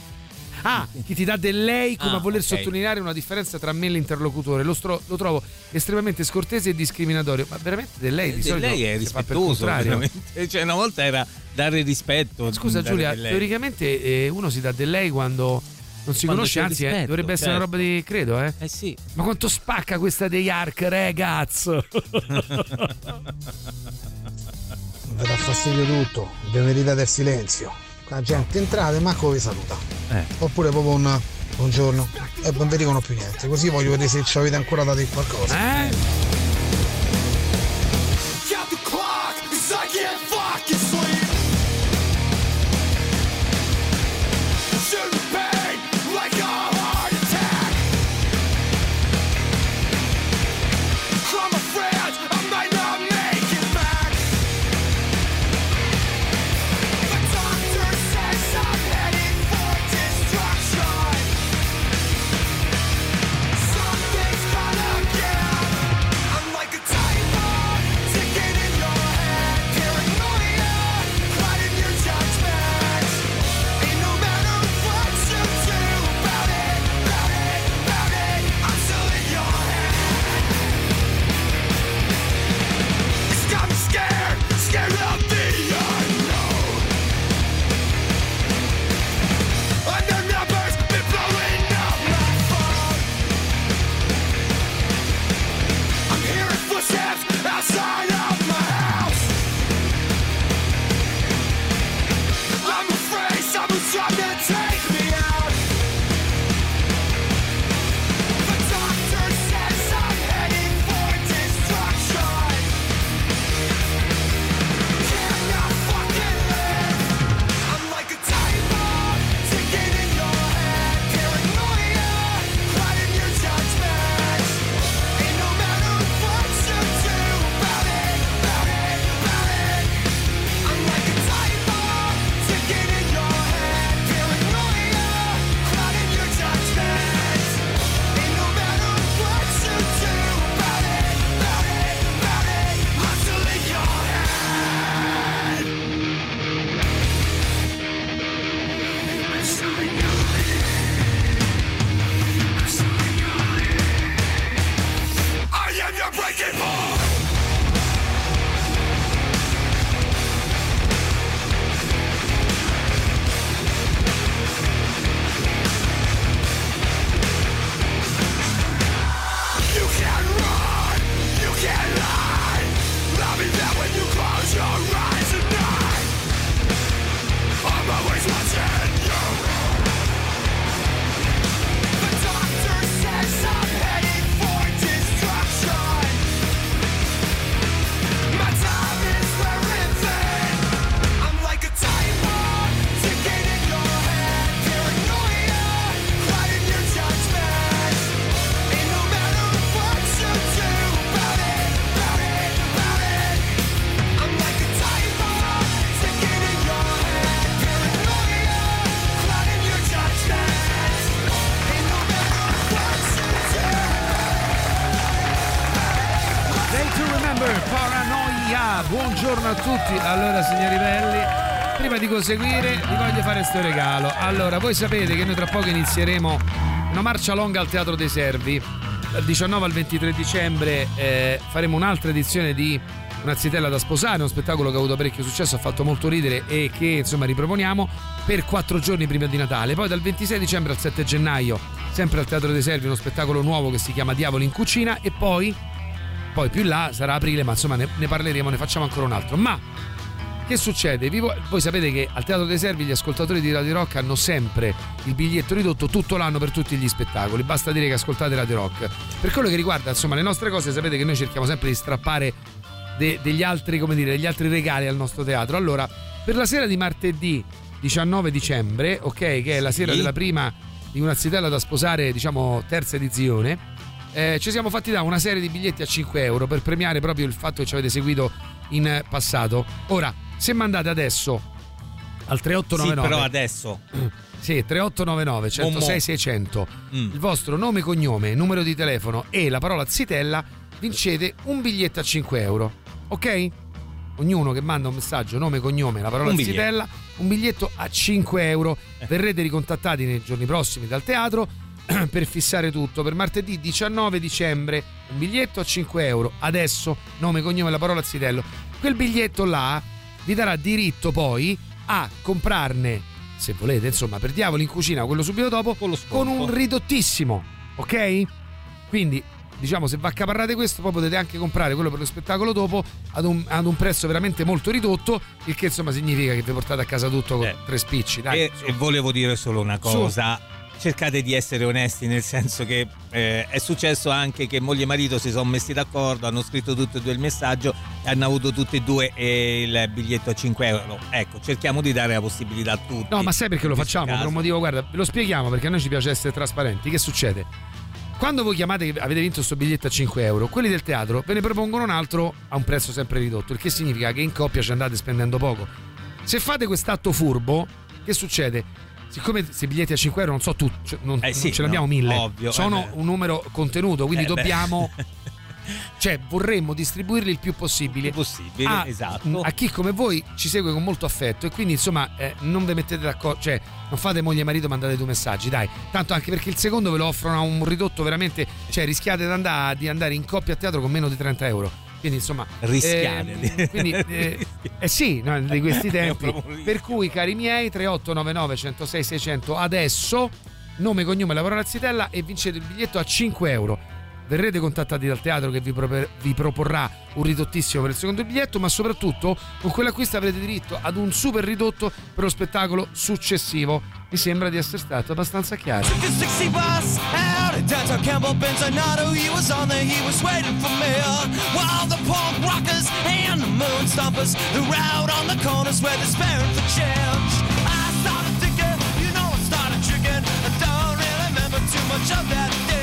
Ah, chi ti dà del lei come Ah, a voler ok. sottolineare una differenza tra me e l'interlocutore. Lo, stro- lo trovo estremamente scortese e discriminatorio. Ma veramente del lei di Eh, solito lei è rispettoso, veramente. [LAUGHS] Cioè, una volta era dare rispetto. Scusa dare Giulia, del teoricamente eh, uno si dà del lei quando non si Quando conosce, anzi eh, rispetto, dovrebbe essere una certo. roba di credo, eh? Eh sì. Ma quanto spacca questa dei Ark, ragazzi? Mi dà fastidio tutto, venerdì del silenzio. La gente entrate manco vi saluta. Eh. Oppure proprio un buongiorno e non vi dicono più niente. Così voglio vedere se ci avete ancora dato qualcosa. Eh? Proseguire vi voglio fare questo regalo. Allora, voi sapete che noi tra poco inizieremo una marcia longa al Teatro dei Servi. Dal 19 al 23 dicembre eh, faremo un'altra edizione di Una zitella da sposare, uno spettacolo che ha avuto parecchio successo, ha fatto molto ridere e che insomma riproponiamo per quattro giorni prima di Natale. Poi dal 26 dicembre al 7 gennaio, sempre al Teatro dei Servi, uno spettacolo nuovo che si chiama Diavoli in cucina e poi poi più là sarà aprile, ma insomma ne, ne parleremo, ne facciamo ancora un altro. Ma che succede? Vi vo- voi sapete che al Teatro dei Servi gli ascoltatori di Radio Rock hanno sempre il biglietto ridotto tutto l'anno per tutti gli spettacoli. Basta dire che ascoltate Radio Rock. Per quello che riguarda insomma le nostre cose, sapete che noi cerchiamo sempre di strappare de- degli altri, come dire, degli altri regali al nostro teatro. Allora, per la sera di martedì 19 dicembre, ok, che è la sera Sì. della prima di una zitella da sposare, diciamo terza edizione. eh, ci siamo fatti dare una serie di biglietti a 5 euro per premiare proprio il fatto che ci avete seguito in passato. Ora, se mandate adesso al 3899 Sì, però adesso. [CLEARS THROAT] Sì, 3899 106 600 il vostro nome, cognome, numero di telefono e la parola zitella vincete un biglietto a 5 euro. Ok? Ognuno che manda un messaggio, nome, cognome, la parola Un zitella, un biglietto a 5 euro. Verrete ricontattati nei giorni prossimi dal teatro [CLEARS THROAT] per fissare tutto. Per martedì 19 dicembre un biglietto a 5 euro. Adesso nome, cognome, la parola zitello. Quel biglietto là vi darà diritto poi a comprarne, se volete, insomma, per diavoli in cucina, quello subito dopo, con un ridottissimo, ok? Quindi diciamo se va accaparrate questo poi potete anche comprare quello per lo spettacolo dopo ad un, ad un prezzo veramente molto ridotto il che insomma significa che vi portate a casa tutto con tre spicci dai, E, su. e volevo dire solo una cosa. Cercate di essere onesti, nel senso che eh, è successo anche che moglie e marito si sono messi d'accordo, hanno scritto tutti e due il messaggio e hanno avuto tutti e due eh, il biglietto a 5 euro. Ecco, cerchiamo di dare la possibilità a tutti. No, ma sai perché lo facciamo? Per un caso. motivo, guarda, ve lo spieghiamo perché a noi ci piace essere trasparenti. Che succede? Quando voi chiamate che avete vinto questo biglietto a 5 euro, quelli del teatro ve ne propongono un altro a un prezzo sempre ridotto, il che significa che in coppia ci andate spendendo poco. Se fate quest'atto furbo, che succede? Siccome se i biglietti a 5 euro non so tu, cioè, non, Eh sì, non ce no, mille, ovvio, sono eh beh. un numero contenuto, quindi Eh dobbiamo [LAUGHS] cioè vorremmo distribuirli il più possibile, possibile, a, esatto. a chi come voi ci segue con molto affetto e quindi insomma eh, non vi mettete d'accordo cioè non fate moglie e marito mandate due messaggi dai. Tanto anche perché il secondo ve lo offrono a un ridotto veramente cioè rischiate di andare, di andare in coppia a teatro con meno di 30 euro quindi insomma Rischiate ehm, di- quindi [LAUGHS] eh, eh sì no, di questi tempi. per cui cari miei 3899 106 600 adesso nome cognome lavoro Razzitella e vincete il biglietto a 5 euro verrete contattati dal teatro che vi, proper- vi proporrà un ridottissimo per il secondo biglietto, ma soprattutto con quell'acquisto avrete diritto ad un super ridotto per lo spettacolo successivo. Mi sembra di essere stato abbastanza chiaro. Took a 60 bus out of downtown Campbell Benzinato. He was on there, he was waiting for me. While the punk rockers and the moon stompers who were out on the corners were despairing for change. I started thinking, you know, I started tricking. I don't really remember too much of that day.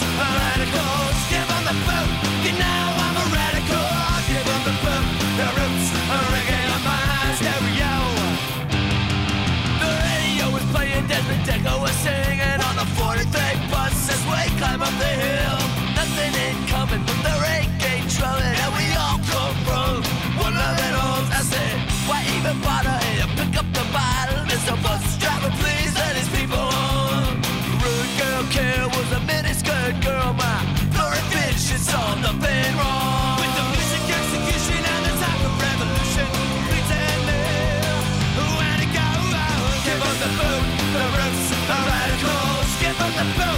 miniskirt girl, my blurry bitch, it's all nothing wrong. With the music execution and the type of revolution, to go. Give the boot, the roots, the radicals. Give up the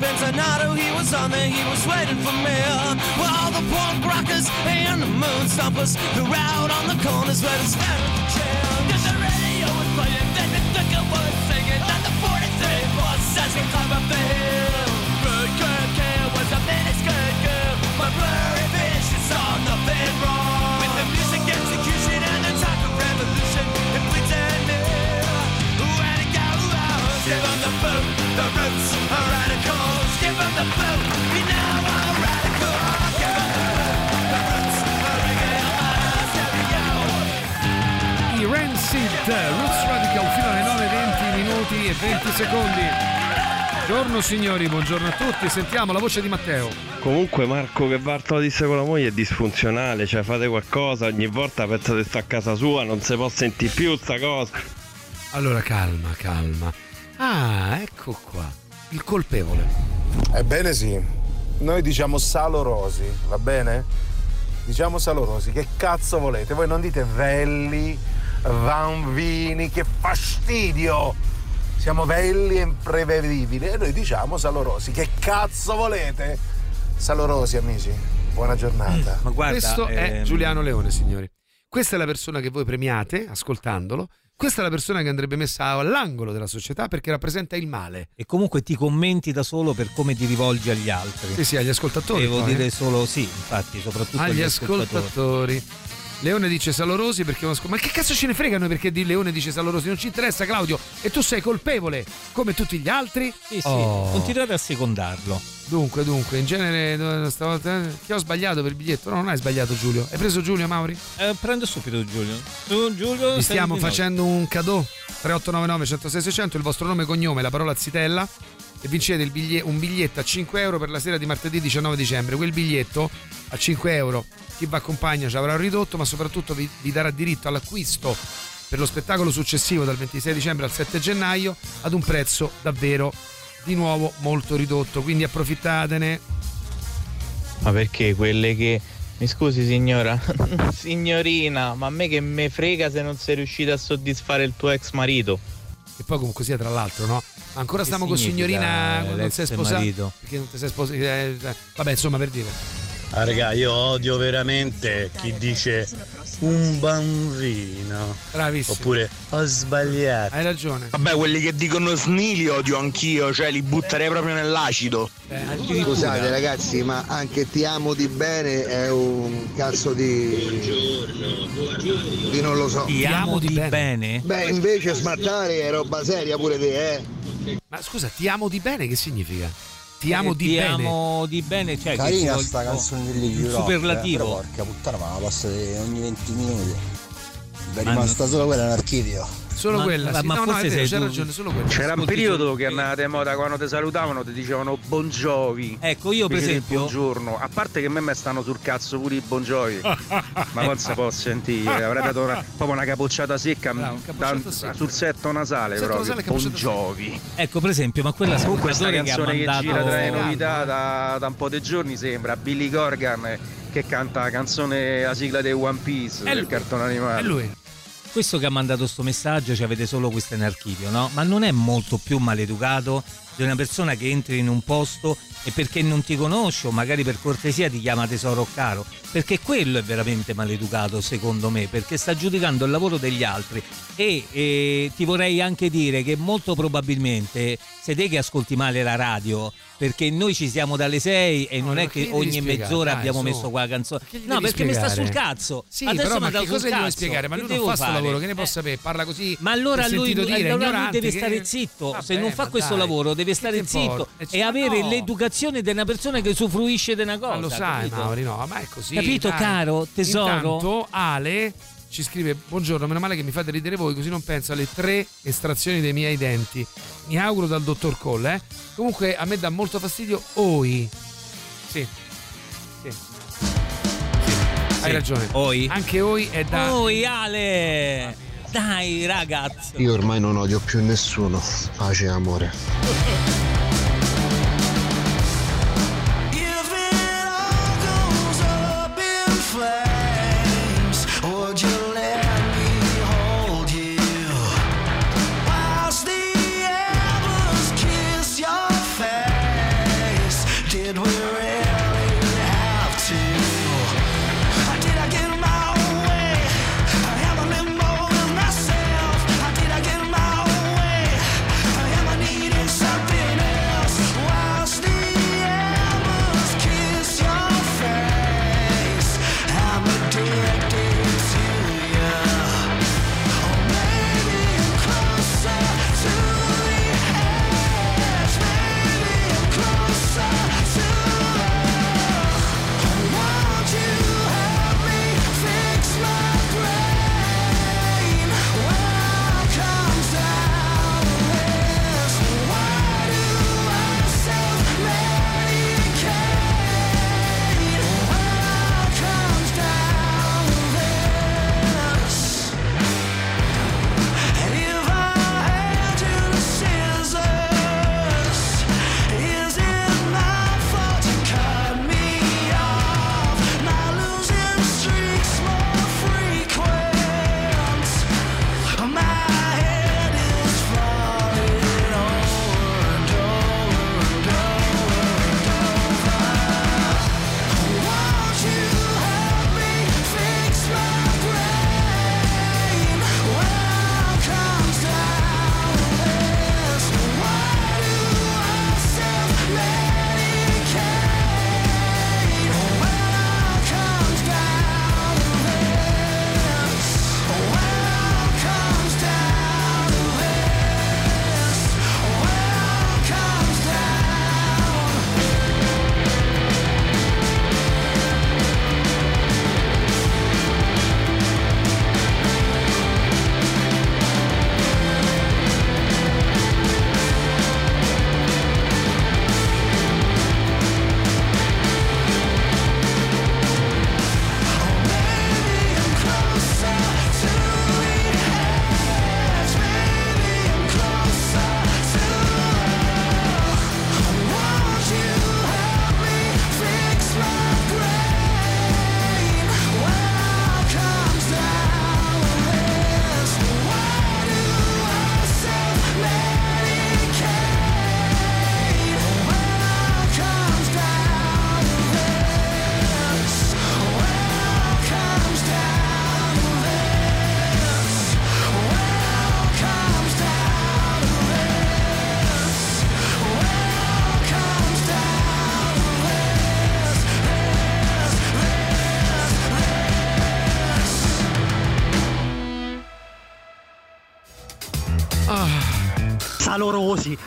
Benzinato. He was on there, he was waiting for me. Well, all the punk rockers and the moon stompers were out on the corners where the I Rancid Roots Radical fino alle 9:20 minuti e 20 secondi. Buongiorno signori, buongiorno a tutti. Sentiamo la voce di Matteo. Comunque Marco che Bartolo disse con la moglie è disfunzionale, cioè fate qualcosa, ogni volta pensate sta a casa sua, non si può sentire più sta cosa. Allora calma, calma. Ah, ecco qua. Il colpevole. Ebbene sì, noi diciamo Salo Rosi, va bene? Diciamo Salo Rosi, che cazzo volete? Voi non dite Velli, Vanvini, che fastidio! Siamo belli e imprevedibili e noi diciamo Salo Rosi, che cazzo volete? Salo Rosi, amici, buona giornata. Ma guarda, Questo è ehm, Giuliano Leone, signori. Questa è la persona che voi premiate ascoltandolo. Questa è la persona che andrebbe messa all'angolo della società perché rappresenta il male. E comunque ti commenti da solo per come ti rivolgi agli altri. Sì, sì, agli ascoltatori. Devo poi, dire eh. solo sì, infatti, soprattutto agli agli ascoltatori. ascoltatori. Leone dice Salorosi perché uno sc- Ma che cazzo ce ne frega noi perché di Leone dice Salorosi? Non ci interessa Claudio e tu sei colpevole come tutti gli altri? Sì, sì, Oh. continuate a secondarlo. Dunque, dunque, in genere stavolta eh, ti ho sbagliato per il biglietto. No, non hai sbagliato Giulio. Hai preso Giulio Mauri? Eh, prendo subito Giulio. Tu, Giulio, Vi stiamo facendo un cadeau 3899 106 600, il vostro nome e cognome, la parola zitella e vincete il biglie- un biglietto a 5 euro per la sera di martedì 19 dicembre. Quel biglietto a 5 euro chi vi accompagna ci avrà ridotto, ma soprattutto vi, vi darà diritto all'acquisto per lo spettacolo successivo dal 26 dicembre al 7 gennaio ad un prezzo davvero di nuovo molto ridotto. Quindi approfittatene. Ma perché quelle che. Mi scusi signora, [LAUGHS] signorina, ma a me che me frega se non sei riuscita a soddisfare il tuo ex marito. E poi comunque sia tra l'altro, no? Ancora Che stiamo con signorina quando non sei sposato. Perché non ti sei sposato. eh, eh, vabbè, insomma, per dire. Ah, raga, io odio veramente chi dice un bambino. Bravissimo. Oppure ho sbagliato. Hai ragione. Vabbè, quelli che dicono sni li odio anch'io, cioè li butterei proprio nell'acido. Scusate ragazzi, ma anche ti amo di bene è un cazzo di. di non lo so. Ti amo di bene? Beh, invece smattare è roba seria pure te, eh. Ma scusa, ti amo di bene che significa? Ti amo Eh, di ti bene. amo di bene, cioè Carina che- sta canzone degli Europe, eh, superlativo. però porca puttana, ma la passate ogni 20 minuti. È Ma rimasta solo quella nell'archivio. Solo Ma- quella, ma- sì. ma no, no, forse è vero, sei c'è tu. ragione, solo quella. C'era un periodo che è andata in moda quando ti salutavano ti dicevano buongiovi. Ecco, io per esempio- Buongiorno. A parte che a me mi stanno sul cazzo pure i buongiovi. ma non si può sentire. Avrei dato una- proprio una capocciata secca Bravo, capocciata da- secca. sul setto nasale Setto proprio. nasale, Buongiovi. Ecco, per esempio, ma quella Comunque sta ascoltatore che ha canzone che, mandato gira tra le novità da, da un po' di giorni sembra Billy Corgan eh, che canta la canzone la sigla dei One Piece È del lui. cartone animato. È lui. Questo che ha mandato sto messaggio ci avete solo questo in archivio, no? Ma non è molto più maleducato di una persona che entri in un posto e perché non ti conosce o magari per cortesia ti chiama tesoro caro? Perché quello è veramente maleducato secondo me, perché sta giudicando il lavoro degli altri e, e ti vorrei anche dire che molto probabilmente sei te che ascolti male la radio. Perché noi ci siamo dalle 6 e non ma è che ogni spiegare? mezz'ora Dai, abbiamo su. messo qua la canzone. No, perché mi sta sul spiegare? cazzo. Sì, Adesso però mi ma che cosa gli cazzo. spiegare? Ma Che lui non devo fa sto fare? lavoro, che ne può Eh. sapere? Parla così. Ma allora lui, dire, allora lui deve che- stare zitto. Vabbè, Se non fa questo dai, lavoro, deve stare zitto e avere no. L'educazione di una persona che usufruisce di una cosa. Ma lo sai, capito? Mauri, no, ma è così. Capito, dai. caro tesoro? Intanto Ale ci scrive: Buongiorno, meno male che mi fate ridere voi, così non penso alle tre estrazioni dei miei denti. Mi auguro dal dottor Cole, eh. Comunque a me dà molto fastidio Oi. Sì. Sì. Sì. Hai ragione. Oi. Anche Oi è da. Oi, Ale! Dai, ragazzi. Io ormai non odio più nessuno. Pace e amore.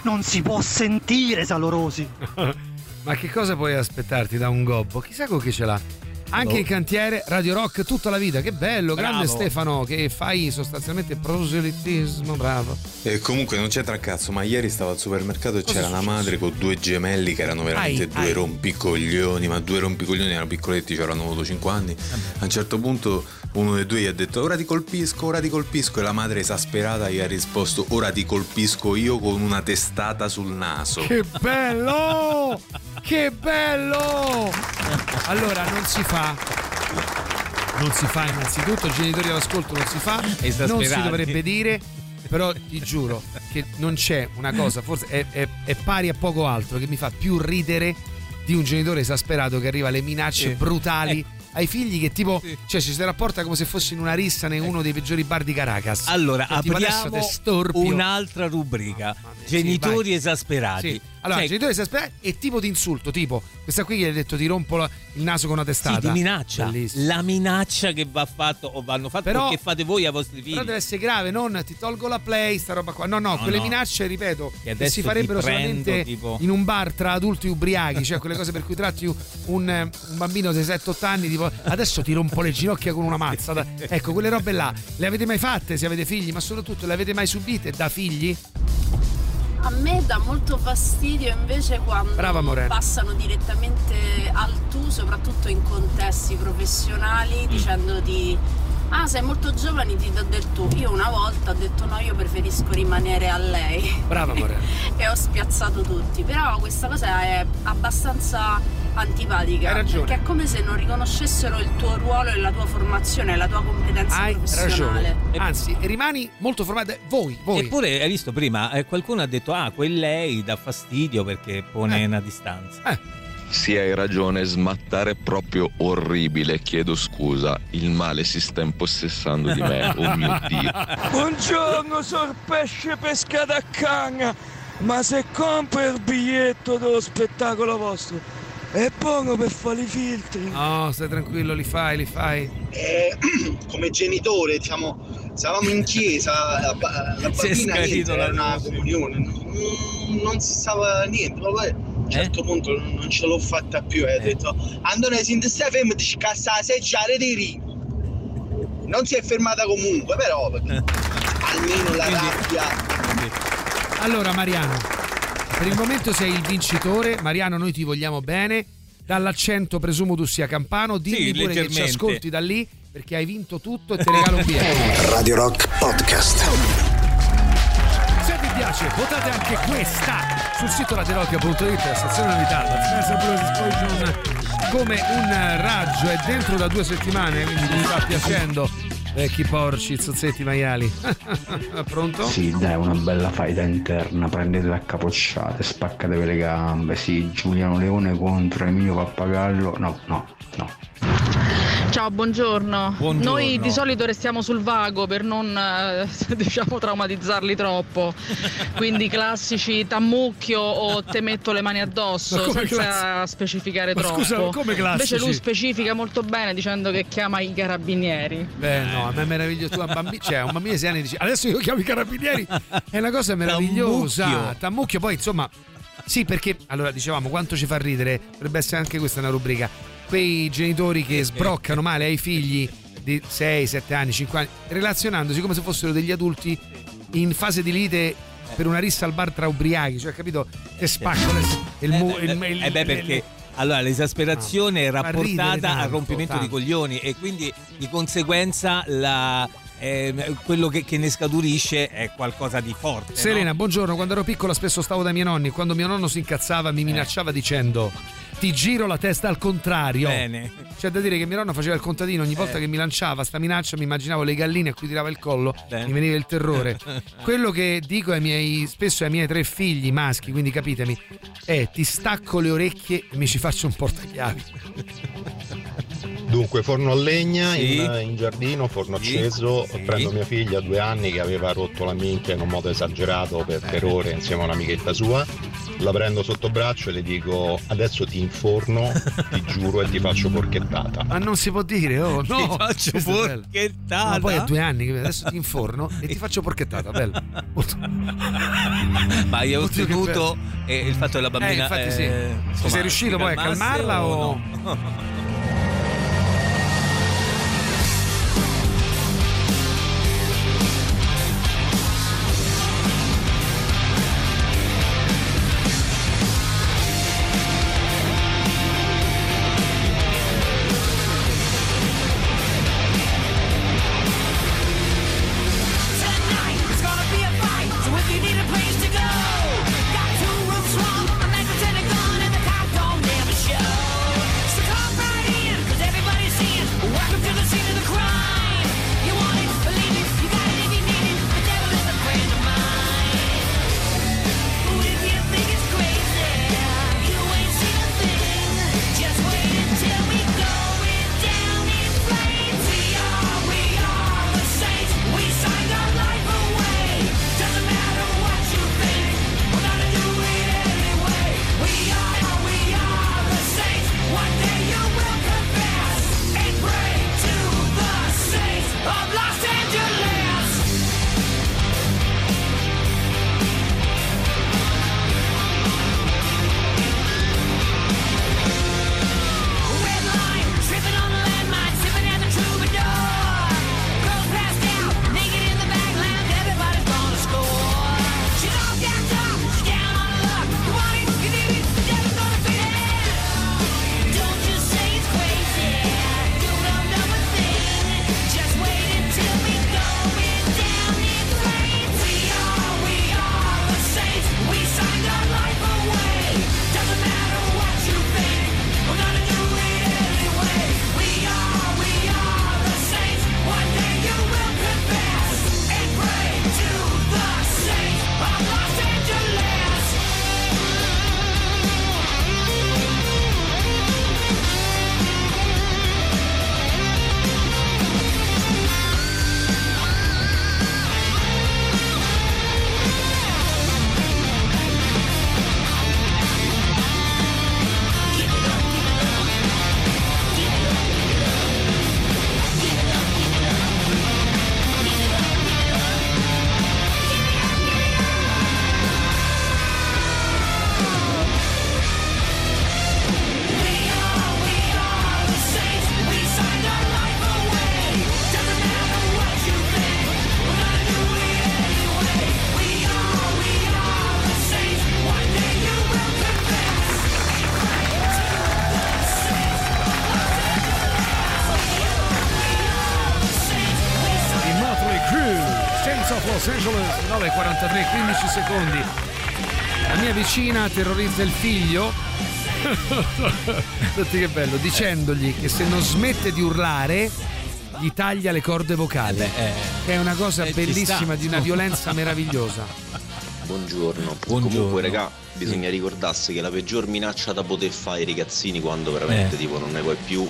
Non si può sentire Salorosi. [LAUGHS] Ma che cosa puoi aspettarti da un gobbo? Chissà con chi ce l'ha. Anche Oh. in cantiere Radio Rock tutta la vita, che bello, grande Bravo. Stefano, che fai sostanzialmente proselitismo, bravo. E comunque non c'entra un cazzo, ma ieri stavo al supermercato e c'era la madre con due gemelli che erano veramente Ai, due ai. rompicoglioni, ma due rompicoglioni erano piccoletti, ci avranno avuto 5 anni. A un certo punto uno dei due gli ha detto ora ti colpisco, ora ti colpisco e la madre esasperata gli ha risposto ora ti colpisco io con una testata sul naso. Che bello! che bello! Allora, non si fa. Non si fa innanzitutto, genitori all'ascolto non si fa, non si dovrebbe dire, però ti giuro che non c'è una cosa, forse è, è- è pari a poco altro, che mi fa più ridere di un genitore esasperato che arriva alle minacce Sì. brutali Eh. ai figli che tipo, cioè ci si rapporta come se fossi in una rissa in uno dei peggiori bar di Caracas. Allora, adesso apriamo un'altra rubrica. Genitori vai. esasperati. Sì. Allora, Cioè, genitore esasperati e tipo di insulto, tipo questa qui gli ha detto ti rompo la- il naso con una sì, testata. di minaccia. Bellissimo. La minaccia che va fatto o vanno Però- o che fate voi ai vostri figli. Però deve essere grave, non ti tolgo la play, sta roba qua. No, no, No, quelle no. minacce, ripeto, Che che, si farebbero prendo, solamente tipo- in un bar tra adulti ubriachi, cioè quelle cose per cui tratti un, un bambino di 7-8 anni, tipo adesso ti rompo le ginocchia con una mazza. Da- [LAUGHS] Ecco, quelle robe là, le avete mai fatte se avete figli, ma soprattutto le avete mai subite da figli? A me dà molto fastidio invece quando Brava, passano direttamente al tu, soprattutto in contesti professionali, Mm. dicendoti Ah, sei molto giovane, ti do del tu. Io una volta ho detto no, io preferisco rimanere a lei. Brava Morena. [LAUGHS] e ho spiazzato tutti. Però questa cosa è abbastanza antipatica. Hai ragione. Perché è come se non riconoscessero il tuo ruolo e la tua formazione, la tua competenza Hai professionale. ragione. Anzi, rimani molto formato. Voi, voi. Eppure, hai visto prima, eh, qualcuno ha detto, ah, quel lei dà fastidio perché pone una distanza. Eh. Sì, hai ragione, smattare è proprio orribile, chiedo scusa, il male si sta impossessando di me, oh mio Dio. Buongiorno, sor pesce pescato a canna. Ma se compra il biglietto dello spettacolo vostro, è buono per fare i filtri. No, stai tranquillo, li fai, li fai. Eh, [CLEARS THROAT] come genitore, diciamo, stavamo in chiesa, la, la bambina niente, era una comunione, non, non si stava niente, ma poi a un certo punto non ce l'ho fatta più e ho detto Antonio, se ti stai fermo ti scassa la seggiare dei rini. Non si è fermata comunque, però [LAUGHS] almeno la rabbia. Allora, Mariano, per il momento sei il vincitore. Mariano, noi ti vogliamo bene. Dall'accento presumo tu sia campano. Dimmi Sì, pure che ci ascolti da lì perché hai vinto tutto e ti regalo un [LAUGHS] biglietto. Radio Rock Podcast. Piace, votate anche questa sul sito radiorock.it, la sezione novità, la Spencer Blues Explosion come un raggio è dentro da due settimane, quindi mi sta piacendo. Vecchi porci, zozzetti maiali. [LAUGHS] Pronto? Sì, dai, una bella faida interna, prendete a capocciate, spaccatevi le gambe, sì, Giuliano Leone contro Emilio Pappagallo, no, no, no. Ciao, buongiorno. Buongiorno. Noi di solito restiamo sul vago per non eh, [LAUGHS] diciamo traumatizzarli troppo. Quindi classici tammucchio o te metto le mani Ma addosso senza classi- specificare Ma troppo. scusa, come classici? Invece lui specifica molto bene dicendo che chiama i carabinieri. Beh, no, a me è meraviglioso. Tu, un bambino, cioè, un bambino di 6 anni dice adesso io chiamo i carabinieri. È una cosa meravigliosa. Tammucchio. Tammucchio, poi insomma. Sì, perché allora dicevamo quanto ci fa ridere, dovrebbe essere anche questa una rubrica. Quei genitori che [LAUGHS] sbroccano male ai figli di 6, 7 anni, 5 anni, relazionandosi come se fossero degli adulti in fase di lite per una rissa al bar tra ubriachi, cioè capito? Che spacco le- il, mu- il- il- Eh beh, perché allora l'esasperazione è ridere rapportata tanto, al rompimento tanto. di coglioni e quindi di conseguenza la, ehm, quello che, che ne scaturisce è qualcosa di forte. no? Serena, buongiorno. Quando ero piccola spesso stavo dai miei nonni. Quando mio nonno si incazzava Eh. mi minacciava dicendo ti giro la testa al contrario. Bene. C'è da dire che mio nonno faceva il contadino, ogni volta che mi lanciava sta minaccia mi immaginavo le galline a cui tirava il collo, Bene. mi veniva il terrore. [LAUGHS] Quello che dico ai miei, spesso ai miei tre figli maschi, quindi capitemi, è ti stacco le orecchie e mi ci faccio un portachiavi. Dunque, forno a legna Sì. in, in giardino, forno Sì, acceso. sì. Prendo mia figlia, due anni, che aveva rotto la minchia in un modo esagerato per, per ore insieme a un'amichetta sua. la prendo sotto braccio e le dico adesso ti inforno, ti [LAUGHS] giuro e ti faccio porchettata. Ma non si può dire, oh no! Ti faccio Questo porchettata. Ma poi a due anni, che adesso ti inforno e ti faccio porchettata, bello. Ma hai Oddio, che ottenuto eh, il fatto della bambina. Eh, infatti sì. eh, insomma, sei riuscito poi a calmarla o- no? [LAUGHS] terrorizza il figlio. [LAUGHS] Senti che bello, dicendogli che se non smette di urlare gli taglia le corde vocali. che è una cosa eh, bellissima, di una violenza meravigliosa. Buongiorno. Buongiorno. Comunque, regà, bisogna ricordarsi che la peggior minaccia da poter fare ai ragazzini quando veramente Eh. tipo non ne puoi più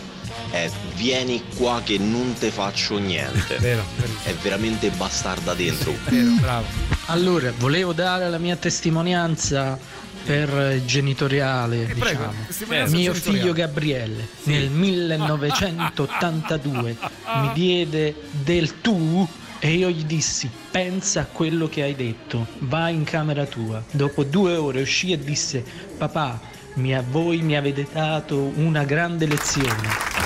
è vieni qua che non te faccio niente. [LAUGHS] Vero, È veramente bastarda dentro. bravo. Allora, volevo dare la mia testimonianza per eh, genitoriale, prego, diciamo. testimonianza Mio figlio Gabriele nel 1982 mi diede del tu e io gli dissi pensa a quello che hai detto, vai in camera tua. Dopo due ore uscì e disse papà, mi- a voi mi avete dato una grande lezione,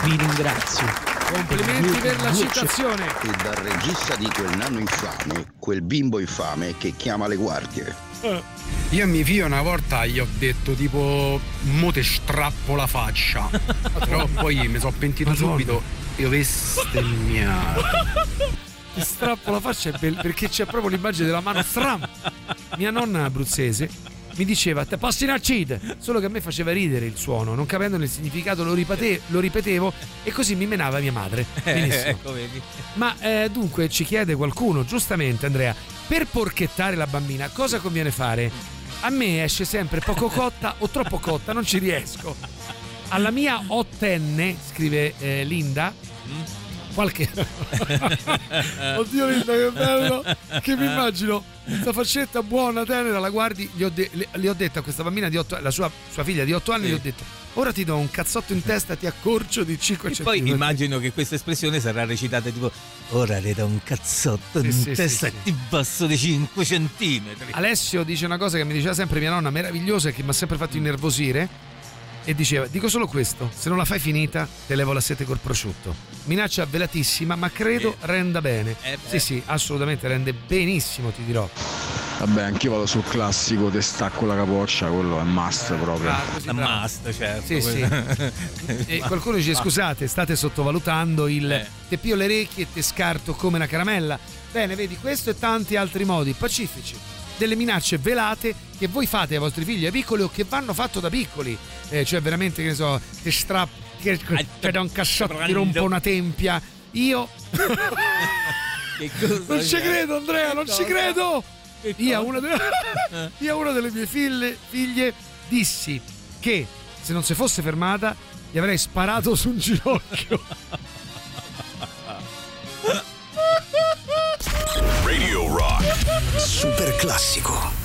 vi ringrazio. Complimenti per la citazione. E dal regista di quel nano infame, quel bimbo infame che chiama le guardie. Io a mio figlio una volta gli ho detto tipo mo te strappo la faccia [LAUGHS] però poi mi sono pentito Madonna. subito e ho bestemmiato Ti strappo la faccia perché c'è proprio l'immagine della mano stram. Mia nonna abruzzese mi diceva te passi in accide solo che a me faceva ridere il suono non capendone il significato lo, ripete- lo ripetevo e così mi menava mia madre benissimo ecco, vedi. ma eh, dunque ci chiede qualcuno giustamente Andrea per porchettare la bambina cosa conviene fare? A me esce sempre poco cotta o troppo cotta non ci riesco. Alla mia ottenne scrive eh, Linda qualche [LAUGHS] oddio Linda che bello. Che mi immagino questa faccetta buona tenera la guardi gli ho, de- le ho detto a questa bambina di 8 anni la sua, sua figlia di 8 anni Sì. gli ho detto ora ti do un cazzotto in [LAUGHS] testa ti accorcio di 5 E poi centimetri immagino che questa espressione sarà recitata tipo ora le do un cazzotto Sì, in sì, testa sì, e ti basso di 5 centimetri. Alessio dice una cosa che mi diceva sempre mia nonna meravigliosa e che mi ha sempre fatto innervosire e diceva dico solo questo se non la fai finita te levo la sete col prosciutto minaccia velatissima ma credo renda bene Eh, beh. sì sì assolutamente rende benissimo ti dirò Vabbè, anch'io vado sul classico, te stacco la capoccia, quello è must proprio. Ah, così bravo. must, certo. Sì, sì. [LAUGHS] E qualcuno dice scusate, state sottovalutando il Eh. te pio le orecchie e te scarto come una caramella. Bene, vedi, questo e tanti altri modi pacifici. Delle minacce velate che voi fate ai vostri figli, ai piccoli o che vanno fatto da piccoli. Eh, cioè, veramente, che ne so, ti strappo, che, che da un cassotto ti rompo una tempia. Io [LAUGHS] Che cosa non ci credo, Andrea, non ci credo. Che Io a una, de- [LAUGHS] io una delle mie figlie, figlie dissi che se non si fosse fermata gli avrei sparato su un ginocchio. [LAUGHS] Radio Rock. Super classico.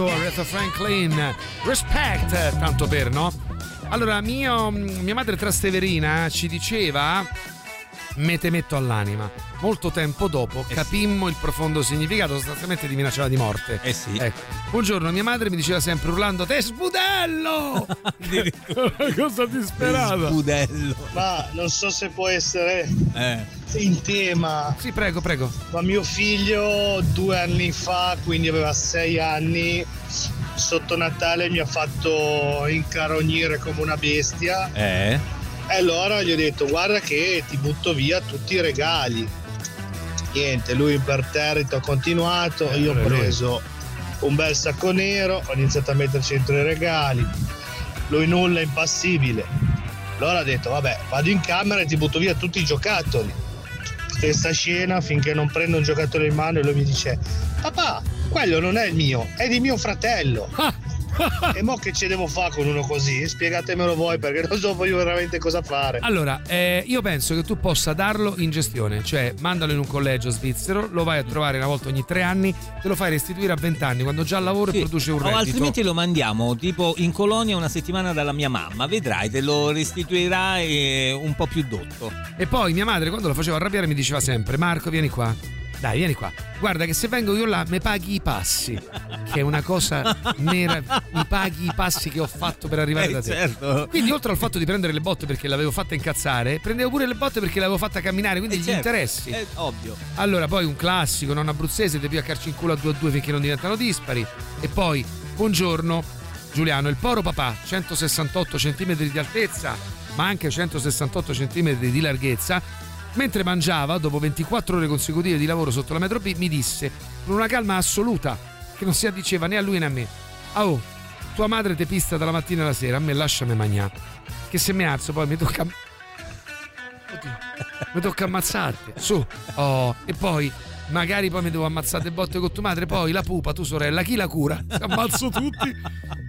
Firmato Aretha Franklin. Respect, tanto per, no? Allora, mio- mia madre Trasteverina ci diceva me te metto all'anima. Molto tempo dopo capimmo il profondo significato, sostanzialmente di minacciava di morte. Eh sì. Ecco. Un giorno mia madre mi diceva sempre urlando te sbudello! [LAUGHS] [LAUGHS] Una cosa disperata. Sbudello. Ma non so se può essere Eh. In tema. Sì, prego, prego. Ma mio figlio due anni fa, quindi aveva sei anni, sotto Natale mi ha fatto incarognire come una bestia. Eh? E allora gli ho detto guarda che ti butto via tutti i regali. Niente, lui imperterrito ha continuato, io ho Eh, preso un bel sacco nero, ho iniziato a metterci dentro i regali, lui nulla, impassibile. Allora ha detto vabbè vado in camera e ti butto via tutti i giocattoli. Stessa scena finché non prendo un giocattolo in mano e lui mi dice papà quello non è il mio, è di mio fratello. [LAUGHS] e mo che ci devo fare con uno così? Spiegatemelo voi perché non so io veramente cosa fare. Allora, eh, io penso che tu possa darlo in gestione, cioè mandalo in un collegio svizzero, lo vai a trovare una volta ogni tre anni, te lo fai restituire a 20 anni quando già lavoro e produce un O reddito. altrimenti lo mandiamo tipo in colonia una settimana dalla mia mamma, vedrai, te lo restituirà un po' più dotto. E poi mia madre quando lo faceva arrabbiare mi diceva sempre Marco vieni qua, dai vieni qua, guarda che se vengo io là mi paghi i passi, che è una cosa nera, mi paghi i passi che ho fatto per arrivare Eh, da te. certo. Quindi oltre al fatto di prendere le botte perché l'avevo fatta incazzare, prendevo pure le botte perché l'avevo fatta camminare, quindi gli certo, interessi. È ovvio. Allora, poi un classico, non abruzzese, devi accarci in culo a due a due finché non diventano dispari. E poi, buongiorno, Giuliano, il poro papà, 168 cm di altezza, ma anche 168 cm di larghezza, mentre mangiava, dopo 24 ore consecutive di lavoro sotto la metro B, mi disse, con una calma assoluta, che non si addiceva né a lui né a me, ah oh, tua madre te pista dalla mattina alla sera, a me lasciami mangiare, che se mi alzo poi mi tocca... Oddio, mi tocca ammazzarti, su, oh, e poi magari poi mi devo ammazzare le botte con tua madre, poi la pupa, tu sorella, chi la cura? Ammazzo tutti,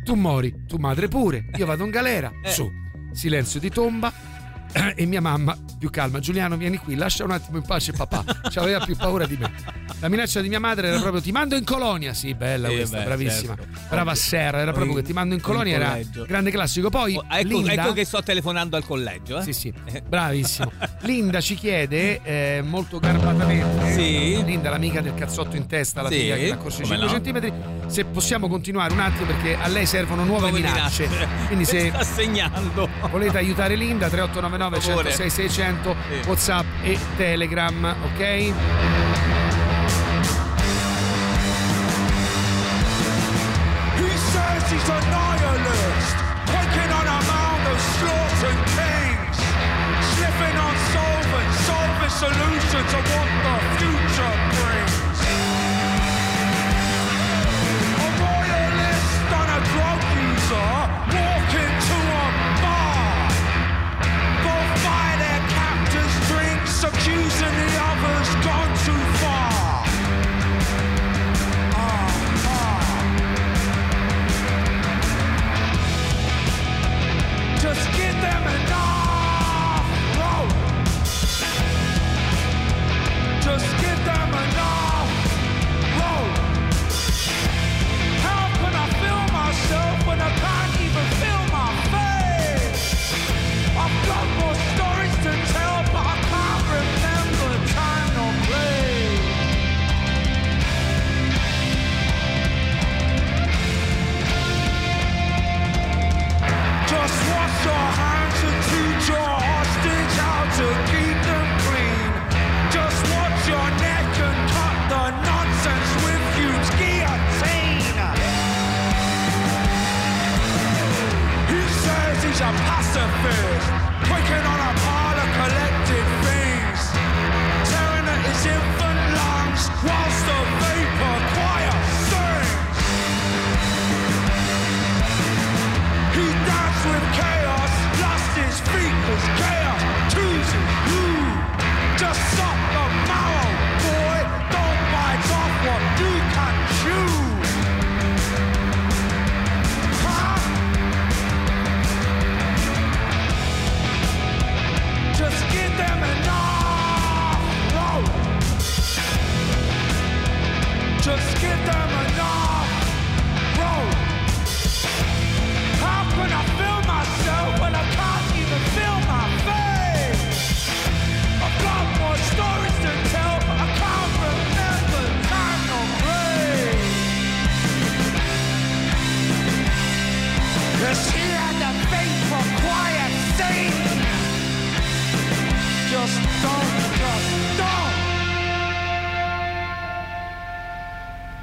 tu mori, tu madre pure, io vado in galera, su, silenzio di tomba [CLEARS THROAT] e mia mamma più calma, Giuliano vieni qui, lascia un attimo in pace papà, aveva più paura di me. La minaccia di mia madre era proprio ti mando in colonia, sì bella Eh, questa, beh, bravissima, certo. brava Serra, era proprio che ti mando in colonia, era collegio. grande classico. Poi Oh, ecco, Linda, ecco che sto telefonando al collegio. Eh? Sì, sì, bravissimo. [LAUGHS] Linda ci chiede eh, molto garbatamente, Sì. Linda l'amica del cazzotto in testa, la Sì, figlia che la corse come 5 no. centimetri, se possiamo continuare un attimo perché a lei servono nuove, Nuove minacce. minacce. Quindi [LAUGHS] se Sta segnando. volete aiutare Linda 3899 Favore. 106 600 Whatsapp e Telegram, ok? He says he's a nihilist, waking on a mound of slaughtered kings, sniffing on solvents, solving solutions of what the future brings. A royalist and a drug user walk into a bar. Accusing the others gone too far. Ah, ah. Just give them enough rope. Just give them enough whilst the vapor choir with chaos, lost his feet as chaos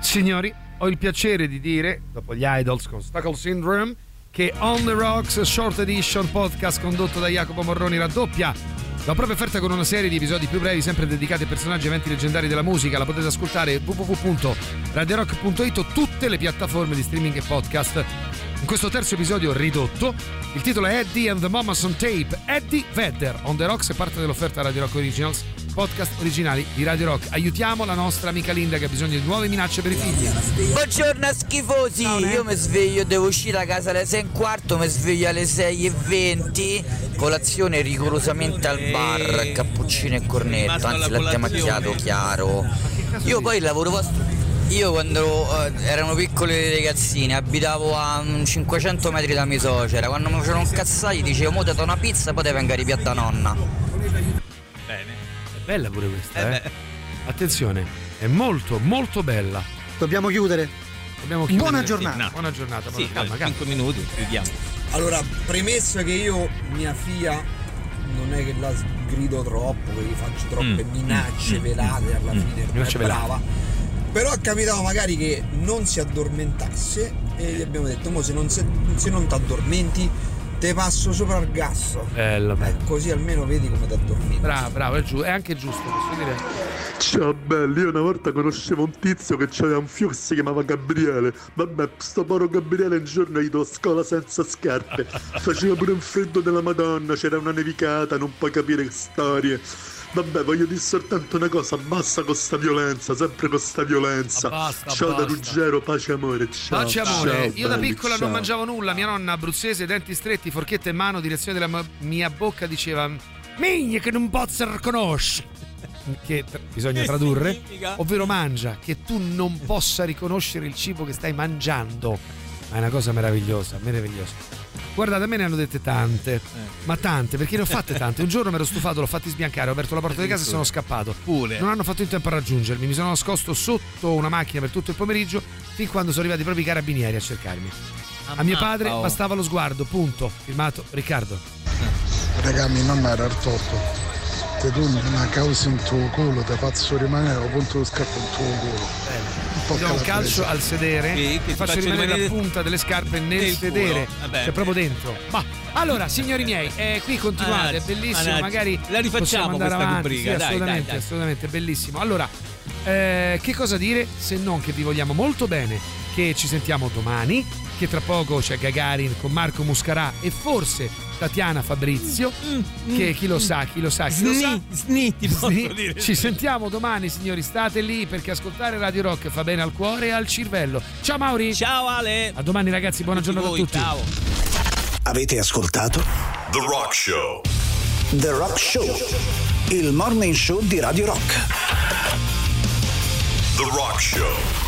Signori, ho il piacere di dire, dopo gli Idols con Stockholm Syndrome, che On the Rocks Short Edition podcast condotto da Jacopo Morroni raddoppia la propria offerta con una serie di episodi più brevi sempre dedicati a personaggi e eventi leggendari della musica. La potete ascoltare www.radiorock.it o tutte le piattaforme di streaming e podcast. In questo terzo episodio ridotto, il titolo è Eddie and the Mamas on Tape. Eddie Vedder, On the Rocks è parte dell'offerta Radio Rock Originals podcast originali di Radio Rock. Aiutiamo la nostra amica Linda che ha bisogno di nuove minacce per i figli. Buongiorno a schifosi, io mi sveglio, devo uscire da casa alle 6 e un quarto, mi sveglio alle 6 e 20, colazione rigorosamente al bar, cappuccino e cornetto, anzi latte macchiato chiaro. Io poi lavoro vostro. Io quando eh, erano piccole le ragazzine abitavo a mm, 500 metri da mia suocera, quando mi facevano incazzare gli dicevo mo ti do una pizza poi te venga a ripiare da nonna. Bene. È bella pure questa, eh? Attenzione, è molto, molto bella. Dobbiamo chiudere. Dobbiamo chiudere. Buona giornata. No. Buona giornata, buona Sì, calma, calma. 5 minuti, chiudiamo. Allora, premesso che io, mia figlia, non è che la grido troppo, che gli faccio troppe Mm. minacce Mm. velate alla Mm. fine, non Minacce è velate. brava. Però è capitato magari che non si addormentasse e gli abbiamo detto, mo se non, se, se non ti addormenti te passo sopra il gas. Bello, bello. Così almeno vedi come ti addormenti. Bravo, bravo, è, giu- è anche giusto, posso dire. Ciao belli, io una volta conoscevo un tizio che aveva un figlio che si chiamava Gabriele. Vabbè, sto povero Gabriele un giorno è ido a scuola senza scarpe. [LAUGHS] Faceva pure un freddo della Madonna, c'era una nevicata, non puoi capire che storie. Vabbè, voglio dire soltanto una cosa, basta con sta violenza, sempre con sta violenza. basta, ciao da basta. Ruggero, pace e amore, ciao. Pace amore, ciao, io da belli, piccola non ciao. mangiavo nulla, mia nonna abruzzese, denti stretti, forchetta in mano, direzione della mia bocca diceva Miglia che non posso riconoscere. Che tra- bisogna Che tradurre, significa? ovvero mangia, che tu non possa riconoscere il cibo che stai mangiando. Ma è una cosa meravigliosa, meravigliosa. Guardate, a me ne hanno dette tante, ma tante, perché ne ho fatte tante. Un giorno mi ero stufato, l'ho fatti sbiancare, ho aperto la porta di casa e sono scappato. Pure. Non hanno fatto in tempo a raggiungermi, mi sono nascosto sotto una macchina per tutto il pomeriggio, fin quando sono arrivati proprio i carabinieri a cercarmi. A mio padre oh. bastava lo sguardo, punto. Firmato Riccardo. Raga, mia nonna era al torto. Se tu una causa in tuo culo, ti faccio rimanere a punto di scappo in tuo culo. Un po' Ti do un calcio al sedere, Sì, che ti faccio rimanere la punta delle scarpe nel nel sedere. Vabbè. cioè proprio dentro. Ma allora, signori miei, eh, qui continuate, è bellissimo, manazzi. magari La rifacciamo questa avanti. rubrica, Sì, dai, assolutamente, dai, dai. assolutamente, bellissimo. Allora, eh, che cosa dire se non che vi vogliamo molto bene, che ci sentiamo domani, che tra poco c'è Gagarin con Marco Muscarà e forse Tatiana Fabrizio, che chi lo sa, chi lo sa, chi lo sa. Sni, sni, ti posso Sni. dire. Ci sentiamo domani, signori. State lì perché ascoltare Radio Rock fa bene al cuore e al cervello. Ciao Mauri. Ciao Ale. A domani, ragazzi. Buona giornata a tutti. ciao. Avete ascoltato The Rock Show. The Rock Show, il morning show di Radio Rock. The Rock Show.